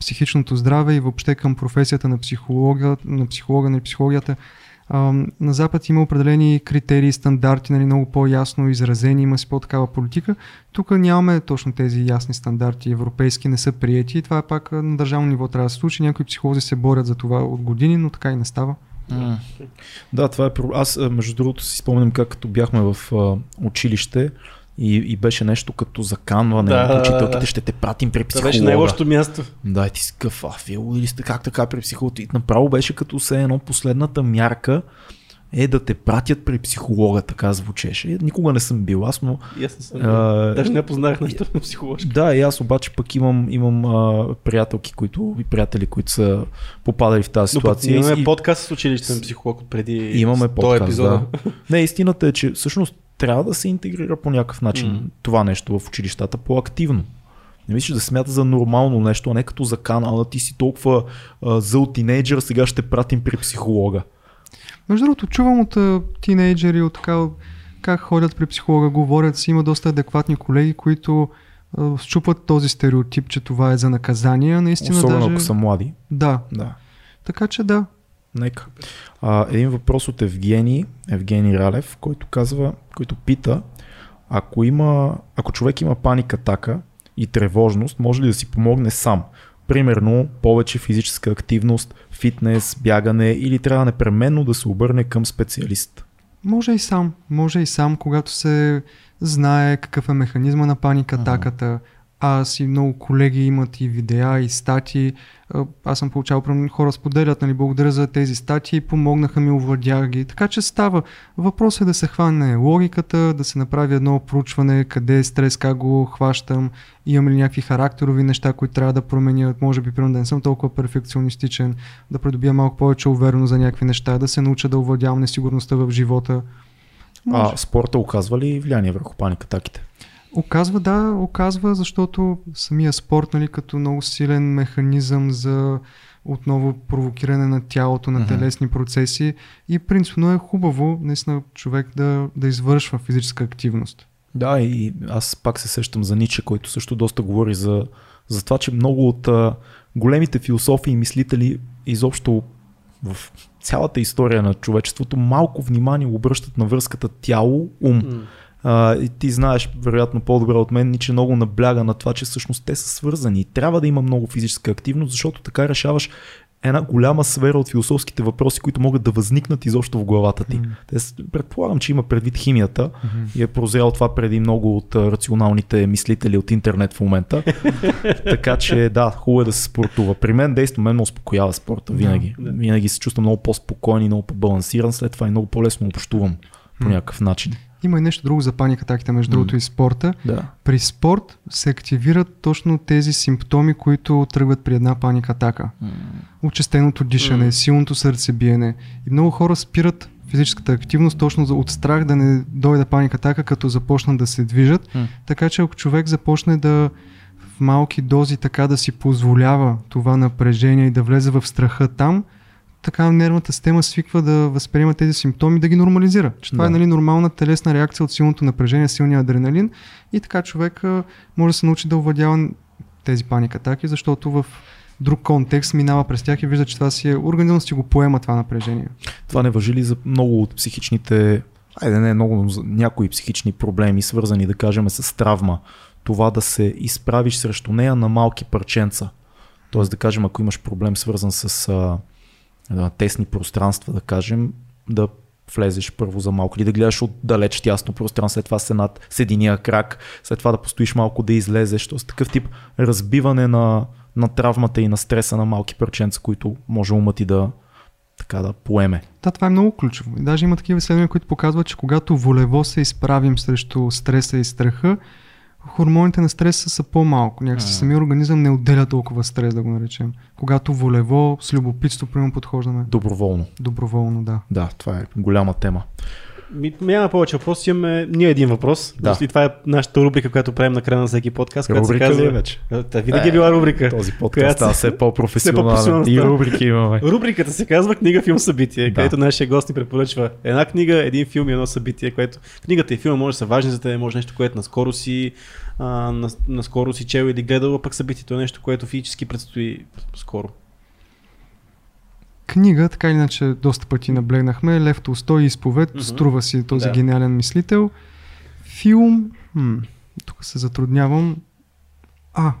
психичното здраве и въобще към професията на психолога, на психолога, на психологията. На Запад има определени критерии, стандарти, нали, много по-ясно изразени, има си по-такава политика. Тук нямаме точно тези ясни стандарти, европейски не са приети това е пак на държавно ниво трябва да се случи. Някои психолози се борят за това от години, но така и не става. Да, това е. про- Аз, а, между другото, си спомням как като бяхме в а, училище и, и беше нещо като заканване. Да, учителките ще те пратим при Това психолога. беше най-лошото място. Да, и ти си къв, а, Фил, или сте как така при психолога? И направо беше като се едно последната мярка е да те пратят при психолога, така звучеше. Никога не съм бил аз, но И аз не съм. А, Даже не познах нещо на психоложка. Да, и аз обаче пък имам, имам а, приятелки, които, и приятели, които са попадали в тази Но ситуация. имаме и, подкаст с училищен психолог от преди имаме 100 подкаст, епизода. да. Не, истината е, че всъщност трябва да се интегрира по някакъв начин М. това нещо в училищата по-активно. Не мислиш да смята за нормално нещо, а не като закана, а ти си толкова а, зъл тинейджър, сега ще пратим при психолога. Между другото, чувам от а, тинейджери, от така, как ходят при психолога, говорят си, има доста адекватни колеги, които а, щупват този стереотип, че това е за наказание. Наистина Особено даже... ако са млади. Да, Да. така че да. Нека. А, един въпрос от Евгений, Евгений Ралев, който казва, който пита, ако, има, ако човек има паник атака и тревожност, може ли да си помогне сам? Примерно повече физическа активност, фитнес, бягане или трябва непременно да се обърне към специалист? Може и сам. Може и сам, когато се знае какъв е механизма на паник Ага. Аз и много колеги имат и видеа, и статии. Аз съм получавал, хора споделят, нали, благодаря за тези статии, помогнаха ми, овладях ги. Така че става. Въпросът е да се хване логиката, да се направи едно проучване, къде е стрес, как го хващам, имам ли някакви характерови неща, които трябва да променят, може би, примерно, да не съм толкова перфекционистичен, да придобия малко повече увереност за някакви неща, да се науча да овладявам несигурността в живота. Може. А спорта оказва ли влияние върху паник атаките? Оказва, да, оказва, защото самия спорт, нали, като много силен механизъм за отново провокиране на тялото, на телесни процеси и принципно е хубаво наистина човек да, да извършва физическа активност. Да, и аз пак се сещам за Ниче, който също доста говори за, за това, че много от а, големите философи и мислители изобщо в цялата история на човечеството малко внимание обръщат на връзката тяло-ум. М. А, и ти знаеш, вероятно по-добре от мен, Ниче много набляга на това, че всъщност те са свързани. И трябва да има много физическа активност, защото така решаваш една голяма сфера от философските въпроси, които могат да възникнат изобщо в главата ти. М. Те, предполагам, че има предвид химията и е прозрял това преди много от рационалните мислители от интернет в момента. [LAUGHS] така че да, хубаво е да се спортува. При мен действа, мен ме успокоява спорта винаги. Да. Винаги се чувствам много по-спокоен и много по-балансиран, след това и много по-лесно общувам по някакъв начин. Има и нещо друго за паник атаките, между М. другото и спорта. Да. При спорт се активират точно тези симптоми, които тръгват при една паник атака. Учестеното дишане, М. силното сърцебиене. И много хора спират физическата активност точно от страх да не дойде паник атака, като започнат да се движат. М. Така че ако човек започне да в малки дози така да си позволява това напрежение и да влезе в страха там, така нервната система свиква да възприема тези симптоми, да ги нормализира. Че това Да. е нали, нормална телесна реакция от силното напрежение, силния адреналин и така човек а, може да се научи да овладява тези паник атаки, защото в друг контекст минава през тях и вижда, че това си е организъм си го поема това напрежение. Това не въжи ли за много от психичните айде не много, но за някои психични проблеми, свързани да кажем с травма, това да се изправиш срещу нея на малки парченца. Тоест да кажем, ако имаш проблем свързан с тесни пространства, да кажем, да влезеш първо за малко или да гледаш отдалеч тясно пространство, след това се над с единия крак, след това да постоиш малко да излезеш. Тоест такъв тип разбиване на, на травмата и на стреса на малки парченца, които може умът и да, така да поеме. Да, това е много ключово. И даже има такива изследвания, които показват, че когато волево се изправим срещу стреса и страха, хормоните на стреса са по-малко. Някакси А. самия организъм не отделя толкова стрес, да го наречем. Когато волево, с любопитство, примерно подхождаме Доброволно. доброволно, да. Да, това е голяма тема. Ми, няма повече въпроси, имаме ние един въпрос. Да. И това е нашата рубрика, която правим на края на всеки подкаст. която се Рубрика казва... ли е вече? Та, винаги е била рубрика. Този подкаст става се- все по-професионален. [LAUGHS] И рубрики имаме. Рубриката се казва Книга, филм, събитие, Да. където нашия гост ни препоръчва една книга, един филм и едно събитие, което книгата и филма може да са важни за теб, може нещо, което наскоро си, а, на, наскоро си чел или гледал, а пък събитието е нещо, което физически предстои скоро. Книга, така или иначе, доста пъти наблегнахме. Лев Толстой и изповед. Мгм. Струва си този Да. гениален мислител. Филм. М- тук се затруднявам. А.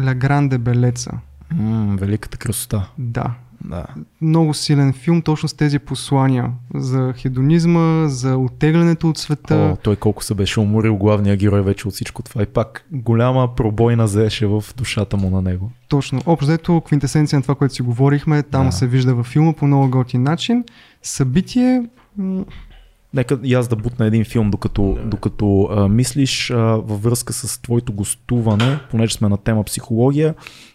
Ла Гранде Белеца. М, великата красота. Да. Да. Много силен филм, точно с тези послания за хедонизма, за оттеглянето от света. О, той колко се беше уморил главния герой вече от всичко това и пак голяма пробойна заеше в душата му на него. Точно. Общо взето, квинтесенция на това, което си говорихме, там Да. се вижда във филма по много готин начин. Събитие. Нека и аз да бутна един филм, докато, Да. докато а, мислиш а, във връзка с твоето гостуване, понеже сме на тема психология.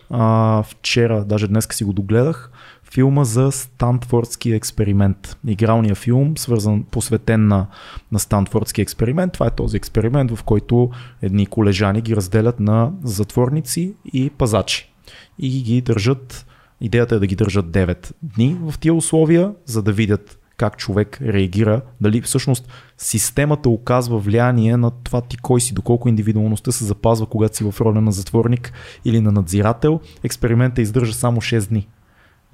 А, вчера, даже днес си го догледах, филма за Стантфордския експеримент. Игралния филм, свързан, посветен на, на Стантфордския експеримент. Това е този експеримент, в който едни колежани ги разделят на затворници и пазачи. И ги държат, идеята е да ги държат 9 дни в тия условия, за да видят как човек реагира, дали всъщност системата оказва влияние на това ти кой си, доколко индивидуалността се запазва, когато си в роля на затворник или на надзирател. Експериментът издържа само 6 дни.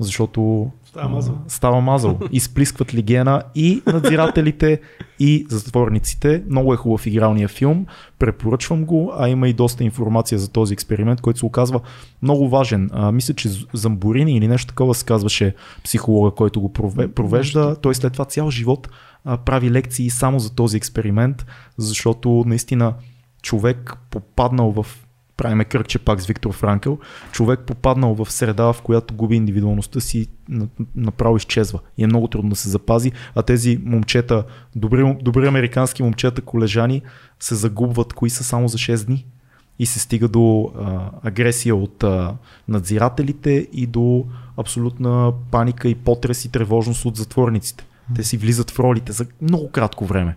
Защото Става мазал. Става мазал. [LAUGHS] Изплискват лигена и надзирателите, и затворниците. Много е хубав игралния филм. Препоръчвам го, а има и доста информация за този експеримент, който се оказва много важен. А, мисля, че З- Замборини или нещо такова се казваше психолога, който го прове- провежда. Той след това цял живот а, прави лекции само за този експеримент, защото наистина човек попаднал в правиме кръгче пак с Виктор Франкъл, човек попаднал в среда, в която губи индивидуалността си, на- направо изчезва. И е много трудно да се запази, а тези момчета, добри, добри американски момчета, колежани, се загубват, кои са само за 6 дни. И се стига до а, агресия от а, надзирателите и до абсолютна паника и потрес и тревожност от затворниците. Те си влизат в ролите за много кратко време.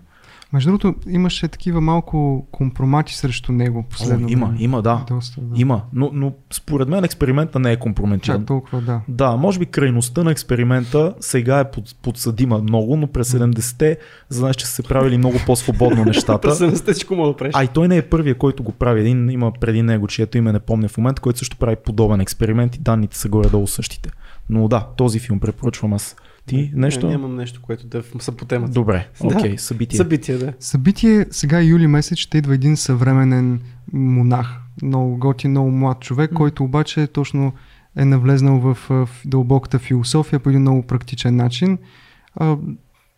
Между другото, имаше такива малко компромати срещу него последно. О, има, време. има, да. Доста, да. Има, но, но според мен експеримента не е компрометиран. Чак толкова, да. Да, може би крайността на експеримента сега е под, подсъдима много, но през 70-те знаеш, че са се правили много по-свободно [LAUGHS] нещата. През 70 всичко мога да правиш. А и той не е първия, който го прави. Един има преди него, чието име не помня в момента, който също прави подобен експеримент и данните са горе-долу същите. Но да, този филм препоръчвам аз. Ти нещо? Не, нямам нещо, което да са по темата. Добре, Да. окей, събитие. Събитие, да. Събитие сега юли месец ще идва един съвременен монах. Много готин, много млад човек, М. който обаче точно е навлезнал в, в дълбоката философия по един много практичен начин. А,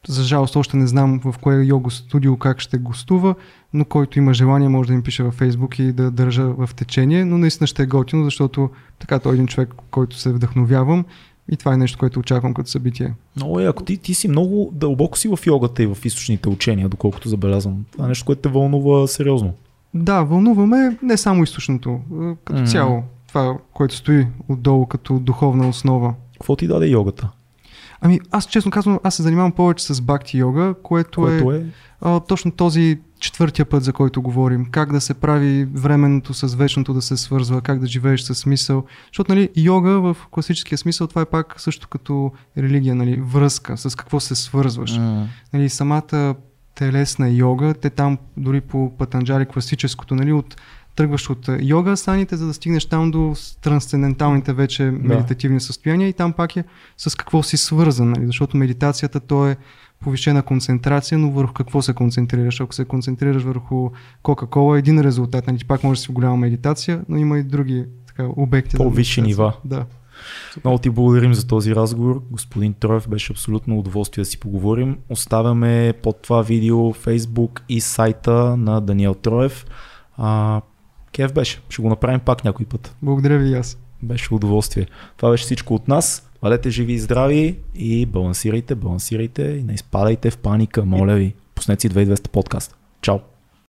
за жалост още не знам в кое йога студио как ще гостува, но който има желание може да ми пише във Фейсбук и да държа в течение, но наистина ще е готино, защото така той е един човек, който се вдъхновявам и това е нещо, което очаквам като събитие. Много е, ако ти, ти си много дълбоко си в йогата и в източните учения, доколкото забелязвам. Това е нещо, което те вълнува сериозно. Да, вълнуваме не само източното, като Мгм. цяло това, което стои отдолу като духовна основа. Какво ти даде йогата? Ами аз честно казвам, аз се занимавам повече с бакти йога, което, Което е, е А, точно този четвъртия път, за който говорим. Как да се прави временното с вечното да се свързва, как да живееш с смисъл. Защото нали, йога в класическия смисъл това е пак също като религия, нали, връзка, с какво се свързваш. М. Нали, самата телесна йога, те там дори по Патанджали класическото, нали, от тръгваш от йога асаните, за да стигнеш там до трансценденталните вече медитативни състояния и там пак е с какво си свързан, нали? защото медитацията то е повишена концентрация, но върху какво се концентрираш? Ако се концентрираш върху Кока-Кола, е един резултат, нали? пак може да си в голяма медитация, но има и други така, обекти. По-висши нива. Да. Много ти благодарим за този разговор. Господин Троев беше абсолютно удоволствие да си поговорим. Оставяме под това видео Facebook и сайта на Даниел Троев. А, кев беше. Ще го направим пак някой път. Благодаря ви и аз. Беше удоволствие. Това беше всичко от нас. Бъдете живи и здрави и балансирайте, балансирайте и не изпадайте в паника, моля ви. Пуснете си 2200 подкаст. Чао!